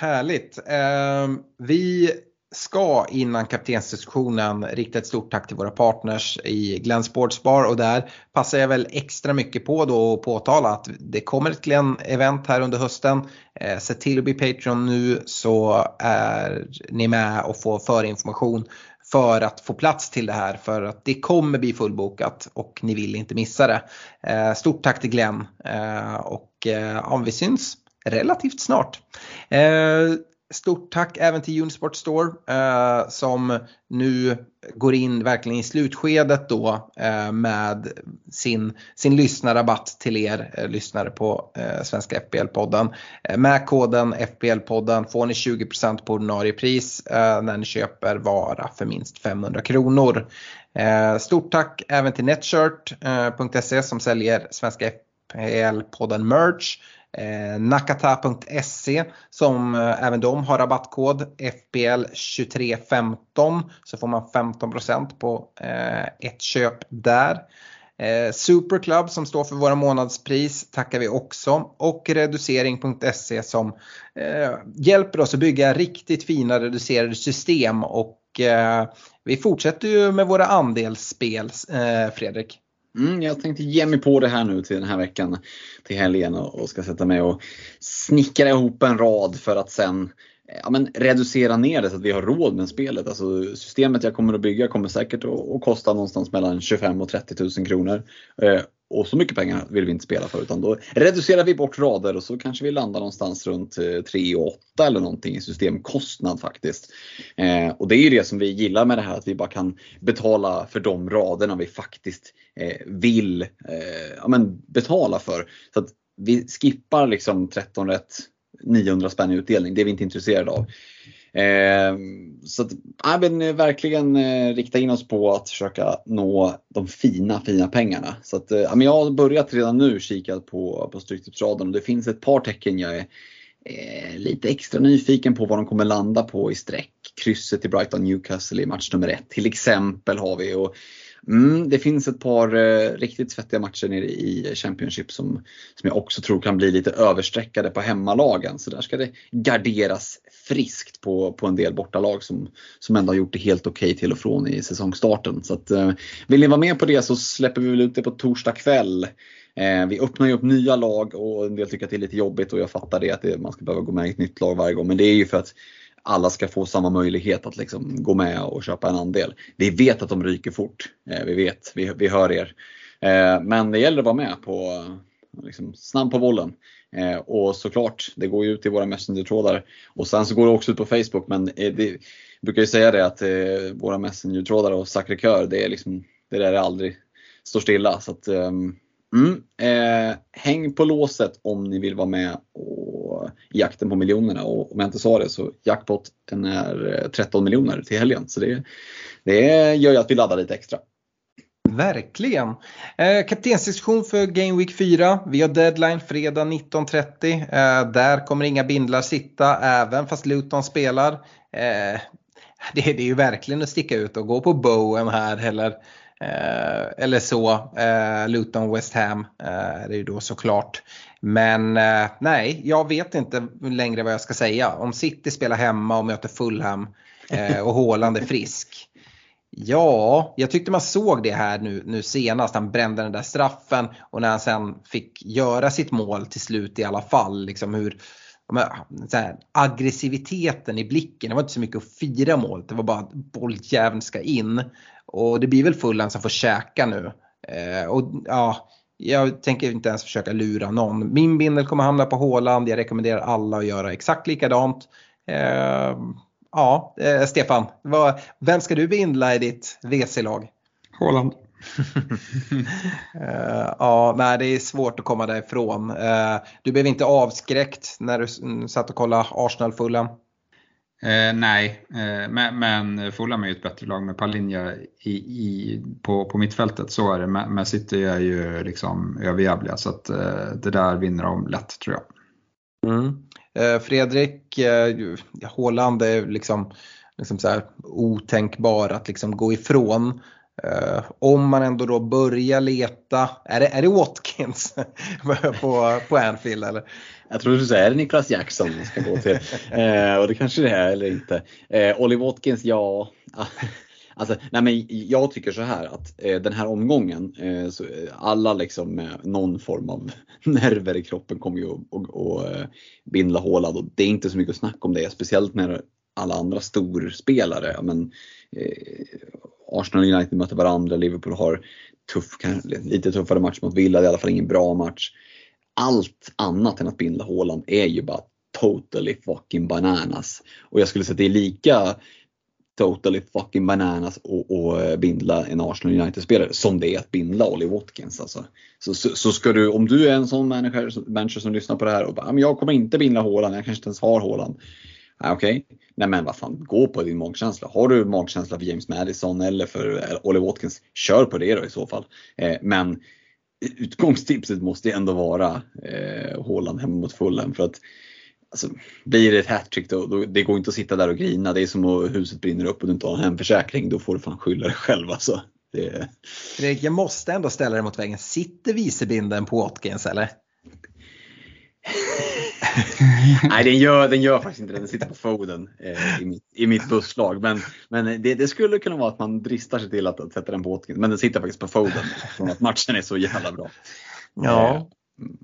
Härligt. Eh, vi ska innan kaptensdiskussionen rikta ett stort tack till våra partners i Glenn Sportsbar och där passar jag väl extra mycket på då att påtala att det kommer ett Glenn-event här under hösten. Eh, se till att bli Patreon nu så är ni med och får förinformation för att få plats till det här för att det kommer bli fullbokat och ni vill inte missa det. Eh, stort tack till Glenn eh, och eh, om vi syns relativt snart. Eh, Stort tack även till Unisport Store eh, som nu går in verkligen i slutskedet då eh, med sin, sin lyssnarrabatt till er eh, lyssnare på eh, Svenska FBL-podden. Eh, med koden FBL-podden får ni 20% på ordinarie pris eh, när ni köper vara för minst 500 kronor. Eh, stort tack även till Netshirt.se eh, som säljer Svenska FBL-podden merch eh, Nakata.se som eh, även de har rabattkod FBL2315 så får man 15% på eh, ett köp där. Eh, Superclub som står för våra månadspris tackar vi också och reducering.se som eh, hjälper oss att bygga riktigt fina reducerade system och eh, vi fortsätter ju med våra andelsspel eh, Fredrik. Mm, jag tänkte ge mig på det här nu till den här veckan, till helgen och, ska sätta mig och snickra ihop en rad för att sen eh, ja, men reducera ner det så att vi har råd med spelet. Alltså, systemet jag kommer att bygga kommer säkert att, att kosta någonstans mellan 25 och 30 000 kronor. Eh, och så mycket pengar vill vi inte spela för utan då reducerar vi bort rader och så kanske vi landar någonstans runt eh, 3 och 8 eller någonting i systemkostnad faktiskt. Eh, och det är ju det som vi gillar med det här att vi bara kan betala för de raderna vi faktiskt eh, vill eh, ja, men betala för. Så att vi skippar liksom 13 rätt 900 spänn i utdelning, det är vi inte intresserade av. Eh, så att, jag vill eh, verkligen eh, rikta in oss på att försöka nå de fina, fina pengarna. Så att, eh, men jag har börjat redan nu kika på, på Stryktipsraden och det finns ett par tecken jag är eh, lite extra nyfiken på vad de kommer landa på i streck. Krysset i Brighton Newcastle i match nummer ett till exempel har vi. Och Mm, det finns ett par eh, riktigt svettiga matcher nere i Championship som, som jag också tror kan bli lite överstreckade på hemmalagen. Så där ska det garderas friskt på, på en del bortalag som, som ändå har gjort det helt okej okay till och från i säsongstarten. Så att, eh, vill ni vara med på det så släpper vi väl ut det på torsdag kväll. Eh, vi öppnar ju upp nya lag och en del tycker att det är lite jobbigt och jag fattar det att det, man ska behöva gå med i ett nytt lag varje gång. Men det är ju för att alla ska få samma möjlighet att liksom gå med och köpa en andel. Vi vet att de ryker fort. Eh, vi vet, vi, vi hör er. Eh, men det gäller att vara med på liksom, snabb på bollen. Eh, och såklart, det går ju ut i våra Messenger-trådar. Och sen så går det också ut på Facebook. Men det, jag brukar ju säga det att våra Messenger-trådar och Sacré Coeur, det är liksom, det där är aldrig står stilla. Så att, ehm, mm, eh, häng på låset om ni vill vara med och, i jakten på miljonerna. Och om jag inte sa det så jackpot den är eh, 13 miljoner till helgen. Så det, det gör ju att vi laddar lite extra. Verkligen. Eh, kaptensdiskussion för Game Week 4. Vi har deadline fredag 19.30. Eh, där kommer inga bindlar sitta även fast Luton spelar. Eh, det, det, är ju verkligen att sticka ut och gå på Bowen här eller Eh, eller så. Eh, Luton West Ham eh, är ju då såklart. Men eh, nej, jag vet inte längre vad jag ska säga. Om City spelar hemma och möter Fulham eh, och Haaland är frisk. Ja, jag tyckte man såg det här nu, nu senast. Han brände den där straffen och när han sen fick göra sitt mål till slut i alla fall. Liksom hur, här, aggressiviteten i blicken. Det var inte så mycket att fira målet. Det var bara att bolljäveln ska in. Och det blir väl Fulham som får käka nu. Eh, och ja, jag tänker inte ens försöka lura någon. Min bindel kommer hamna på Håland. Jag rekommenderar alla att göra exakt likadant. Eh, ja, eh, Stefan, vad, vem ska du bindla i ditt WC-lag? Håland. uh, ja, nej det är svårt att komma därifrån. Uh, du blev inte avskräckt när du satt och kollade Arsenal-Fulham? Eh, nej, eh, men, men Fulham är ju ett bättre lag med Palinja i, i, på, på mittfältet, så är det. Men, men City är ju liksom överjävliga så att eh, det där vinner de lätt tror jag. Mm. Eh, Fredrik, eh, Håland är liksom, liksom så här otänkbar att liksom gå ifrån. Uh, om man ändå då börjar leta, är det, är det Watkins på, på Anfield eller? Jag tror du säger Niklas Jackson vi ska gå till. uh, och det kanske det är eller inte. Uh, Ollie Watkins, ja. Alltså, nej men jag tycker så här att eh, den här omgången, eh, så alla liksom med någon form av nerver i kroppen kommer ju att eh, bindla Håland och det är inte så mycket att snacka om det. Speciellt när alla andra storspelare, men, Arsenal och United möter varandra, Liverpool har tuff, lite tuffare match mot Villa, det är i alla fall ingen bra match. Allt annat än att binda Haaland är ju bara totally fucking bananas. Och jag skulle säga att det är lika totally fucking bananas och, eh, och bindla en Arsenal United-spelare som det är att bindla Ollie Watkins. Alltså. Så, så, så, ska du, om du är en sån manager, manager som lyssnar på det här och bara, jag kommer inte bindla Haaland, jag kanske inte ens har Haaland. Ah, okej, okay. nej men vad fan, gå på din magkänsla. Har du magkänsla för James Madison eller för eh, Ollie Watkins, kör på det då i så fall. Eh, men utgångstipset måste ändå vara eh, hemma mot Fulham. För att alltså, blir det ett hattrick då, då, det går inte att sitta där och grina. Det är som att huset brinner upp och du inte har en hemförsäkring. Då får du fan skylla dig själv alltså. Det... Fredrik, jag måste ändå ställa dig mot väggen. Sitter vicebinden på Watkins eller? Nej, den gör, den gör faktiskt inte det. Den sitter på Foden eh, i, mitt, i mitt busslag. Men, men det, det, skulle kunna vara att man dristar sig till att, att sätta den på Watkins. Men den sitter faktiskt på Foden. Från att matchen är så jävla bra. Ja.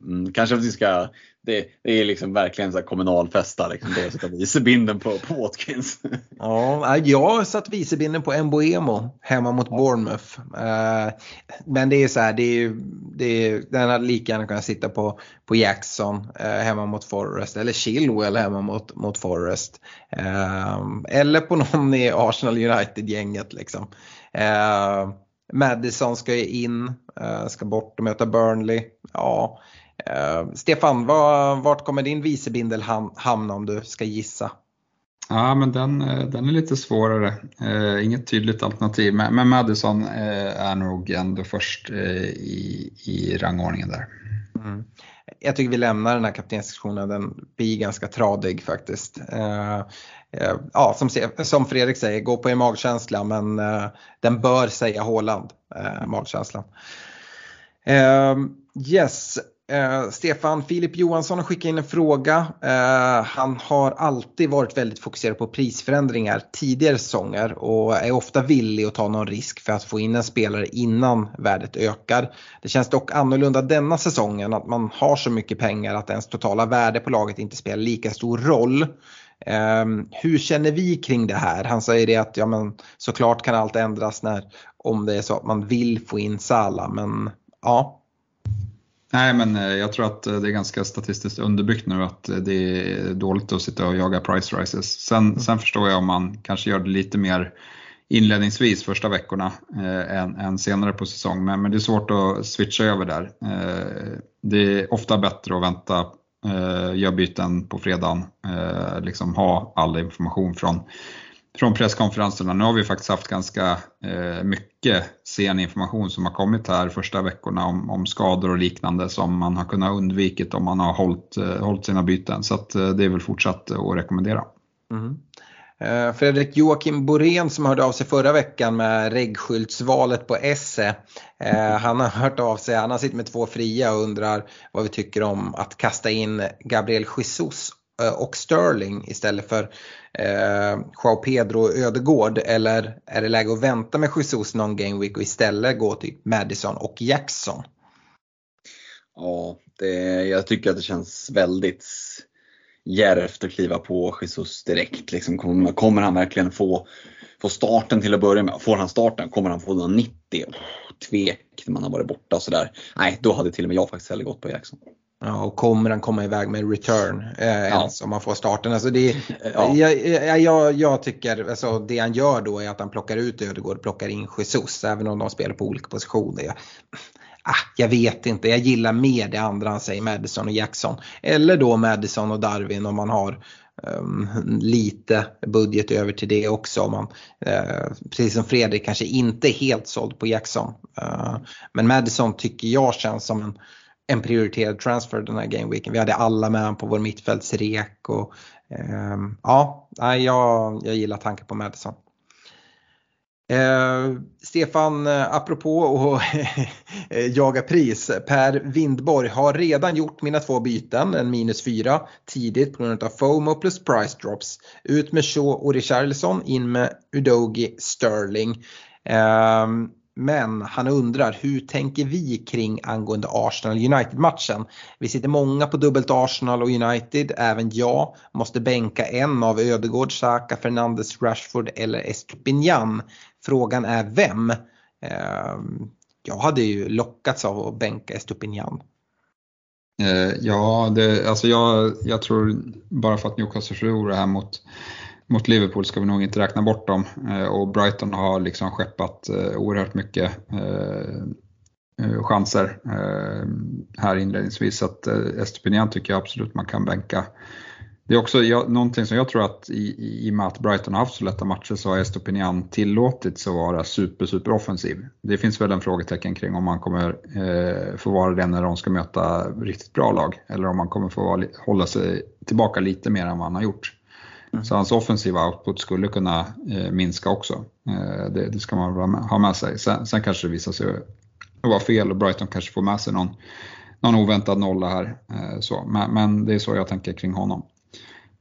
Mm, kanske att vi ska, det, det är liksom verkligen så liksom, det att sätta vicebinden på, på Watkins. Ja, jag har satt vicebinden på Mboemo hemma mot Bournemouth. Uh, men det är så här, det är, det är, den hade lika gärna kunnat sitta på, på Jackson uh, hemma mot Forest eller Chilwell hemma mot, mot Forest. Uh, eller på någon i Arsenal United-gänget liksom. Madison ska ju in, ska bort och möta Burnley. Ja, Uh, Stefan, var, vart kommer din vicebindel hamna om du ska gissa? Ja, men den, eh, den är lite svårare. Inget tydligt alternativ, men, men Madison är nog ändå först i, i rangordningen där. Mm. Jag tycker vi lämnar den här kaptensdiskussionen, den blir ganska tradig faktiskt. Eh, eh, ja, som, som Fredrik säger, gå på er magkänsla, men eh, den bör säga Håland, magkänslan. yes, Eh, Stefan, Filip Johansson har skickat in en fråga. Eh, han har alltid varit väldigt fokuserad på prisförändringar tidigare säsonger och är ofta villig att ta någon risk för att få in en spelare innan värdet ökar. Det känns dock annorlunda denna säsongen att man har så mycket pengar att ens totala värde på laget inte spelar lika stor roll. Eh, hur känner vi kring det här? Han säger det att ja, men, såklart kan allt ändras när, om det är så att man vill få in Sala men ja. Nej men eh, jag tror att det är ganska statistiskt underbyggt nu att det är dåligt att sitta och jaga price rises. Sen, mm. sen förstår jag om man kanske gör det lite mer inledningsvis första veckorna eh, än, än, senare på säsong. Men, men, det är svårt att switcha över där. Eh, det är ofta bättre att vänta, eh, göra byten på fredagen, eh, liksom ha all information från, från presskonferenserna. Nu har vi faktiskt haft ganska eh, mycket sen information som har kommit här första veckorna om, om, skador och liknande som man har kunnat undvikit om man har hållit, eh, hållit sina byten. Så att, eh, det är väl fortsatt att rekommendera. Mm. Eh, Fredrik Joakim Borén som hörde av sig förra veckan med reggskyltsvalet på Esse. Eh, han har hört av sig, han har suttit med två fria och undrar vad vi tycker om att kasta in Gabriel Jesus Eh, och Sterling istället för eh, Joao Pedro och Ödegård eller är det läge att vänta med Jesus någon game week och istället gå till Madison och Jackson? Ja, det, jag tycker att det känns väldigt djärvt att kliva på Jesus direkt. Liksom, kommer, kommer han verkligen få, få starten till att börja med? Får han starten? Kommer han få någon 90? Oh, tvek när man har varit borta och sådär. Nej, då hade till och med jag faktiskt hellre gått på Jackson. Ja, och kommer han komma iväg med return eh, ja. ens om man får starten? Alltså det, ja. jag, jag, jag, tycker alltså det han gör då är att han plockar ut Ödegård och plockar in Jesus även om de spelar på olika positioner ah, jag vet inte, jag gillar mer det andra han säger, Madison och Jackson. Eller då Madison och Darwin om man har um, lite budget över till det också. Om man, uh, precis som Fredrik kanske inte är helt såld på Jackson. Uh, men Madison tycker jag känns som en, en prioriterad transfer den här gameweeken. Vi hade alla med honom på vår mittfältsrek och eh, ja, jag, jag gillar tanken på Madison. Eh, Stefan, eh, apropå att jaga pris. Per Windborg har redan gjort mina två byten, en minus fyra tidigt på grund av FOMO plus price drops. Ut med Shaw och Richarlison, in med Udogi Sterling. Eh, men han undrar hur tänker vi kring angående Arsenal United-matchen? Vi sitter många på dubbelt Arsenal och United, även jag måste bänka en av Ödegård, Saka, Fernandes, Rashford eller Estupinian. Frågan är vem? Ehm, jag hade ju lockats av att bänka Estupinjan. Eh, ja, det, alltså jag, jag tror bara för att Newcastle förlorar här mot mot Liverpool ska vi nog inte räkna bort dem. Eh, och Brighton har liksom skeppat eh, oerhört mycket eh, chanser här inledningsvis. Så att Estupinian tycker jag absolut man kan bänka. Det är också jag, någonting som jag tror att i, i och med att Brighton har haft så lätta matcher så har Estopinian tillåtits att vara super, super offensiv. Det finns väl en frågetecken kring om man kommer eh, få vara det när de ska möta riktigt bra lag eller om man kommer få vara, hålla sig tillbaka lite mer än vad han har gjort. Mm. Så hans offensiva output skulle kunna eh, minska också. Eh, det, det, ska man ha med sig. Sen, sen kanske det visar sig att vara fel och Brighton kanske får med sig någon, någon oväntad nolla här. Eh, så. Men, men, det är så jag tänker kring honom.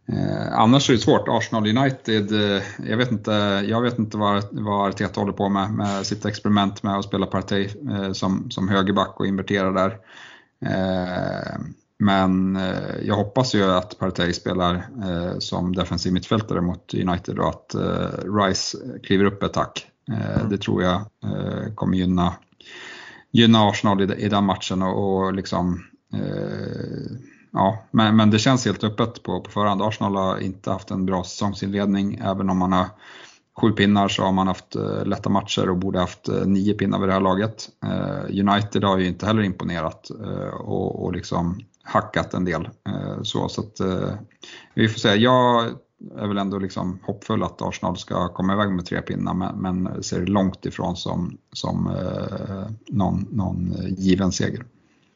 Eh, annars är det svårt. Arsenal United, eh, jag vet inte, jag vet inte vad, vad Arteta håller på med, med sitt experiment med att spela Partey eh, som, som högerback och invertera där. Eh, Eh, men eh, jag hoppas ju att Partey spelar eh, som defensiv mittfältare mot United och att Rice kliver upp ett tack. Mm. Det tror jag kommer gynna, gynna Arsenal i, i den matchen och, och liksom ja, men, men det känns helt öppet på, på förhand. Arsenal har inte haft en bra säsongsinledning. Även om man har sju pinnar så har man haft lätta matcher och borde haft nio pinnar vid det här laget. United har ju inte heller imponerat och, och liksom hackat en del. Eh, så så att, eh, vi får se. Jag är väl ändå liksom hoppfull att Arsenal ska komma iväg med tre pinnar men, men ser långt ifrån som, som eh, någon, någon given seger.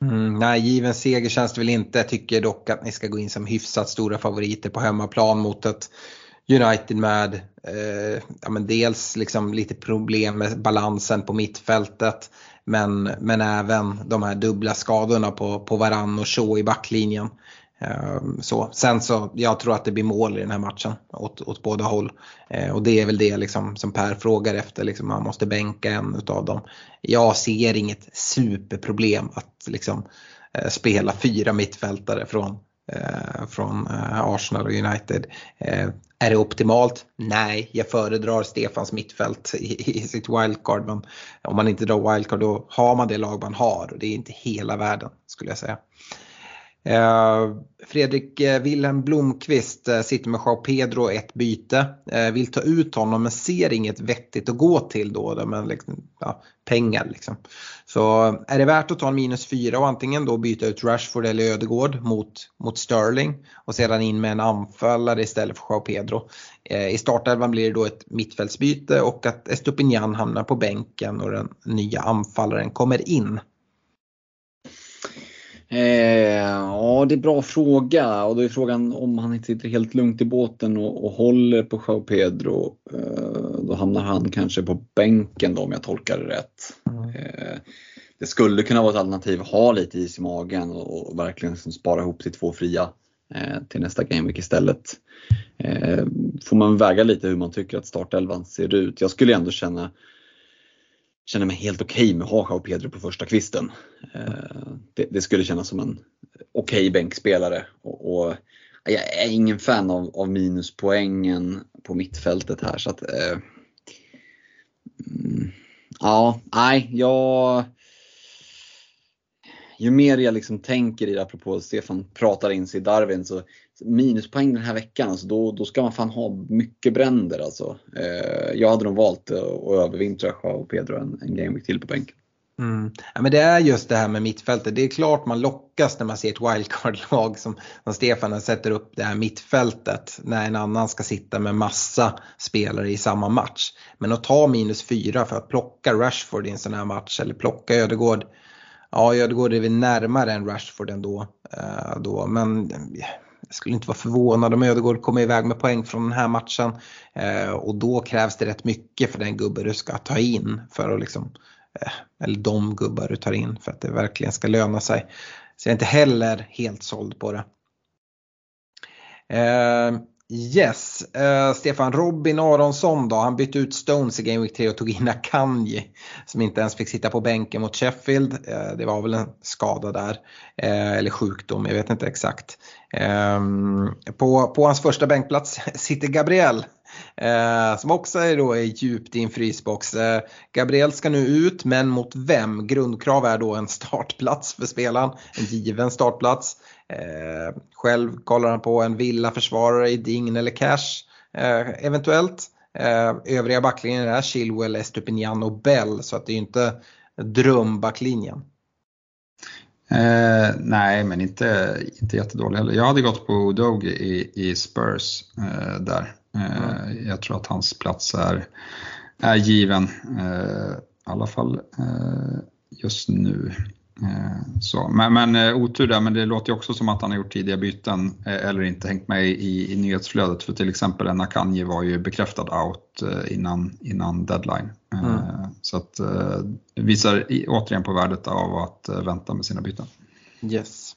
Mm, nej, given seger känns det väl inte. Jag tycker dock att ni ska gå in som hyfsat stora favoriter på hemmaplan mot ett United med eh, ja, men dels liksom lite problem med balansen på mittfältet men, men även de här dubbla skadorna på, på Varann och Shaw i backlinjen. Ehm, så. Sen så, jag tror att det blir mål i den här matchen åt, åt båda håll. Eh, och det är väl det liksom som Per frågar efter, liksom, man måste bänka en utav dem. Jag ser inget superproblem att liksom, eh, spela fyra mittfältare från Eh, från eh, Arsenal och United. Eh, är det optimalt? Nej, jag föredrar Stefans mittfält i, i sitt wildcard. Men om man inte drar wildcard då har man det lag man har och det är inte hela världen skulle jag säga. Eh, Fredrik eh, Wilhelm Blomqvist sitter med Joao Pedro ett byte. Vill ta ut honom men ser inget vettigt att gå till då. Men liksom, ja, pengar liksom. Så är det värt att ta en minus 4 och antingen då byta ut Rashford eller Ödegård mot, mot Sterling och sedan in med en anfallare istället för Joao Pedro. Eh, I startelvan blir det då ett mittfältsbyte och att Estupinian hamnar på bänken och den nya anfallaren kommer in. Eh, ja, det är en bra fråga och då är frågan om han inte sitter helt lugnt i båten och, och håller på Joao Pedro. Eh, då hamnar han kanske på bänken då om jag tolkar det rätt. Mm. Eh, det skulle kunna vara ett alternativ att ha lite is i magen och, och verkligen liksom spara ihop till två fria till nästa gameweek istället. Får man väga lite hur man tycker att startelvan ser ut. Jag skulle ändå känna känner mig helt okej okay med att ha Pedro på första kvisten. Eh, det, det, skulle kännas som en okej okay bänkspelare. Och, och, jag är ingen fan av, av minuspoängen på mittfältet här. Så att, eh, mm, ja, nej, jag ju mer jag liksom tänker i det, apropå Stefan pratar in sig i Darwin, så minuspoäng den här veckan, alltså då, då ska man fan ha mycket bränder alltså. Eh, jag hade nog valt att övervintra och Pedro en, en gameweek till på bänken. Mm. Ja, men det är just det här med mittfältet. Det är klart man lockas när man ser ett wildcard-lag som, som Stefan sätter upp det här mittfältet när en annan ska sitta med massa spelare i samma match. Men att ta minus fyra för att plocka Rashford i en sån här match eller plocka Ödegård. Ja, Ödegård är väl närmare än Rashford ändå. Eh, då, men jag skulle inte vara förvånad om Ödegård kommer iväg med poäng från den här matchen. Eh, och då krävs det rätt mycket för den gubbe du ska ta in. För att liksom, eh, eller de gubbar du tar in för att det verkligen ska löna sig. Så jag är inte heller helt såld på det. Eh, Yes, uh, Stefan Robin Aronsson då, han bytte ut Stones i Game Week 3 och tog in Akanji som inte ens fick sitta på bänken mot Sheffield. Uh, det var väl en skada där, uh, eller sjukdom, jag vet inte exakt. Um, på, på hans första bänkplats sitter Gabriel Eh, som också är, då är djupt i en frysbox. Eh, Gabriel ska nu ut, men mot vem? Grundkrav är då en startplats för spelaren, en given startplats. Eh, själv kollar han på en villaförsvarare i Dign eller Cash eh, eventuellt. Eh, övriga backlinjen är Chilwell, Estupinian och Bell så att det är inte drömbacklinjen. Eh, nej, men inte, inte jättedålig heller. Jag hade gått på Dog i, i Spurs eh, där. Mm. Jag tror att hans plats är, är given, eh, i alla fall eh, just nu. Så. Men, men otur där, men det låter ju också som att han har gjort tidiga byten eller inte hängt med i, i nyhetsflödet. För till exempel en Akanji var ju bekräftad out innan, innan deadline. Mm. Så att visar återigen på värdet av att vänta med sina byten. Yes.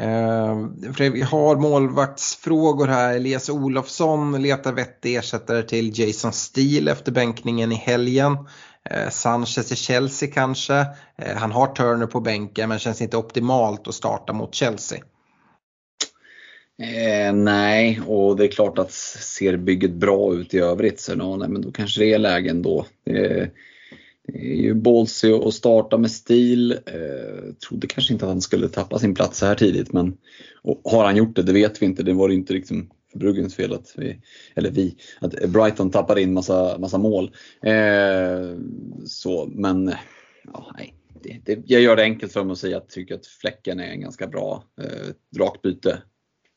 Eh, vi har målvaktsfrågor här. Elias Olofsson letar vettig ersättare till Jason Steele efter bänkningen i helgen. Eh, Sanchez i Chelsea kanske. Eh, han har Turner på bänken men känns inte optimalt att starta mot Chelsea. Eh, nej, och det är klart att ser bygget bra ut i övrigt så no, nej, men då kanske det är lägen då. Eh, det är ju ballsy att starta med stil. Eh, trodde kanske inte att han skulle tappa sin plats så här tidigt men har han gjort det, det vet vi inte. Det var ju inte liksom för Bruggens fel att vi, eller vi, att Brighton tappade in massa, massa mål. Eh, så, men ja, nej. Det, det, jag gör det enkelt för mig att säga att jag tycker att Fläcken är en ganska bra eh, rakt byte.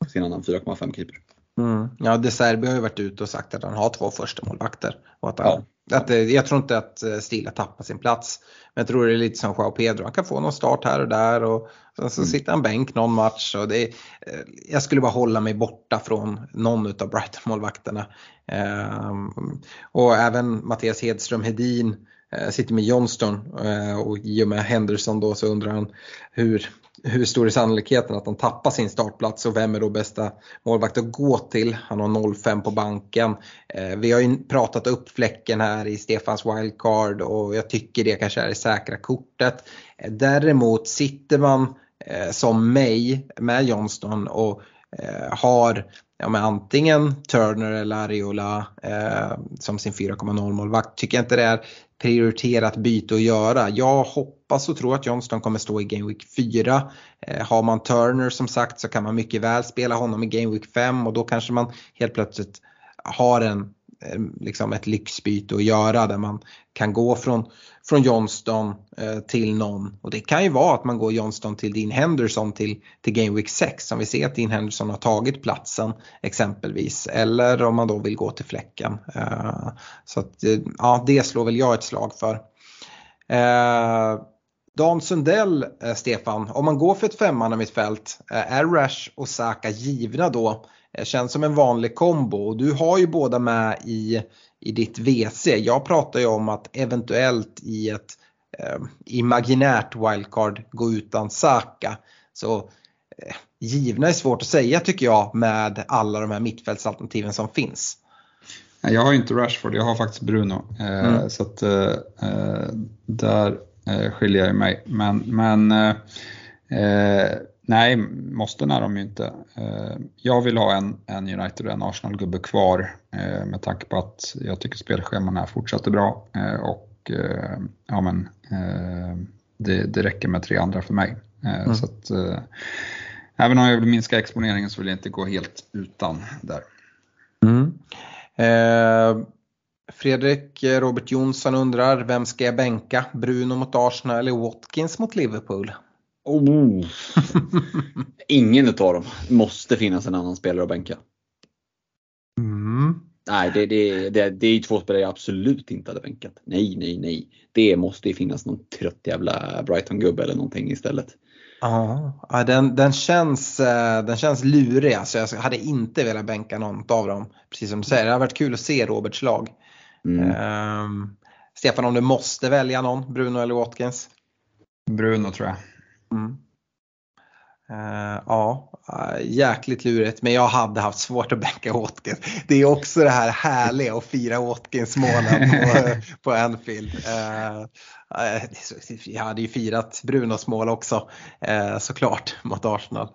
Sin annan 4,5 keeper. Mm. Ja, De Serbi har ju varit ute och sagt att han har två första målvakter och att han, ja. Att, jag tror inte att eh, Stila tappar sin plats. Men jag tror det är lite som Joao Pedro. Han kan få någon start här och där och sen så mm. sitter han bänk någon match. Och det är, eh, jag skulle bara hålla mig borta från någon av Brighton-målvakterna. Ehm, och även Mattias Hedström Hedin eh, sitter med Johnston och i och med Henderson då så undrar han hur, hur stor är sannolikheten att han tappar sin startplats och vem är då bästa målvakt att gå till? Han har 0-5 på banken. Eh, vi har ju pratat upp fläcken här i Stefans wildcard och jag tycker det kanske är det säkra kortet. Eh, däremot sitter man eh, som mig med Johnston och eh, har ja, men antingen Turner eller Ariola eh, som sin 4,0 målvakt tycker jag inte det är prioriterat byte att göra. Jag hoppas och tror att Johnston kommer stå i Game Week 4. Eh, har man Turner som sagt så kan man mycket väl spela honom i Game Week 5 och då kanske man helt plötsligt har en Eh, liksom ett lyxbyte att göra där man kan gå från, från Johnston eh, till någon. Och det kan ju vara att man går Johnston till Dean Henderson till, till Game Week 6 som vi ser att Dean Henderson har tagit platsen exempelvis. Eller om man då vill gå till fläcken. Eh, så att, eh, ja, det slår väl jag ett slag för. Eh, Dan Sundell, eh, Stefan, om man går för ett femmannamittfält, eh, är Rash och Saka givna då? Eh, känns som en vanlig kombo. Du har ju båda med i, i ditt WC. Jag pratar ju om att eventuellt i ett eh, imaginärt wildcard gå utan Saka. Så eh, givna är svårt att säga tycker jag med alla de här mittfältsalternativen som finns. Jag har inte Rashford, jag har faktiskt Bruno. Eh, mm. Så att, där eh, skiljer jag mig. Men, men Nej, måste är de ju inte. Eh, jag vill ha en, en United och en Arsenal-gubbe kvar eh, med tanke på att jag tycker spelscheman är fortsatt bra eh, och ja, men, det, det räcker med tre andra för mig. Mm. Så att, även om jag vill minska exponeringen så vill jag inte gå helt utan där. Mm. Eh, Fredrik Robert Jonsson undrar, vem ska jag bänka? Bruno mot Arsenal eller Watkins mot Liverpool? Oh. Ingen av dem. måste finnas en annan spelare att bänka. Mm. Nej, det, det, det, det är två spelare jag absolut inte hade bänkat. Nej, nej, nej. Det måste ju finnas någon trött jävla Brighton-gubbe eller någonting istället. Ja, den, den, känns, eh, den känns lurig. Alltså jag hade inte velat bänka någon av dem. Precis som du säger, det har varit kul att se Roberts lag. Mm. Um, Stefan, om du måste välja någon, Bruno eller Watkins? Bruno tror jag. Mm. Uh, ja, jäkligt lurigt men jag hade haft svårt att bänka Watkins. Det är också det här härliga att fira Watkins-målen på, på Anfield. Uh, jag hade ju firat Brunos mål också såklart mot Arsenal.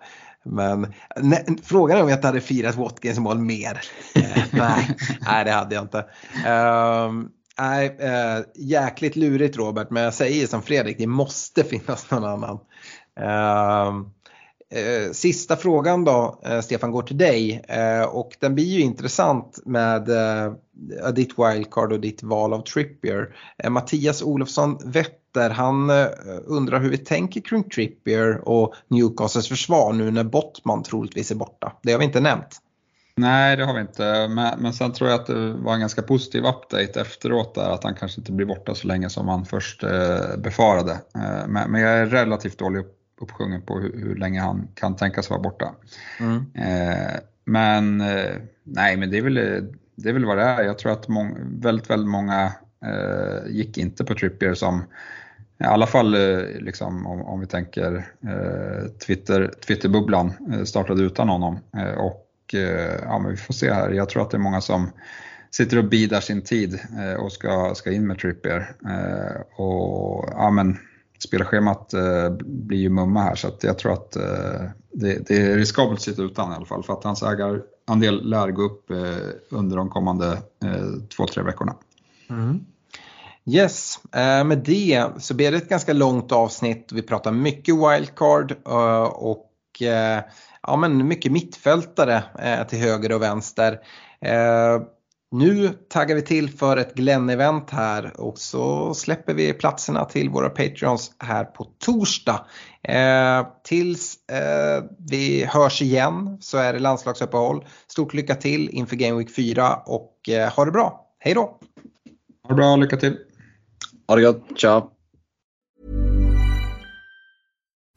Men nej, frågan är om jag inte hade firat Watkins mål mer. nej, nej, det hade jag inte. Ehm, nej, jäkligt lurigt Robert men jag säger som Fredrik, det måste finnas någon annan. Ehm, eh, sista frågan då, eh, Stefan, går till dig eh, och den blir ju intressant med ditt wildcard och ditt val av Trippier. Mattias Olofsson Wetter, han undrar hur vi tänker kring Trippier och Newcastles försvar nu när Bottman troligtvis är borta. Det har vi inte nämnt. Nej, det har vi inte. Men, men sen tror jag att det var en ganska positiv update efteråt där, att han kanske inte blir borta så länge som man först eh, befarade. Eh, men, men, jag är relativt dålig uppsjungen på hur, hur, länge han kan tänkas vara borta. Mm. Eh, men eh, nej, men det är, väl, det är väl vad det är. Jag tror att mång, väldigt, väldigt många eh, gick inte på Trippier som i alla fall eh, liksom, om, om vi tänker eh, Twitter, Twitterbubblan eh, startade utan honom. Eh, och eh, ja, men vi får se här. Jag tror att det är många som sitter och bidar sin tid och ska, ska in med Trippier. och ja, men spelschemat eh, blir ju mumma här så att jag tror att eh, det, det, är riskabelt att sitta utan i alla fall för att hans ägarandel lär gå upp eh, under de kommande två, tre veckorna. Mm. Yes, eh, med det så blir det ett ganska långt avsnitt. Vi pratar mycket wildcard eh, och eh, ja, men mycket mittfältare till höger och vänster. Nu taggar vi till för ett Glenn-event här och så släpper vi platserna till våra Patreons här på torsdag. Eh, tills eh, vi hörs igen så är det landslagsuppehåll. Stort lycka till inför Game Week 4 och eh, ha det bra. Hej då! Ha det bra, lycka till! Ha det gott, ciao!